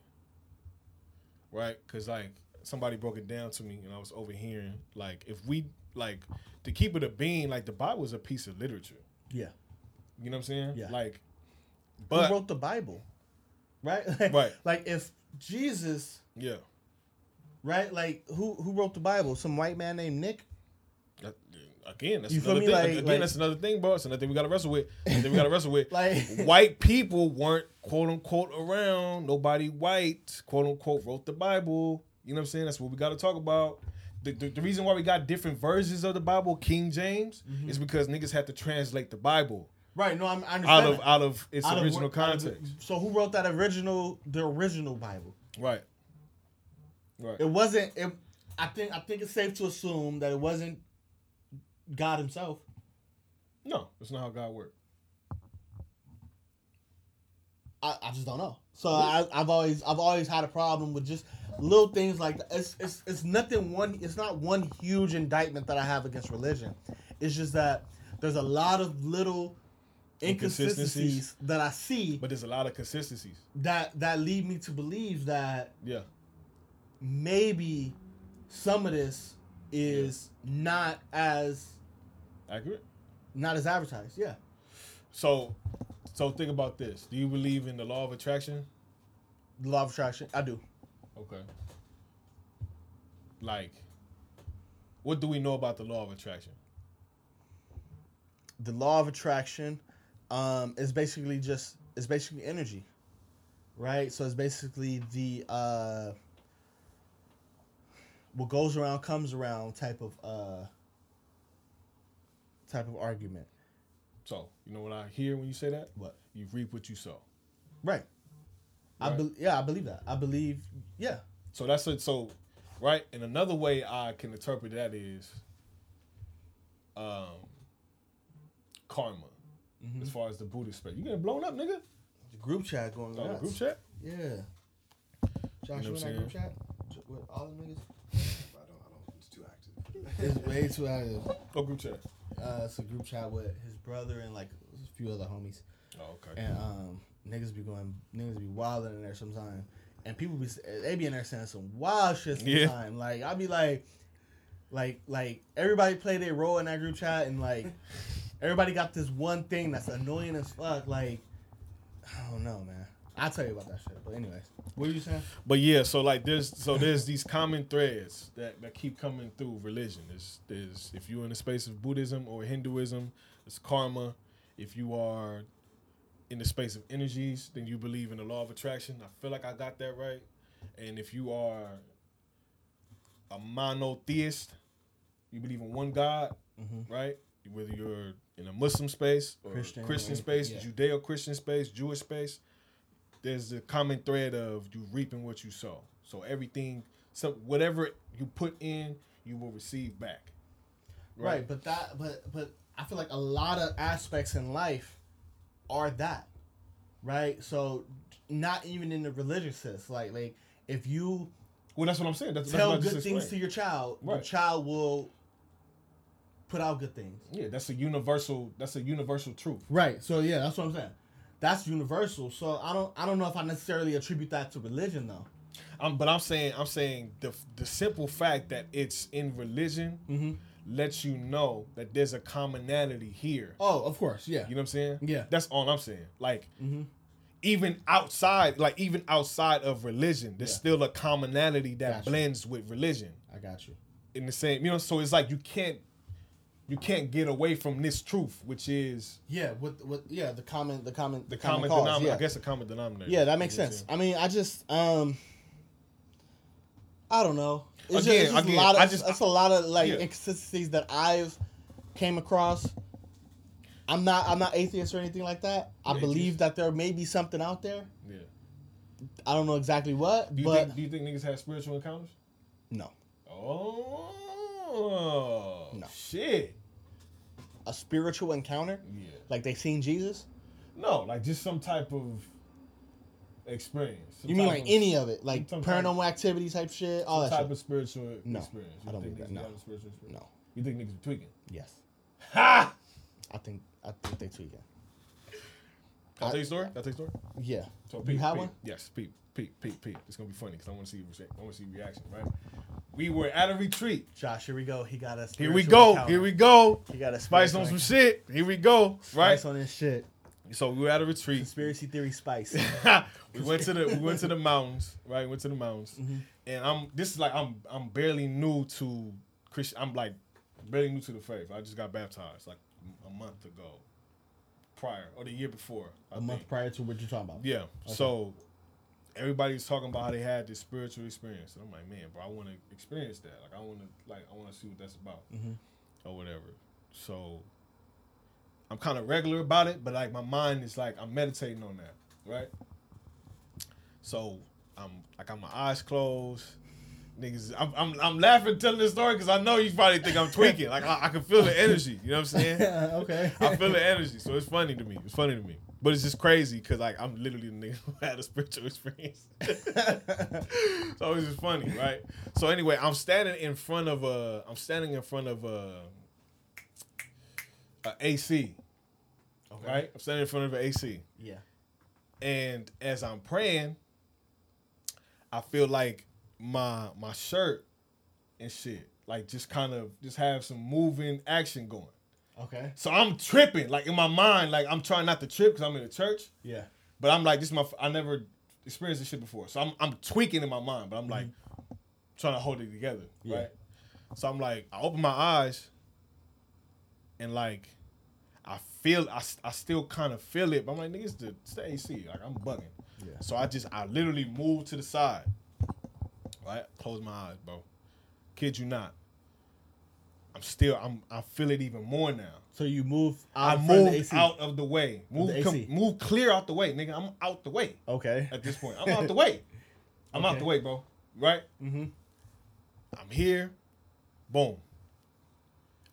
[SPEAKER 2] Right? Because, like, somebody broke it down to me, and I was overhearing like if we like to keep it a being, like the Bible is a piece of literature.
[SPEAKER 1] Yeah.
[SPEAKER 2] You know what I'm saying?
[SPEAKER 1] Yeah.
[SPEAKER 2] Like,
[SPEAKER 1] Who wrote the Bible? Right? (laughs) Like,
[SPEAKER 2] Right.
[SPEAKER 1] Like if Jesus,
[SPEAKER 2] yeah,
[SPEAKER 1] right? Like who who wrote the Bible? Some white man named Nick?
[SPEAKER 2] that, again, that's
[SPEAKER 1] You
[SPEAKER 2] another thing.
[SPEAKER 1] Like-
[SPEAKER 2] again,
[SPEAKER 1] like-
[SPEAKER 2] that's another thing, bro. It's another thing we got to wrestle with. Another thing we got to wrestle with. (laughs)
[SPEAKER 1] Like (laughs)
[SPEAKER 2] white people weren't quote unquote around. Nobody white quote unquote wrote the Bible. You know what I'm saying? That's what we got to talk about. The, the, the reason why we got different versions of the Bible, King James,
[SPEAKER 1] Mm-hmm.
[SPEAKER 2] is because niggas had to translate the Bible
[SPEAKER 1] Right, no, I'm I understand.
[SPEAKER 2] out of
[SPEAKER 1] that.
[SPEAKER 2] out of its
[SPEAKER 1] Out
[SPEAKER 2] original
[SPEAKER 1] of-
[SPEAKER 2] context.
[SPEAKER 1] so who wrote that original the original Bible?
[SPEAKER 2] Right. Right.
[SPEAKER 1] It wasn't it I think I think it's safe to assume that it wasn't God himself.
[SPEAKER 2] No, that's not how God worked.
[SPEAKER 1] I, I just don't know. So I, I've always I've always had a problem with just little things like that. It's, it's it's nothing one. It's not one huge indictment that I have against religion. It's just that there's a lot of little
[SPEAKER 2] Inconsistencies.
[SPEAKER 1] inconsistencies that I see
[SPEAKER 2] But there's a lot of consistencies.
[SPEAKER 1] that that lead me to believe that
[SPEAKER 2] Yeah.
[SPEAKER 1] maybe some of this is not as
[SPEAKER 2] Accurate.
[SPEAKER 1] not as advertised. Yeah.
[SPEAKER 2] So so think about this. Do you believe in the law of attraction?
[SPEAKER 1] The law of attraction. I do.
[SPEAKER 2] Okay. Like, what do we know about the law of attraction?
[SPEAKER 1] the law of attraction um, is basically just it's basically energy right so it's basically the uh, what goes around comes around type of uh, type of argument
[SPEAKER 2] So, you know what I hear when you say that?
[SPEAKER 1] what
[SPEAKER 2] You reap what you sow.
[SPEAKER 1] right, I
[SPEAKER 2] Right.
[SPEAKER 1] be- yeah I believe that I believe yeah
[SPEAKER 2] So that's it. So, right. And another way I can interpret that is, um, karma.
[SPEAKER 1] Mm-hmm.
[SPEAKER 2] As far as the Buddhist space, you getting blown up, nigga?
[SPEAKER 1] the group chat going
[SPEAKER 2] Oh,
[SPEAKER 1] on
[SPEAKER 2] group chat.
[SPEAKER 1] yeah Josh
[SPEAKER 2] You know
[SPEAKER 1] in group chat with all the niggas (laughs)
[SPEAKER 3] I don't, I don't. It's too active.
[SPEAKER 1] it's way too active
[SPEAKER 2] Oh, group chat.
[SPEAKER 1] Uh, it's a group chat with his brother and like a few other homies
[SPEAKER 2] Oh, okay.
[SPEAKER 1] And um, niggas be going, niggas be wilding in there sometimes, and people be they be in there saying some wild shit (laughs)
[SPEAKER 2] Yeah.
[SPEAKER 1] sometimes. Like I'll be like, like like everybody play their role in that group chat, and like (laughs) everybody got this one thing that's annoying as fuck. Like I don't know, man. I'll tell you about that shit. But anyways, what are you saying?
[SPEAKER 2] But yeah, so like there's so there's these common threads that, that keep coming through religion. There's there's if you're in the space of Buddhism or Hinduism, it's karma. If you are in the space of energies, then you believe in the law of attraction. I feel like I got that right. And if you are a monotheist, you believe in one God,
[SPEAKER 1] Mhm.
[SPEAKER 2] right? Whether you're in a Muslim space or
[SPEAKER 1] Christian
[SPEAKER 2] Christian, space,
[SPEAKER 1] anything,
[SPEAKER 2] Judeo-Christian space, Jewish space, there's a common thread of you reaping what you sow. So everything, so whatever you put in, you will receive back.
[SPEAKER 1] Right. but that, but but I feel like a lot of aspects in life are that, right? So not even in the religious sense, like like if you
[SPEAKER 2] Well, that's what I'm saying. That's, that's
[SPEAKER 1] tell
[SPEAKER 2] what I
[SPEAKER 1] good things to your child,
[SPEAKER 2] Right.
[SPEAKER 1] child will put out good things.
[SPEAKER 2] Yeah, that's a universal. That's a universal truth.
[SPEAKER 1] Right. So yeah, that's what I'm saying. That's universal. So I don't I don't know if I necessarily attribute that to religion though.
[SPEAKER 2] Um, but I'm saying, I'm saying the the simple fact that it's in religion
[SPEAKER 1] Mm-hmm.
[SPEAKER 2] lets you know that there's a commonality here.
[SPEAKER 1] Oh, of course, yeah.
[SPEAKER 2] You know what I'm saying?
[SPEAKER 1] Yeah.
[SPEAKER 2] That's all I'm saying. Like,
[SPEAKER 1] Mhm.
[SPEAKER 2] even outside, like even outside of religion, there's
[SPEAKER 1] Yeah.
[SPEAKER 2] still a commonality that
[SPEAKER 1] Gotcha.
[SPEAKER 2] blends with religion
[SPEAKER 1] I got you.
[SPEAKER 2] in the same. You know, so it's like you can't, you can't get away from this truth, which is
[SPEAKER 1] Yeah, with with yeah, the common the common
[SPEAKER 2] the common,
[SPEAKER 1] cause,
[SPEAKER 2] denominator.
[SPEAKER 1] yeah.
[SPEAKER 2] I guess the common denominator.
[SPEAKER 1] Yeah, that makes
[SPEAKER 2] You know what I'm
[SPEAKER 1] sense. I mean, I just um I don't know. It's
[SPEAKER 2] Again,
[SPEAKER 1] just, it's
[SPEAKER 2] again,
[SPEAKER 1] a lot of
[SPEAKER 2] I just-
[SPEAKER 1] it's a lot of like
[SPEAKER 2] Yeah.
[SPEAKER 1] inconsistencies that I've came across. I'm not I'm not atheist or anything like that. I
[SPEAKER 2] Yeah,
[SPEAKER 1] believe that there may be something out there.
[SPEAKER 2] Yeah.
[SPEAKER 1] I don't know exactly what,
[SPEAKER 2] Do you
[SPEAKER 1] but
[SPEAKER 2] think? Do you think niggas have spiritual encounters?
[SPEAKER 1] no.
[SPEAKER 2] Oh.
[SPEAKER 1] No.
[SPEAKER 2] Shit.
[SPEAKER 1] A spiritual encounter?
[SPEAKER 2] Yeah.
[SPEAKER 1] Like they seen Jesus?
[SPEAKER 2] No, like just some type of experience.
[SPEAKER 1] You mean like
[SPEAKER 2] of-
[SPEAKER 1] any of it? Like paranormal activity type shit? All
[SPEAKER 2] some
[SPEAKER 1] that
[SPEAKER 2] type
[SPEAKER 1] shit?
[SPEAKER 2] of spiritual
[SPEAKER 1] No,
[SPEAKER 2] experience. You
[SPEAKER 1] I don't
[SPEAKER 2] think
[SPEAKER 1] that, no.
[SPEAKER 2] spiritual experience?
[SPEAKER 1] No.
[SPEAKER 2] You think niggas be tweaking?
[SPEAKER 1] Yes.
[SPEAKER 2] Ha!
[SPEAKER 1] I think I think they tweaking.
[SPEAKER 2] Can I,
[SPEAKER 1] I-
[SPEAKER 2] tell you a story? Can I tell you a story?
[SPEAKER 1] Yeah.
[SPEAKER 2] So
[SPEAKER 1] You
[SPEAKER 2] peep,
[SPEAKER 1] have
[SPEAKER 2] peep.
[SPEAKER 1] one?
[SPEAKER 2] Yes, peep, peep, peep, peep. It's gonna be funny because I want to see, I want to see reaction, right? We were at a retreat.
[SPEAKER 1] Josh, here we go. He got us.
[SPEAKER 2] Here we go. Here we go.
[SPEAKER 1] He got a
[SPEAKER 2] Spice on some shit. Here we go. Right.
[SPEAKER 1] Spice on this shit.
[SPEAKER 2] So we were at a retreat.
[SPEAKER 1] Conspiracy theory spice. (laughs)
[SPEAKER 2] we went to the we went to the mountains, right? Went to the mountains,
[SPEAKER 1] Mm-hmm.
[SPEAKER 2] and I'm this is like I'm I'm barely new to Christian. I'm like barely new to the faith. I just got baptized like a month ago, prior or the year before. I
[SPEAKER 1] a month prior to what you're talking about.
[SPEAKER 2] Yeah. So everybody's talking about how they had this spiritual experience, and I'm like, man, bro, I want to experience that. Like I want to like I want to see what that's about,
[SPEAKER 1] Mhm.
[SPEAKER 2] or whatever. So I'm kind of regular about it, but like my mind is like I'm meditating on that, right? So I'm I got my eyes closed. Niggas, I'm, I'm, I'm laughing telling this story because I know you probably think I'm tweaking. Like I, I can feel the energy. You know what I'm saying? (laughs)
[SPEAKER 1] okay.
[SPEAKER 2] I feel the energy, so it's funny to me. It's funny to me, but it's just crazy because like I'm literally the nigga (laughs) who had a spiritual experience. (laughs) so it's just funny, right? So anyway, I'm standing in front of a, I'm standing in front of a, a AC,
[SPEAKER 1] Okay.
[SPEAKER 2] right? I'm standing in front of an AC,
[SPEAKER 1] Yeah.
[SPEAKER 2] and as I'm praying, I feel like my my shirt and shit, like just kind of just have some moving action going.
[SPEAKER 1] Okay.
[SPEAKER 2] So I'm tripping, like in my mind, like I'm trying not to trip because I'm in the church.
[SPEAKER 1] Yeah.
[SPEAKER 2] But I'm like, this is my, I never experienced this shit before. So I'm, I'm tweaking in my mind, but I'm like mm-hmm. trying to hold it together,
[SPEAKER 1] Yeah.
[SPEAKER 2] right? So I'm like, I open my eyes, and like, I feel, I, I still kind of feel it, but I'm like, nigga, it's the, it's the AC, like I'm bugging.
[SPEAKER 1] Yeah.
[SPEAKER 2] So I just, I literally moved to the side, right? Close my eyes, bro. Kid you not. I'm still, I'm, I feel it even more now.
[SPEAKER 1] So you move out
[SPEAKER 2] I
[SPEAKER 1] in of the
[SPEAKER 2] moved out of the way. Move,
[SPEAKER 1] the
[SPEAKER 2] com- move clear out the way, nigga. I'm out the way
[SPEAKER 1] Okay.
[SPEAKER 2] at this point. (laughs) I'm out the way. I'm out
[SPEAKER 1] Okay.
[SPEAKER 2] the way, bro. Right?
[SPEAKER 1] Mm-hmm.
[SPEAKER 2] I'm here. Boom.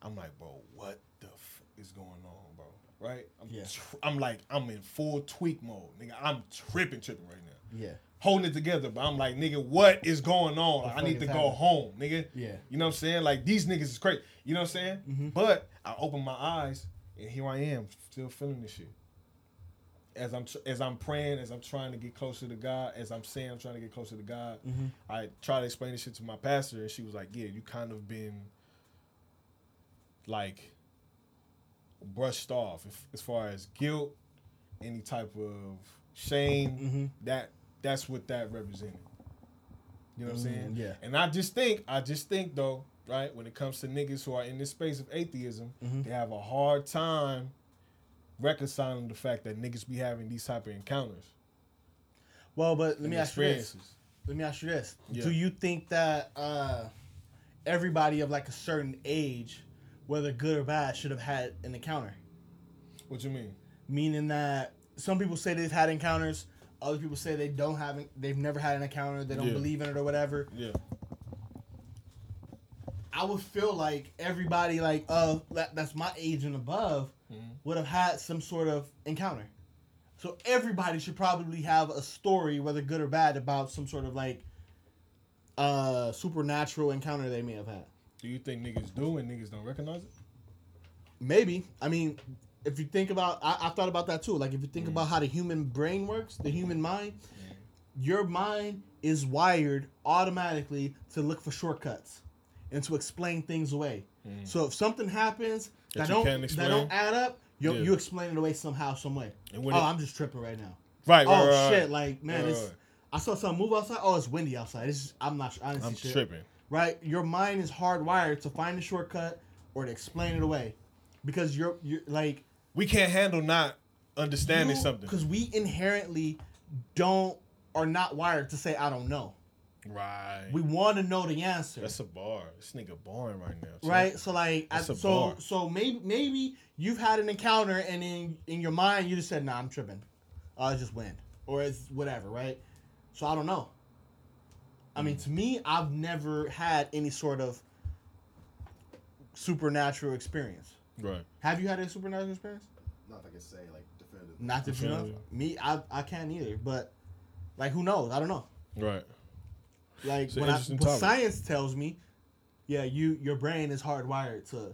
[SPEAKER 2] I'm like, bro, what the f- is going on, bro? Right? I'm,
[SPEAKER 1] Yeah.
[SPEAKER 2] tr- I'm like, I'm in full tweak mode, nigga. I'm tripping, tripping right now.
[SPEAKER 1] Yeah.
[SPEAKER 2] Holding it together, but I'm like, nigga, what is going on? Like, I need to go home, nigga.
[SPEAKER 1] Yeah.
[SPEAKER 2] You know what I'm saying? Like these niggas is crazy. You know what I'm saying?
[SPEAKER 1] Mm-hmm.
[SPEAKER 2] But I open my eyes and here I am, still feeling this shit. As I'm tr- as I'm praying, as I'm trying to get closer to God, as I'm saying I'm trying to get closer to God,
[SPEAKER 1] Mm-hmm.
[SPEAKER 2] I try to explain this shit to my pastor, and she was like, "Yeah, you kind of been like brushed off if, as far as guilt, any type of shame.
[SPEAKER 1] Mm-hmm.
[SPEAKER 2] That that's what that represented. You know what I'm saying?
[SPEAKER 1] Mm, yeah.
[SPEAKER 2] And I just think, I just think though, right, when it comes to niggas who are in this space of atheism,
[SPEAKER 1] Mhm.
[SPEAKER 2] they have a hard time reconciling the fact that niggas be having these type of encounters.
[SPEAKER 1] Well, but let me ask you this. Let me ask you this.
[SPEAKER 2] Yeah.
[SPEAKER 1] Do you think that uh, everybody of like a certain age, whether good or bad, should have had an encounter?
[SPEAKER 2] What you mean?
[SPEAKER 1] Meaning that some people say they've had encounters, other people say they don't have, they've never had an encounter, they don't
[SPEAKER 2] Yeah.
[SPEAKER 1] believe in it or whatever.
[SPEAKER 2] Yeah.
[SPEAKER 1] I would feel like everybody like uh that, that's my age and above
[SPEAKER 2] Mhm.
[SPEAKER 1] would have had some sort of encounter. So everybody should probably have a story, whether good or bad, about some sort of like uh supernatural encounter they may have had.
[SPEAKER 2] Do you think niggas do and niggas don't recognize it?
[SPEAKER 1] Maybe. I mean, if you think about I, I thought about that too. Like if you think mm. about how the human brain works, the human mind, your mind is wired automatically to look for shortcuts and to explain things away. Mm. So if something happens
[SPEAKER 2] That
[SPEAKER 1] that,
[SPEAKER 2] you
[SPEAKER 1] don't that don't add up, you
[SPEAKER 2] Yeah.
[SPEAKER 1] you explain it away somehow, some way. Oh,
[SPEAKER 2] it-
[SPEAKER 1] I'm just tripping right now.
[SPEAKER 2] Right, right,
[SPEAKER 1] oh
[SPEAKER 2] right,
[SPEAKER 1] shit!
[SPEAKER 2] right.
[SPEAKER 1] Like man, it's. I saw something move outside. Oh, it's windy outside. It's just, I'm not. I shit.
[SPEAKER 2] tripping.
[SPEAKER 1] Right, your mind is hardwired to find a shortcut or to explain it away, because you're you're like
[SPEAKER 2] We can't handle not understanding something.
[SPEAKER 1] Because we inherently don't are not wired to say I don't know.
[SPEAKER 2] Right.
[SPEAKER 1] We want to know the answer.
[SPEAKER 2] That's a bar. This nigga boring right now. too.
[SPEAKER 1] right? So like, I, so
[SPEAKER 2] bar.
[SPEAKER 1] so maybe maybe you've had an encounter and in in your mind you just said, "Nah, I'm tripping. It's just wind or it's whatever." Right? So I don't know. I
[SPEAKER 2] Mm.
[SPEAKER 1] mean, to me, I've never had any sort of supernatural experience.
[SPEAKER 2] Right.
[SPEAKER 1] Have you had a supernatural experience?
[SPEAKER 3] Not that I can say like definitive.
[SPEAKER 1] Not that you know.
[SPEAKER 2] Definitive.
[SPEAKER 1] Me, I I can't either. But like, who knows? I don't know.
[SPEAKER 2] Right.
[SPEAKER 1] Like when I,
[SPEAKER 2] interesting
[SPEAKER 1] what science tells me, yeah, you your brain is hardwired to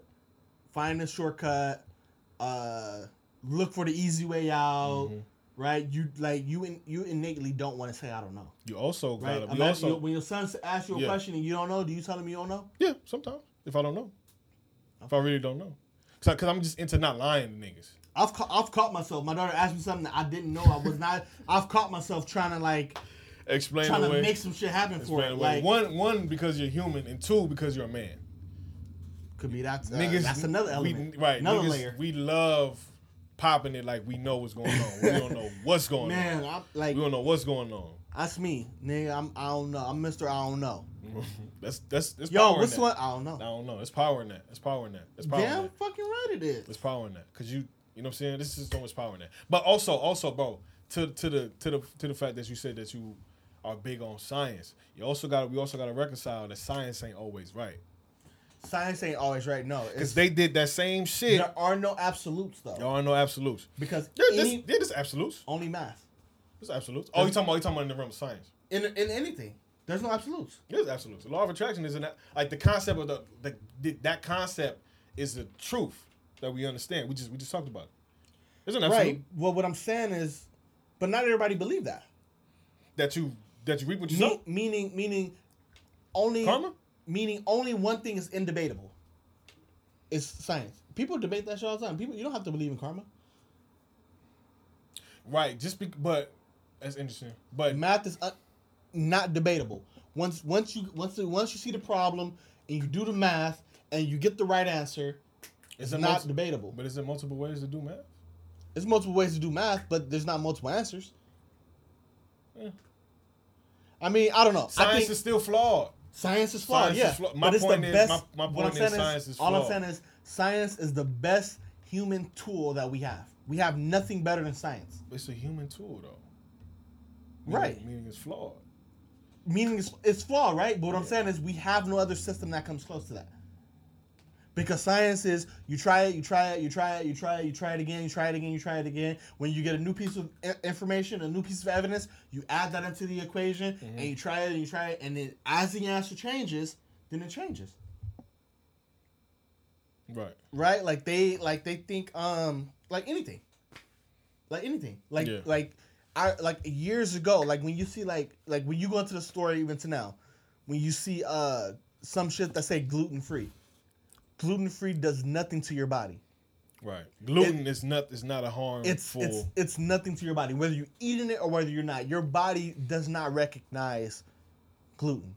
[SPEAKER 1] find a shortcut, uh, look for the easy way out,
[SPEAKER 2] Mhm.
[SPEAKER 1] right? You like you in, you innately don't want to say I don't know,
[SPEAKER 2] You also
[SPEAKER 1] right?
[SPEAKER 2] gotta. We
[SPEAKER 1] Imagine
[SPEAKER 2] also,
[SPEAKER 1] you- when your son asks you a
[SPEAKER 2] Yeah.
[SPEAKER 1] question and you don't know, do you tell him you don't know?
[SPEAKER 2] yeah, sometimes if I don't know, if I really don't know, because I'm just into not lying to niggas.
[SPEAKER 1] I've ca- I've caught myself. My daughter asked me something that I didn't know. I was not. I've caught myself trying to like
[SPEAKER 2] Explain
[SPEAKER 1] trying to
[SPEAKER 2] away.
[SPEAKER 1] make some shit happen for
[SPEAKER 2] explain
[SPEAKER 1] it.
[SPEAKER 2] away.
[SPEAKER 1] Like
[SPEAKER 2] one, one because you're human, and two because you're a man.
[SPEAKER 1] could be that. Uh,
[SPEAKER 2] niggas,
[SPEAKER 1] that's another
[SPEAKER 2] we-
[SPEAKER 1] element.
[SPEAKER 2] right?
[SPEAKER 1] Another
[SPEAKER 2] niggas,
[SPEAKER 1] layer.
[SPEAKER 2] We love popping it like we know what's going on. we don't know what's going (laughs)
[SPEAKER 1] Man,
[SPEAKER 2] on.
[SPEAKER 1] I'm like
[SPEAKER 2] We don't know what's going on.
[SPEAKER 1] that's me, nigga. I'm I don't know. I'm Mister. I don't know. (laughs)
[SPEAKER 2] that's that's that's
[SPEAKER 1] Yo, what's what? I don't know.
[SPEAKER 2] I don't know. It's power in that. It's power in that. It's power in
[SPEAKER 1] Damn,
[SPEAKER 2] that.
[SPEAKER 1] fucking right it is.
[SPEAKER 2] It's power in that because you, you know what I'm saying. This is so much power in that. But also, also, bro, to to the to the to the fact that you said that you are big on science. You also got we also got to reconcile that science ain't always right
[SPEAKER 1] Science ain't always right. No,
[SPEAKER 2] because they did that same shit.
[SPEAKER 1] there are no absolutes though,
[SPEAKER 2] Y'all are no absolutes.
[SPEAKER 1] because
[SPEAKER 2] this,
[SPEAKER 1] any,
[SPEAKER 2] yeah, this absolutes.
[SPEAKER 1] only math
[SPEAKER 2] This absolutes. Oh, you talking about you talking about in the realm of science?
[SPEAKER 1] in in anything. There's no absolutes.
[SPEAKER 2] There's absolutes. The law of attraction is an like the concept of the, the, the that concept is the truth that we understand. We just we just talked about it. There's an absolute
[SPEAKER 1] Right. Well, what I'm saying is, but not everybody believe that.
[SPEAKER 2] that you that you reap what you
[SPEAKER 1] Me-
[SPEAKER 2] sow.
[SPEAKER 1] meaning, meaning, only
[SPEAKER 2] Karma?
[SPEAKER 1] Meaning, only one thing is indebatable. It's science. People debate that shit all the time. People, you don't have to believe in karma.
[SPEAKER 2] Right. Just be, but that's interesting. But
[SPEAKER 1] Math is uh, not debatable. Once, once you, once, once you see the problem and you do the math and you get the right answer, it's
[SPEAKER 2] it
[SPEAKER 1] not
[SPEAKER 2] multi-
[SPEAKER 1] debatable.
[SPEAKER 2] But is there multiple ways to do math?
[SPEAKER 1] There's multiple ways to do math, but there's not multiple answers.
[SPEAKER 2] Yeah.
[SPEAKER 1] I mean, I don't know. I
[SPEAKER 2] Science
[SPEAKER 1] think
[SPEAKER 2] is still flawed.
[SPEAKER 1] Science is flawed.
[SPEAKER 2] Science
[SPEAKER 1] yeah,
[SPEAKER 2] is. My
[SPEAKER 1] but it's
[SPEAKER 2] point
[SPEAKER 1] the
[SPEAKER 2] is-
[SPEAKER 1] best.
[SPEAKER 2] my- my point is science is flawed.
[SPEAKER 1] all I'm saying is science is the best human tool that we have. We have nothing better than science.
[SPEAKER 2] It's a human tool though. Meaning-
[SPEAKER 1] Right.
[SPEAKER 2] Meaning it's flawed.
[SPEAKER 1] Meaning it's, it's flawed, right? But what I'm saying is we have no other system that comes close to that. Because science is you try it, you try it, you try it, you try it, you try it again, you try it again, you try it again. When you get a new piece of information, a new piece of evidence, you add that into the equation and you try it and you try it, and then as the answer changes, then it changes.
[SPEAKER 2] Right.
[SPEAKER 1] right? Like they like they think um like anything, like anything, like
[SPEAKER 2] Yeah.
[SPEAKER 1] like I like years ago, like when you see like like when you go into the store even to now, when you see uh some shit that say gluten free, gluten free does nothing to your body.
[SPEAKER 2] Right. Gluten is not is not a harmful.
[SPEAKER 1] It's it's it's nothing to your body, whether you're eating it or whether you're not. Your body does not recognize gluten.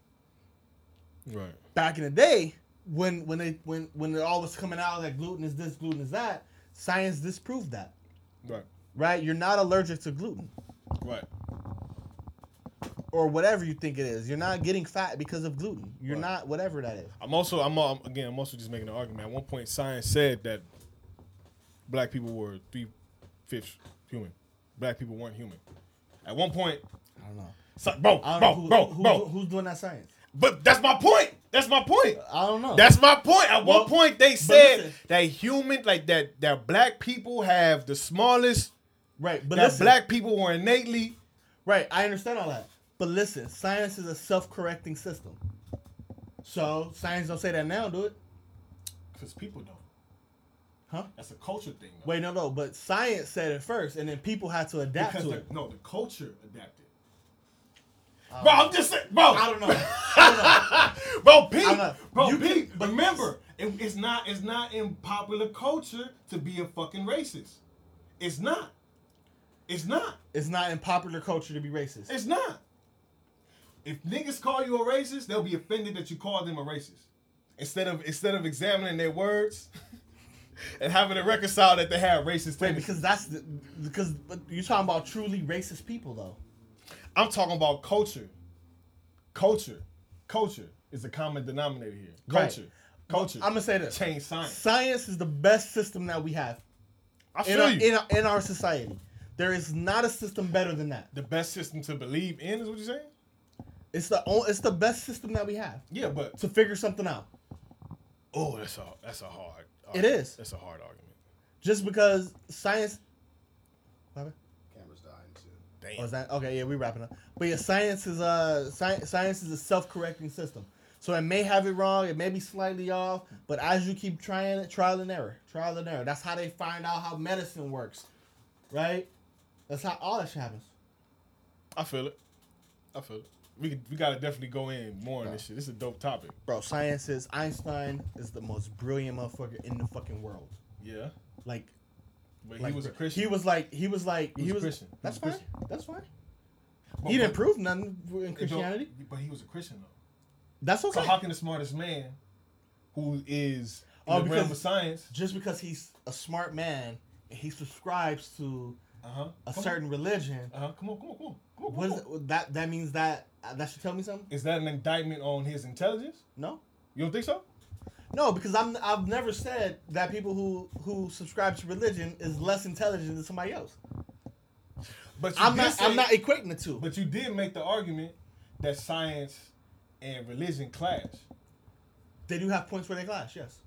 [SPEAKER 2] right.
[SPEAKER 1] back in the day when when they when when it all was coming out that gluten is this gluten is that science disproved that
[SPEAKER 2] Right.
[SPEAKER 1] right you're not allergic to gluten
[SPEAKER 2] Right.
[SPEAKER 1] Or whatever you think it is you're not getting fat because of gluten you're
[SPEAKER 2] Right.
[SPEAKER 1] not whatever that is
[SPEAKER 2] I'm also I'm, al- again I'm also just making an argument. At one point, science said that black people were three fifths human. Black people weren't human. At one point,
[SPEAKER 1] i don't know
[SPEAKER 2] so, bro,
[SPEAKER 1] don't
[SPEAKER 2] bro,
[SPEAKER 1] know who,
[SPEAKER 2] bro,
[SPEAKER 1] who-
[SPEAKER 2] bro.
[SPEAKER 1] who's doing that science
[SPEAKER 2] But that's my point. That's my point.
[SPEAKER 1] i don't know
[SPEAKER 2] That's my point. At
[SPEAKER 1] Well,
[SPEAKER 2] one point, they said
[SPEAKER 1] listen.
[SPEAKER 2] that human, like that, that black people have the smallest.
[SPEAKER 1] right but
[SPEAKER 2] that
[SPEAKER 1] listen,
[SPEAKER 2] black people were innately.
[SPEAKER 1] right i understand all that but listen science is a self-correcting system so science don't say that now do it
[SPEAKER 2] Because people don't.
[SPEAKER 1] huh
[SPEAKER 2] That's a culture thing. though.
[SPEAKER 1] wait no no but science said it first and then people had to adapt
[SPEAKER 2] because
[SPEAKER 1] to
[SPEAKER 2] the,
[SPEAKER 1] it
[SPEAKER 2] no, the culture adapted. Bro, I'm just saying, bro.
[SPEAKER 1] i don't know (laughs) i don't know
[SPEAKER 2] bro, Pete,
[SPEAKER 1] not-
[SPEAKER 2] bro,
[SPEAKER 1] you
[SPEAKER 2] Pete.
[SPEAKER 1] can- but-
[SPEAKER 2] remember, it, it's not it's not in popular culture to be a fucking racist. It's not. It's not.
[SPEAKER 1] It's not in popular culture to be racist.
[SPEAKER 2] It's not. If niggas call you a racist, they'll be offended that you call them a racist. Instead of instead of examining their words (laughs) and having to reconcile that they have racist
[SPEAKER 1] Wait,
[SPEAKER 2] tendencies.
[SPEAKER 1] because that's the, because but you're talking about truly racist people though.
[SPEAKER 2] I'm talking about culture. Culture. Culture is a common denominator here.
[SPEAKER 1] Right.
[SPEAKER 2] Culture. Culture.
[SPEAKER 1] I'm gonna say this:
[SPEAKER 2] change science.
[SPEAKER 1] science is the best system that we have
[SPEAKER 2] I
[SPEAKER 1] in
[SPEAKER 2] feel
[SPEAKER 1] our,
[SPEAKER 2] you.
[SPEAKER 1] in our in our society. There is not a system better than that.
[SPEAKER 2] the best system to believe in is what you're saying?
[SPEAKER 1] It's the only, it's the best system that we have
[SPEAKER 2] Yeah, but
[SPEAKER 1] to figure something out.
[SPEAKER 2] oh, that's a that's a hard.
[SPEAKER 1] It is.
[SPEAKER 2] That's a hard argument.
[SPEAKER 1] Just because science. What?
[SPEAKER 3] Camera's dying too.
[SPEAKER 2] Damn.
[SPEAKER 1] Oh, is that okay? Yeah, we wrapping up. But yeah, science is uh, a science. Science is a self-correcting system. So it may have it wrong. It may be slightly off. But as you keep trying it, trial and error, trial and error. That's how they find out how medicine works, right? That's how all that shit happens.
[SPEAKER 2] I feel it. I feel it. We could, we gotta definitely go in more on this shit. This is a dope topic.
[SPEAKER 1] Bro, science is Einstein is the most brilliant motherfucker in the fucking world.
[SPEAKER 2] Yeah,
[SPEAKER 1] Like,
[SPEAKER 2] but
[SPEAKER 1] like
[SPEAKER 2] he was a Christian.
[SPEAKER 1] He was like, he was like,
[SPEAKER 2] He
[SPEAKER 1] he
[SPEAKER 2] was
[SPEAKER 1] was.
[SPEAKER 2] a Christian. He
[SPEAKER 1] That's
[SPEAKER 2] was
[SPEAKER 1] fine.
[SPEAKER 2] Christian.
[SPEAKER 1] That's fine.
[SPEAKER 2] But-
[SPEAKER 1] he didn't
[SPEAKER 2] but-
[SPEAKER 1] prove nothing in Christianity.
[SPEAKER 2] But he was a Christian though.
[SPEAKER 1] That's okay.
[SPEAKER 2] So how can the smartest man, who is in
[SPEAKER 1] Oh,
[SPEAKER 2] the realm of science,
[SPEAKER 1] Just because he's a smart man and he subscribes to
[SPEAKER 2] uh huh,
[SPEAKER 1] a certain religion,
[SPEAKER 2] uh huh, come on, come on, come on, come on, come
[SPEAKER 1] what is
[SPEAKER 2] on.
[SPEAKER 1] it, that? That means that that should tell me something.
[SPEAKER 2] Is that an indictment on his intelligence?
[SPEAKER 1] No,
[SPEAKER 2] You don't think so?
[SPEAKER 1] no, because I'm I've never said that people who who subscribe to religion is less intelligent than somebody else.
[SPEAKER 2] But
[SPEAKER 1] I'm not
[SPEAKER 2] say-
[SPEAKER 1] I'm not equating the two.
[SPEAKER 2] But you did make the argument that science and religion clash.
[SPEAKER 1] They do have points where they clash. Yes.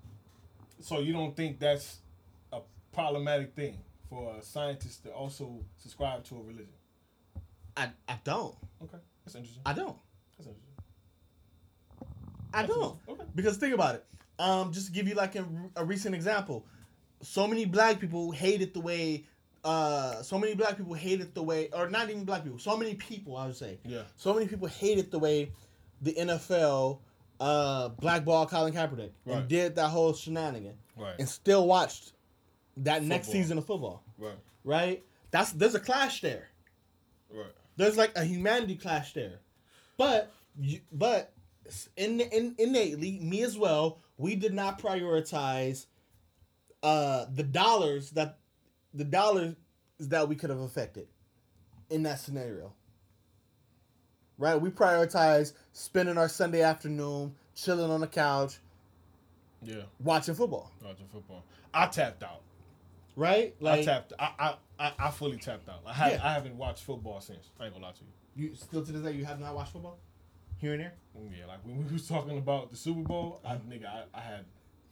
[SPEAKER 2] So you don't think that's a problematic thing for a scientist to also subscribe to a religion?
[SPEAKER 1] I I don't.
[SPEAKER 2] Okay, that's interesting.
[SPEAKER 1] I don't.
[SPEAKER 2] That's interesting.
[SPEAKER 1] I don't.
[SPEAKER 2] Okay.
[SPEAKER 1] Because think about it. Um, just to give you like a, a recent example. So many black people hated the way. Uh, so many black people hated the way, or not even black people. So many people, I would say.
[SPEAKER 2] Yeah.
[SPEAKER 1] So many people hated the way the NFL uh blackball Colin Kaepernick
[SPEAKER 2] Right.
[SPEAKER 1] and did that whole shenanigan,
[SPEAKER 2] Right.
[SPEAKER 1] and still watched that next season of football.
[SPEAKER 2] Right.
[SPEAKER 1] Right. That's there's a clash there.
[SPEAKER 2] Right.
[SPEAKER 1] There's like a humanity clash there, but you, but in, in innately me as well, we did not prioritize uh the dollars that the dollars that we could have affected in that scenario. Right, we prioritize spending our Sunday afternoon chilling on the couch
[SPEAKER 2] Yeah.
[SPEAKER 1] watching football.
[SPEAKER 2] Watching football. I tapped out.
[SPEAKER 1] Right, Like
[SPEAKER 2] I tapped. I, I I I fully tapped out. I have
[SPEAKER 1] Yeah.
[SPEAKER 2] I haven't watched football since. I ain't gonna lie to you.
[SPEAKER 1] you still to this day you have not watched football here and there.
[SPEAKER 2] Mm, yeah, like when we was talking about the Super Bowl, I nigga, I, I had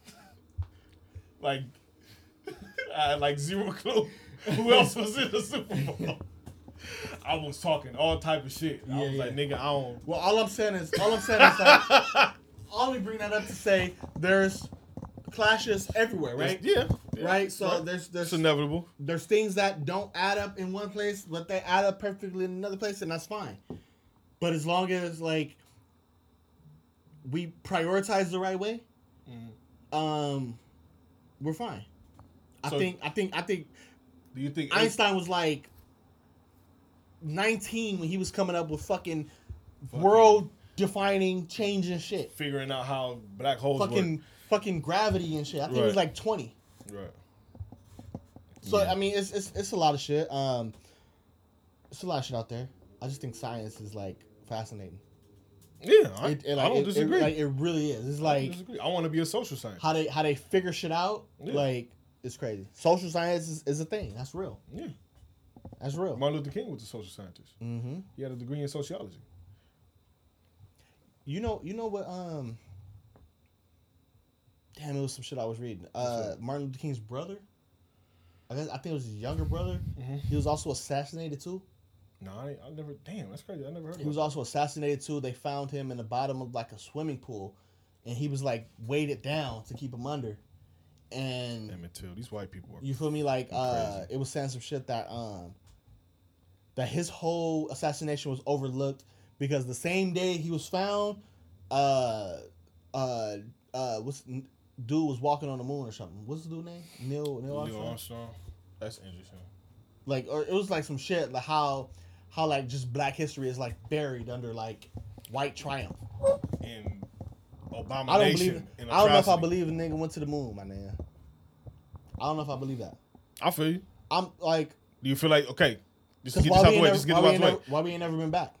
[SPEAKER 2] (laughs) like (laughs) I had like zero clue (laughs) who else was in the Super Bowl. I was talking all type of shit. I
[SPEAKER 1] Yeah,
[SPEAKER 2] was like, nigga, I don't.
[SPEAKER 1] Well, all I'm saying is, all I'm saying is that I only bring that up to say there's clashes everywhere, right?
[SPEAKER 2] Yeah, yeah.
[SPEAKER 1] Right. So
[SPEAKER 2] Right.
[SPEAKER 1] there's there's
[SPEAKER 2] It's inevitable.
[SPEAKER 1] there's things that don't add up in one place, but they add up perfectly in another place, and that's fine. But as long as like we prioritize the right way, um, we're fine. I
[SPEAKER 2] So-
[SPEAKER 1] think I think I think
[SPEAKER 2] Do you think
[SPEAKER 1] Einstein was like 19 when he was coming up with fucking,
[SPEAKER 2] Fucking-
[SPEAKER 1] world defining change and shit.
[SPEAKER 2] figuring out how black holes
[SPEAKER 1] Fucking fucking gravity and shit. I think it was like 20.
[SPEAKER 2] Right.
[SPEAKER 1] So
[SPEAKER 2] Yeah.
[SPEAKER 1] I mean it's, it's it's a lot of shit. Um it's a lot of shit out there. I just think science is like fascinating.
[SPEAKER 2] Yeah, I,
[SPEAKER 1] It, it,
[SPEAKER 2] I don't
[SPEAKER 1] it- it-
[SPEAKER 2] disagree.
[SPEAKER 1] like, it really is. It's like
[SPEAKER 2] don't. I want to be a social scientist.
[SPEAKER 1] how they how they figure shit out.
[SPEAKER 2] Yeah.
[SPEAKER 1] Like it's crazy. Social science is, is a thing. That's real.
[SPEAKER 2] Yeah.
[SPEAKER 1] That's real.
[SPEAKER 2] Martin Luther King was a social scientist.
[SPEAKER 1] Mm-hmm.
[SPEAKER 2] He had a degree in sociology.
[SPEAKER 1] You know, you know what? Um, damn, it was some shit I was reading. Uh. Martin Luther King's brother. I guess I think it was his younger brother.
[SPEAKER 2] Mhm.
[SPEAKER 1] He was also assassinated too.
[SPEAKER 2] No, I, I never. Damn, that's crazy. I never heard. It.
[SPEAKER 1] He was
[SPEAKER 2] about
[SPEAKER 1] also assassinated too. They found him in the bottom of like a swimming pool, and he was like weighted down to keep him under. And
[SPEAKER 2] that. Emmett Till. These white people are.
[SPEAKER 1] you feel me? Like uh, it was saying some shit that um, that his whole assassination was overlooked because the same day he was found, uh, uh, uh, what's dude was walking on the moon or something. What's the dude name? Neil Neil
[SPEAKER 2] Neil
[SPEAKER 1] Armstrong.
[SPEAKER 2] Armstrong. That's interesting.
[SPEAKER 1] Like or it was like some shit like how how like just Black history is like buried under like white triumph.
[SPEAKER 2] In
[SPEAKER 1] I don't believe. I don't know if I believe a nigga went to the moon, my man. I don't know if I believe that.
[SPEAKER 2] I feel you.
[SPEAKER 1] I'm like,
[SPEAKER 2] Do you feel like okay? Just get this out the way.
[SPEAKER 1] never,
[SPEAKER 2] Just get this out the way.
[SPEAKER 1] why we ain't never been back?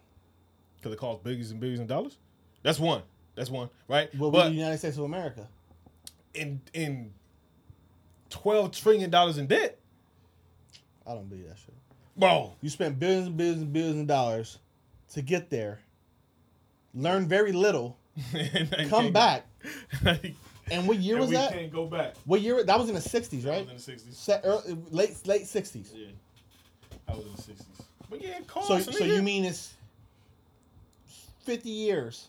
[SPEAKER 2] Because it costs billions and billions of dollars. That's one. That's one. Right.
[SPEAKER 1] Well, we
[SPEAKER 2] but
[SPEAKER 1] the United States of America.
[SPEAKER 2] In in twelve trillion dollars in debt,
[SPEAKER 1] I don't believe that shit.
[SPEAKER 2] bro.
[SPEAKER 1] You spent billions and billions and billions of dollars to get there, learn very little, (laughs) come back. And what year
[SPEAKER 2] and
[SPEAKER 1] was
[SPEAKER 2] we
[SPEAKER 1] that?
[SPEAKER 2] can't go back.
[SPEAKER 1] What year? That was in the '60s,
[SPEAKER 2] That
[SPEAKER 1] right?
[SPEAKER 2] in the sixties.
[SPEAKER 1] Late late '60s.
[SPEAKER 2] Yeah, that was in the sixties. But yeah.
[SPEAKER 1] So, so you mean it's 50 years?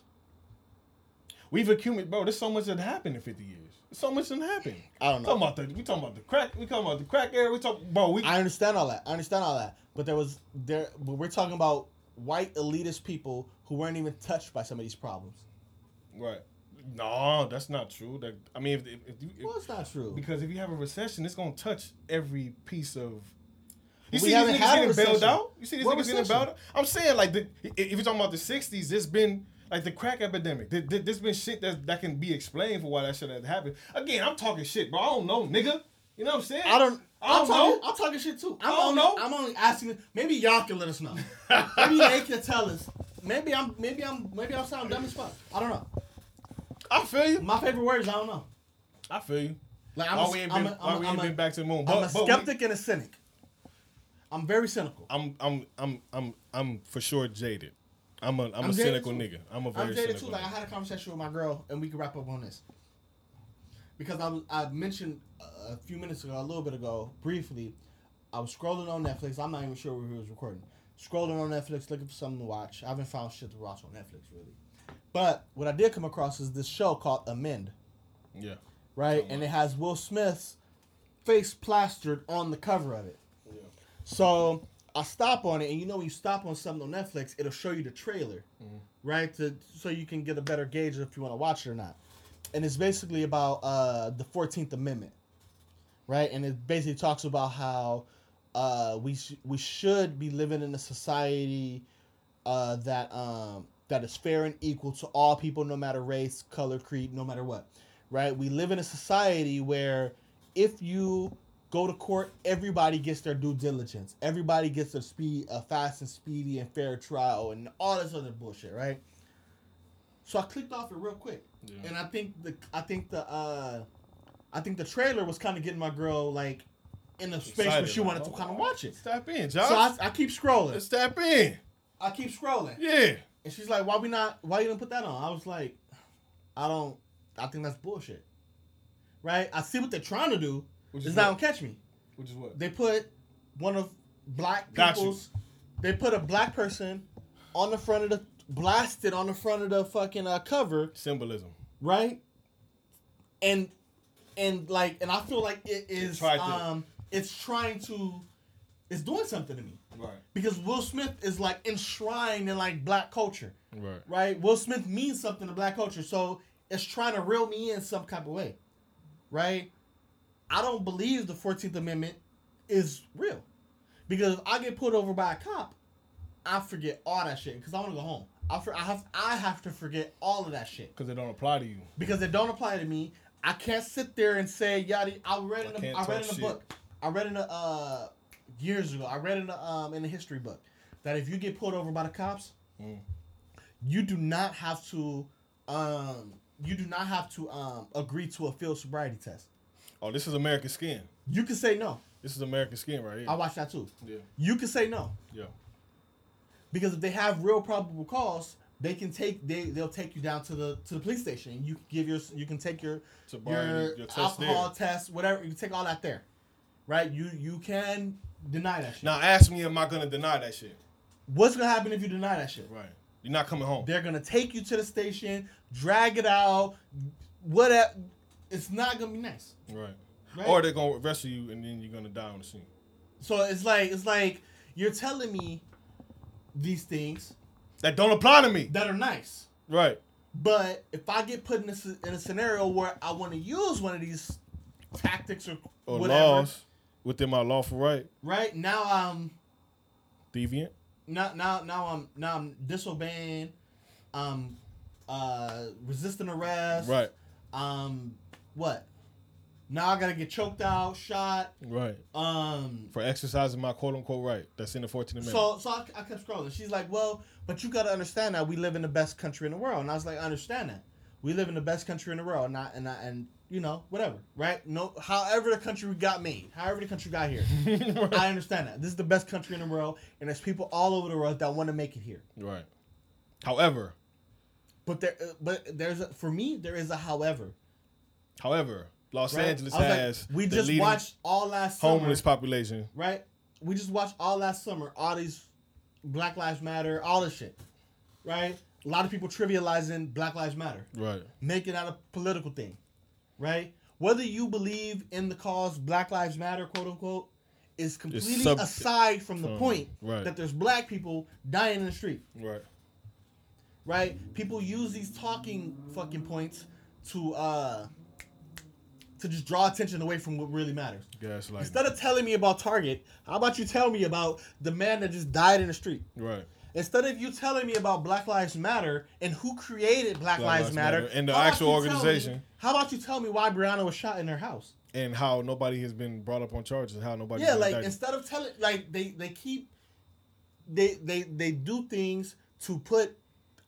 [SPEAKER 2] we've accumulated, bro? There's so much that happened in fifty years. So much that happened.
[SPEAKER 1] I don't know.
[SPEAKER 2] Talking about the, we talking about the crack. We talking about the crack era. We talk, bro. We
[SPEAKER 1] I understand all that. I understand all that. but there was there. But we're talking about white elitist people who weren't even touched by some of these problems.
[SPEAKER 2] Right. No, that's not true. That I mean, if, if, if you,
[SPEAKER 1] Well, it's not true.
[SPEAKER 2] because if you have a recession, it's gonna touch every piece of. You
[SPEAKER 1] We
[SPEAKER 2] see these
[SPEAKER 1] haven't
[SPEAKER 2] niggas
[SPEAKER 1] had a
[SPEAKER 2] getting bailed out. You see these
[SPEAKER 1] What
[SPEAKER 2] niggas getting
[SPEAKER 1] recession?
[SPEAKER 2] bailed out. I'm saying like the, if you're talking about the '60s, it's been like the crack epidemic. There, there, has been shit that that can be explained for why that shit had happened. Again, I'm talking shit, bro. I don't know, nigga. You know what I'm saying?
[SPEAKER 1] I don't.
[SPEAKER 2] I don't
[SPEAKER 1] I'm talking,
[SPEAKER 2] know.
[SPEAKER 1] I'm talking shit too. I'm
[SPEAKER 2] I don't
[SPEAKER 1] only,
[SPEAKER 2] know.
[SPEAKER 1] I'm only asking. Maybe y'all can let us know. (laughs) maybe they can tell us. Maybe I'm. Maybe I'm. Maybe I'm sounding dumb as fuck. I don't know.
[SPEAKER 2] I feel you.
[SPEAKER 1] My favorite words. I don't know.
[SPEAKER 2] I feel you.
[SPEAKER 1] Like I'm
[SPEAKER 2] why
[SPEAKER 1] a,
[SPEAKER 2] we ain't
[SPEAKER 1] I'm
[SPEAKER 2] been,
[SPEAKER 1] a,
[SPEAKER 2] why
[SPEAKER 1] I'm
[SPEAKER 2] we ain't
[SPEAKER 1] I'm
[SPEAKER 2] been
[SPEAKER 1] a,
[SPEAKER 2] back to the moon?
[SPEAKER 1] I'm
[SPEAKER 2] But,
[SPEAKER 1] a
[SPEAKER 2] but we-
[SPEAKER 1] skeptic and a cynic. I'm very cynical.
[SPEAKER 2] I'm I'm I'm I'm I'm for sure jaded. I'm a I'm,
[SPEAKER 1] I'm
[SPEAKER 2] a cynical
[SPEAKER 1] too.
[SPEAKER 2] nigga. I'm a very
[SPEAKER 1] I'm jaded
[SPEAKER 2] cynical.
[SPEAKER 1] too. Like I had a conversation with my girl, and we can wrap up on this. Because I was, I mentioned a few minutes ago, a little bit ago, briefly, I was scrolling on Netflix. I'm not even sure where we was recording. Scrolling on Netflix, looking for something to watch. I haven't found shit to watch on Netflix really. But what I did come across is this show called Amend,
[SPEAKER 2] Yeah.
[SPEAKER 1] right? And it has Will Smith's face plastered on the cover of it.
[SPEAKER 2] Yeah.
[SPEAKER 1] So I stop on it, and you know when you stop on something on Netflix, it'll show you the trailer,
[SPEAKER 2] Mhm.
[SPEAKER 1] right? To so you can get a better gauge of if you want to watch it or not. And it's basically about uh, the Fourteenth Amendment, right? And it basically talks about how uh, we sh- we should be living in a society uh, that um, that is fair and equal to all people, no matter race, color, creed, no matter what, right? We live in a society where if you go to court, everybody gets their due diligence. Everybody gets a speed, a fast and speedy and fair trial, and all this other bullshit, right? So I clicked off it real quick,
[SPEAKER 2] Yeah.
[SPEAKER 1] and I think the I think the uh, I think the trailer was kind of getting my girl like in a space where she wanted to kind of watch it.
[SPEAKER 2] Step in,
[SPEAKER 1] So
[SPEAKER 2] Josh.
[SPEAKER 1] I, I keep scrolling.
[SPEAKER 2] Let's step in.
[SPEAKER 1] I keep scrolling,
[SPEAKER 2] Yeah.
[SPEAKER 1] and she's like, "Why we not? Why you didn't put that on?" I was like, "I don't. I think that's bullshit." Right? I see what they're trying to do.
[SPEAKER 2] Which
[SPEAKER 1] It's
[SPEAKER 2] is
[SPEAKER 1] not gonna catch me.
[SPEAKER 2] Which is what?
[SPEAKER 1] they put one of black people's they put a black person on the front of the blasted on the front of the fucking uh, cover
[SPEAKER 2] Symbolism.
[SPEAKER 1] right and and like and i feel like it is
[SPEAKER 2] to-
[SPEAKER 1] um it's trying to it's doing something to me
[SPEAKER 2] Right.
[SPEAKER 1] because will smith is like enshrined in like black culture
[SPEAKER 2] Right.
[SPEAKER 1] right will smith means something to black culture so it's trying to reel me in some type of way right i don't believe the 14th amendment is real because if i get pulled over by a cop i forget all that shit because i want to go home I, for, I have I have to forget all of that shit
[SPEAKER 2] Because it don't apply to you.
[SPEAKER 1] because it don't apply to me. I can't sit there and say yada. I read in
[SPEAKER 2] I
[SPEAKER 1] a,
[SPEAKER 2] can't
[SPEAKER 1] I read in a book. I read in a uh, years ago. I read in a um in a history book that if you get pulled over by the cops,
[SPEAKER 2] Mm.
[SPEAKER 1] you do not have to um you do not have to um agree to a field sobriety test.
[SPEAKER 2] Oh, this is American Skin.
[SPEAKER 1] You can say no.
[SPEAKER 2] This is American Skin right here.
[SPEAKER 1] I watched that too.
[SPEAKER 2] yeah.
[SPEAKER 1] You can say no
[SPEAKER 2] Yeah.
[SPEAKER 1] because if they have real probable cause, they can take they they'll take you down to the to the police station. You can give your you can take your your,
[SPEAKER 2] your test
[SPEAKER 1] alcohol
[SPEAKER 2] there.
[SPEAKER 1] test, whatever. You can take all that there, right? You you can deny that shit.
[SPEAKER 2] Now ask me, am I gonna deny that shit?
[SPEAKER 1] What's gonna happen if you deny that shit?
[SPEAKER 2] Right. You're not coming home.
[SPEAKER 1] They're gonna take you to the station, drag it out, whatever. It's not gonna be nice,
[SPEAKER 2] Right.
[SPEAKER 1] right?
[SPEAKER 2] Or they're gonna arrest you and then you're gonna die on the scene.
[SPEAKER 1] so it's like it's like you're telling me these things
[SPEAKER 2] That don't apply to me.
[SPEAKER 1] that are nice,
[SPEAKER 2] Right.
[SPEAKER 1] but if I get put in a, in a scenario where I want to use one of these tactics or,
[SPEAKER 2] Or
[SPEAKER 1] whatever,
[SPEAKER 2] laws within my lawful right.
[SPEAKER 1] right now I'm
[SPEAKER 2] Deviant.
[SPEAKER 1] now now now I'm now I'm disobeying, um, uh, resisting arrest,
[SPEAKER 2] Right.
[SPEAKER 1] Um, what? Now I gotta get choked out, shot.
[SPEAKER 2] Right.
[SPEAKER 1] Um,
[SPEAKER 2] For exercising my quote unquote right. That's in the 14th Amendment.
[SPEAKER 1] so so I, I kept scrolling. She's like, "Well, but you gotta understand that we live in the best country in the world." And I was like, "I understand that. We live in the best country in the world, and I, and I, and you know, whatever, right? No, however the country got made, however the country got here, (laughs) I understand that. This is the best country in the world, and there's people all over the world that want to make it here.
[SPEAKER 2] right. However,
[SPEAKER 1] But there, uh, but there's a, for me, there is a however.
[SPEAKER 2] However, Los
[SPEAKER 1] right?
[SPEAKER 2] Angeles
[SPEAKER 1] I was like,
[SPEAKER 2] has
[SPEAKER 1] we
[SPEAKER 2] the
[SPEAKER 1] just watched all last summer.
[SPEAKER 2] homeless population.
[SPEAKER 1] right? We just watched all last summer, all these Black Lives Matter, all this shit, right? A lot of people trivializing Black Lives Matter,
[SPEAKER 2] Right.
[SPEAKER 1] making that a political thing, right? Whether you believe in the cause Black Lives Matter, quote unquote, is completely
[SPEAKER 2] sub-
[SPEAKER 1] aside from the
[SPEAKER 2] from-
[SPEAKER 1] point
[SPEAKER 2] right.
[SPEAKER 1] that there's black people dying in the street.
[SPEAKER 2] Right.
[SPEAKER 1] right? People use these talking fucking points to uh to just draw attention away from what really matters.
[SPEAKER 2] Gas like
[SPEAKER 1] Instead of telling me about Target, how about you tell me about the man that just died in the street?
[SPEAKER 2] right.
[SPEAKER 1] Instead of you telling me about Black Lives Matter and who created Black,
[SPEAKER 2] Black
[SPEAKER 1] Lives,
[SPEAKER 2] Lives
[SPEAKER 1] Matter,
[SPEAKER 2] Matter and the actual
[SPEAKER 1] tell me-
[SPEAKER 2] organization.
[SPEAKER 1] how about you tell me why Breonna was shot in her house?
[SPEAKER 2] And how nobody has been brought up on charges. How nobody.
[SPEAKER 1] yeah, like instead of telling, like they they keep they they they do things to put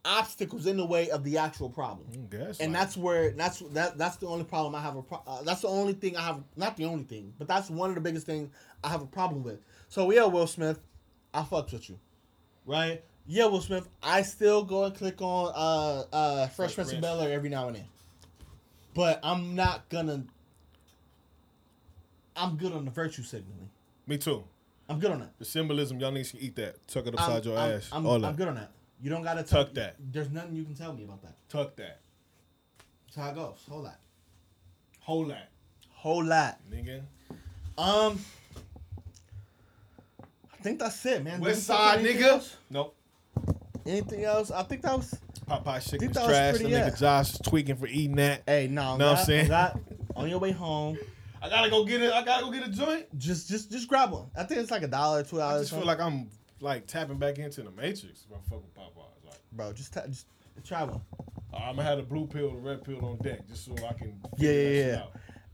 [SPEAKER 1] obstacles in the way of the actual problem.
[SPEAKER 2] gas
[SPEAKER 1] and that's where that's that that's the only problem I have a pro- uh, that's the only thing I have not the only thing but that's one of the biggest things I have a problem with. So yeah, Will Smith, I fucked with you, right? Yeah, Will Smith, I still go and click on uh uh Fresh Prince of. Bel Air every now and then, but I'm not gonna. I'm good on the virtue signaling.
[SPEAKER 2] me too.
[SPEAKER 1] I'm good on that.
[SPEAKER 2] The symbolism, y'all niggas can eat that. Tuck it
[SPEAKER 1] I'm,
[SPEAKER 2] your
[SPEAKER 1] I'm,
[SPEAKER 2] ass.
[SPEAKER 1] I'm,
[SPEAKER 2] All
[SPEAKER 1] I'm
[SPEAKER 2] that.
[SPEAKER 1] good on that. You don't gotta
[SPEAKER 2] Tuck
[SPEAKER 1] tell-
[SPEAKER 2] that.
[SPEAKER 1] There's nothing you can tell me about that.
[SPEAKER 2] Tuck that.
[SPEAKER 1] That's how it goes. Hold that.
[SPEAKER 2] Hold that,
[SPEAKER 1] Whole lot.
[SPEAKER 2] nigga.
[SPEAKER 1] Um, I think that's it, man.
[SPEAKER 2] West
[SPEAKER 1] Did we talk
[SPEAKER 2] side, nigga.
[SPEAKER 1] else?
[SPEAKER 2] Nope.
[SPEAKER 1] Anything else? I think that was.
[SPEAKER 2] Popeye
[SPEAKER 1] Think was
[SPEAKER 2] trash. The nigga
[SPEAKER 1] yeah.
[SPEAKER 2] Josh is tweaking for eating that.
[SPEAKER 1] Hey, no,
[SPEAKER 2] Know what I'm saying?
[SPEAKER 1] that- on your way home,
[SPEAKER 2] I gotta go get it. I gotta go get a joint.
[SPEAKER 1] just just just grab one. I think it's like a dollar, two dollars.
[SPEAKER 2] I just feel like I'm like tapping back into the Matrix. If I fuck with Popeyes, like
[SPEAKER 1] bro, just ta- just try one.
[SPEAKER 2] I'm gonna have the blue pill, the red pill on deck, just so I can.
[SPEAKER 1] Yeah, yeah, yeah.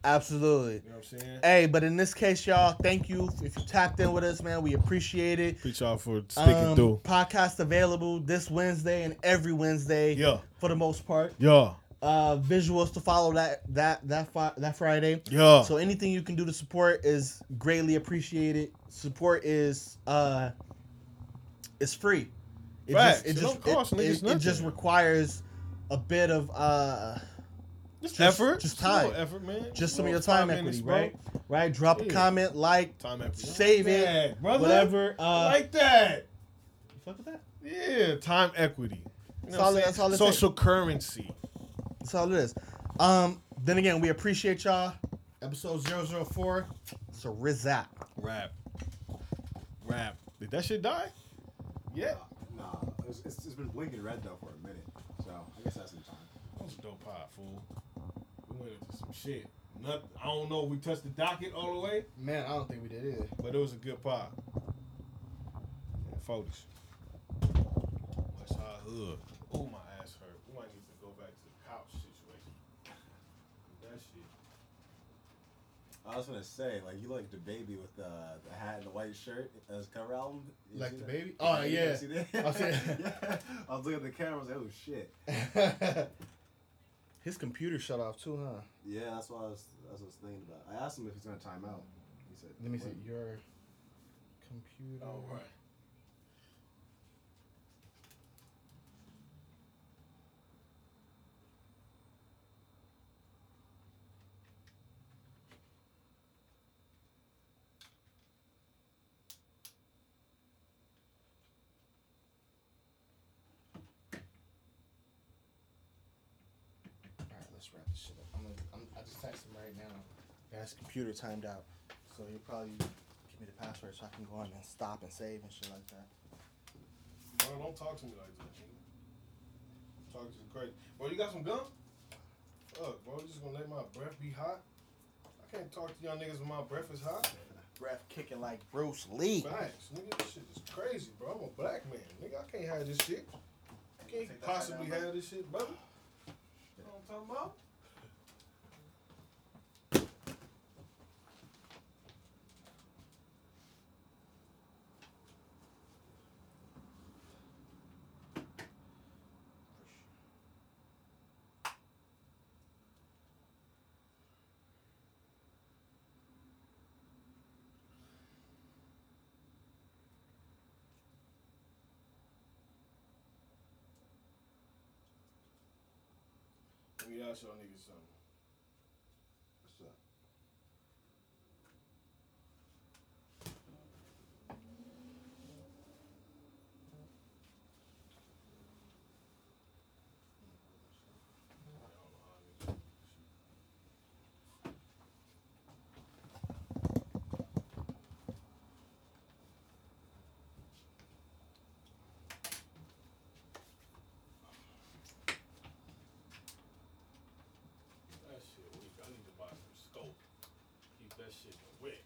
[SPEAKER 1] Absolutely.
[SPEAKER 2] You know what I'm saying?
[SPEAKER 1] Hey, but in this case, y'all, thank you if you tapped in with us, man. We appreciate it.
[SPEAKER 2] Appreciate y'all for sticking
[SPEAKER 1] Um,
[SPEAKER 2] through.
[SPEAKER 1] podcast available this Wednesday and every Wednesday.
[SPEAKER 2] Yeah.
[SPEAKER 1] For the most part.
[SPEAKER 2] Yeah,
[SPEAKER 1] Uh, visuals to follow that that that fi- that Friday.
[SPEAKER 2] yeah.
[SPEAKER 1] So anything you can do to support is greatly appreciated. Support is uh is free. It
[SPEAKER 2] Facts.
[SPEAKER 1] just it
[SPEAKER 2] It
[SPEAKER 1] just
[SPEAKER 2] cost
[SPEAKER 1] it, it- it just requires a bit of uh
[SPEAKER 2] just, effort,
[SPEAKER 1] just
[SPEAKER 2] a
[SPEAKER 1] time.
[SPEAKER 2] effort, man.
[SPEAKER 1] just some of your time
[SPEAKER 2] five
[SPEAKER 1] equity, right? Right? Drop a comment, like,
[SPEAKER 2] Time equity.
[SPEAKER 1] save it,
[SPEAKER 2] brother.
[SPEAKER 1] whatever. Uh
[SPEAKER 2] like that.
[SPEAKER 1] you fuck with that?
[SPEAKER 2] Yeah, time equity. You
[SPEAKER 1] That's all
[SPEAKER 2] what I'm
[SPEAKER 1] it-
[SPEAKER 2] saying?
[SPEAKER 1] that's all
[SPEAKER 2] Social currency.
[SPEAKER 1] That's all it is. Um then again, we appreciate y'all. Episode 004. So Rizap.
[SPEAKER 2] Rap. Rap. Did that shit die? Yeah.
[SPEAKER 3] Nah, it's, it's, it's been blinking red though for a minute, so I guess that's some time.
[SPEAKER 2] That was a dope pod, fool. We went into some shit. Nothing. I don't know if we touched the docket all the way,
[SPEAKER 1] Man, I don't think we did either.
[SPEAKER 2] but it was a good pod. Yeah, Fotis. West Side Hood. Oh, my ass hurt. We might need to go back to the couch situation. That shit.
[SPEAKER 3] I was gonna say, like you like the baby with the the hat and the white shirt as cover album. You
[SPEAKER 1] Like the
[SPEAKER 3] that?
[SPEAKER 1] baby? Oh, (laughs)
[SPEAKER 3] you
[SPEAKER 1] yeah.
[SPEAKER 3] see that?
[SPEAKER 1] I see (laughs)
[SPEAKER 3] yeah. I was looking at the camera. I was like, oh shit. (laughs)
[SPEAKER 1] His computer shut off too, huh?
[SPEAKER 3] Yeah, that's what I was. That's what I was thinking about. I asked him if he's gonna time out. He said,
[SPEAKER 1] Let me see. Your computer.
[SPEAKER 2] All right.
[SPEAKER 1] All right, let's wrap this shit up. I'm gonna, I'm, I just text him right now. Yeah, his computer timed out, so he'll probably give me the password so I can go in and stop and save and shit like that.
[SPEAKER 2] Bro, don't talk to me like that, nigga. Talk to you crazy. Bro, you got some gum? Fuck, bro, you just gonna let my breath be hot? I can't talk to y'all niggas when my breath is hot.
[SPEAKER 1] Breath kicking like Bruce Lee.
[SPEAKER 2] Facts, nigga, this shit is crazy, bro. I'm a black man, nigga. I can't have this shit. I can't possibly
[SPEAKER 3] down,
[SPEAKER 2] have this shit, brother. You know what I'm talking about? Me ask y'all niggas something.
[SPEAKER 3] What's up?
[SPEAKER 2] That shit wet.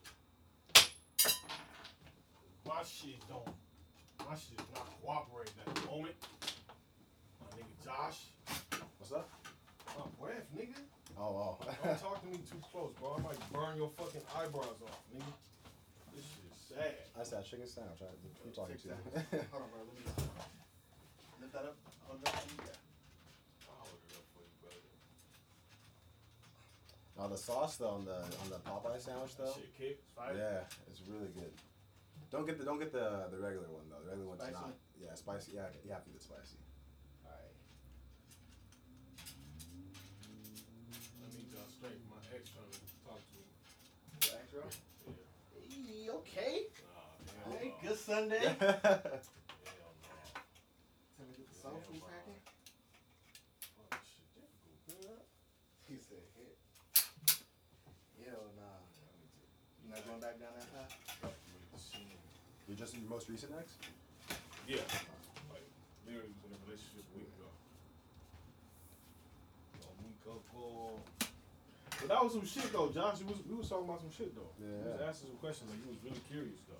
[SPEAKER 2] My shit don't. My shit is not cooperating at the moment. My nigga Josh.
[SPEAKER 3] What's up?
[SPEAKER 2] My breath, nigga.
[SPEAKER 3] Oh, oh.
[SPEAKER 2] Don't talk to me too close, bro. I might burn your fucking eyebrows off, nigga. This shit is sad.
[SPEAKER 3] I said chicken sandwich. I, I'm talking
[SPEAKER 1] Six
[SPEAKER 3] to you.
[SPEAKER 1] Hold on, bro. Let me lift that up. Hold that up. Yeah.
[SPEAKER 2] I'll hold it up for you, brother.
[SPEAKER 3] Now the sauce though on the on the Popeye sandwich though.
[SPEAKER 2] shit kicks, right?
[SPEAKER 3] Yeah, it's really good. Don't get the don't get the the regular one though. The regular one's
[SPEAKER 1] Spicy?
[SPEAKER 3] not. Yeah, spicy. Yeah, you have to get spicy.
[SPEAKER 1] Alright.
[SPEAKER 2] I need y'all straight. My ex trying to talk to me.
[SPEAKER 1] Thanks, bro.
[SPEAKER 2] Yeah.
[SPEAKER 1] Hey, okay.
[SPEAKER 2] Nah,
[SPEAKER 1] Hey, good Sunday. (laughs)
[SPEAKER 2] Hell no.
[SPEAKER 1] Tell me get the soul food cracking.
[SPEAKER 2] Fuck this shit difficult, man.
[SPEAKER 1] He said hit. Hell nah. You not going back down that path?
[SPEAKER 3] You're just in your most recent ex?
[SPEAKER 2] Yeah. Like, literally was in a relationship a week ago. A week ago. But that was some shit though, Josh. It was, we was talking about some shit though. Yeah. He
[SPEAKER 3] was
[SPEAKER 2] asking some questions. Like, he was really curious though.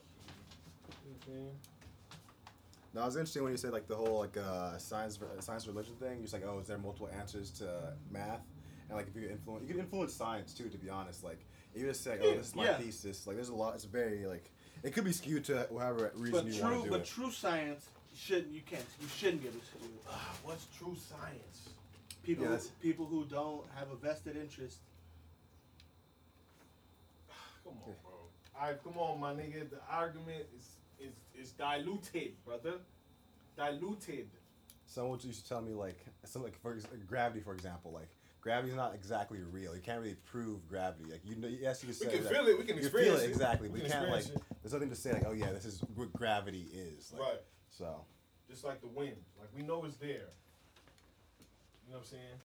[SPEAKER 2] You know what I'm saying?
[SPEAKER 3] No, it was interesting when you said like the whole like uh, science science religion thing. You're just like, oh, is there multiple answers to math? And like if you could influence, you can influence science too. To be honest, like you just say, oh, this is my
[SPEAKER 1] Yeah.
[SPEAKER 3] thesis. Like there's a lot. It's very like it could be skewed to whatever reason
[SPEAKER 4] But
[SPEAKER 3] you
[SPEAKER 4] true,
[SPEAKER 3] want to do
[SPEAKER 4] but
[SPEAKER 3] it.
[SPEAKER 4] true science shouldn't. You can't. You shouldn't be able to do it.
[SPEAKER 2] Ah, what's true science?
[SPEAKER 4] People,
[SPEAKER 3] Yeah,
[SPEAKER 4] who, people who don't have a vested interest.
[SPEAKER 2] Come on, bro. Alright, come on, my nigga. The argument is is is diluted, brother. Diluted.
[SPEAKER 3] Someone used to tell me like something like for ex- gravity, for example, like gravity's not exactly real. You can't really prove gravity. Like you know, yes, you can feel it.
[SPEAKER 2] We
[SPEAKER 3] say
[SPEAKER 2] can
[SPEAKER 3] that-
[SPEAKER 2] feel it. We can experience
[SPEAKER 3] feel
[SPEAKER 2] it.
[SPEAKER 3] it exactly,
[SPEAKER 2] We
[SPEAKER 3] but
[SPEAKER 2] can
[SPEAKER 3] can't like.
[SPEAKER 2] experience
[SPEAKER 3] There's nothing to say like, oh yeah, this is what gravity is. Like,
[SPEAKER 2] Right.
[SPEAKER 3] So
[SPEAKER 2] Just like the wind. Like we know it's there. You know what I'm saying?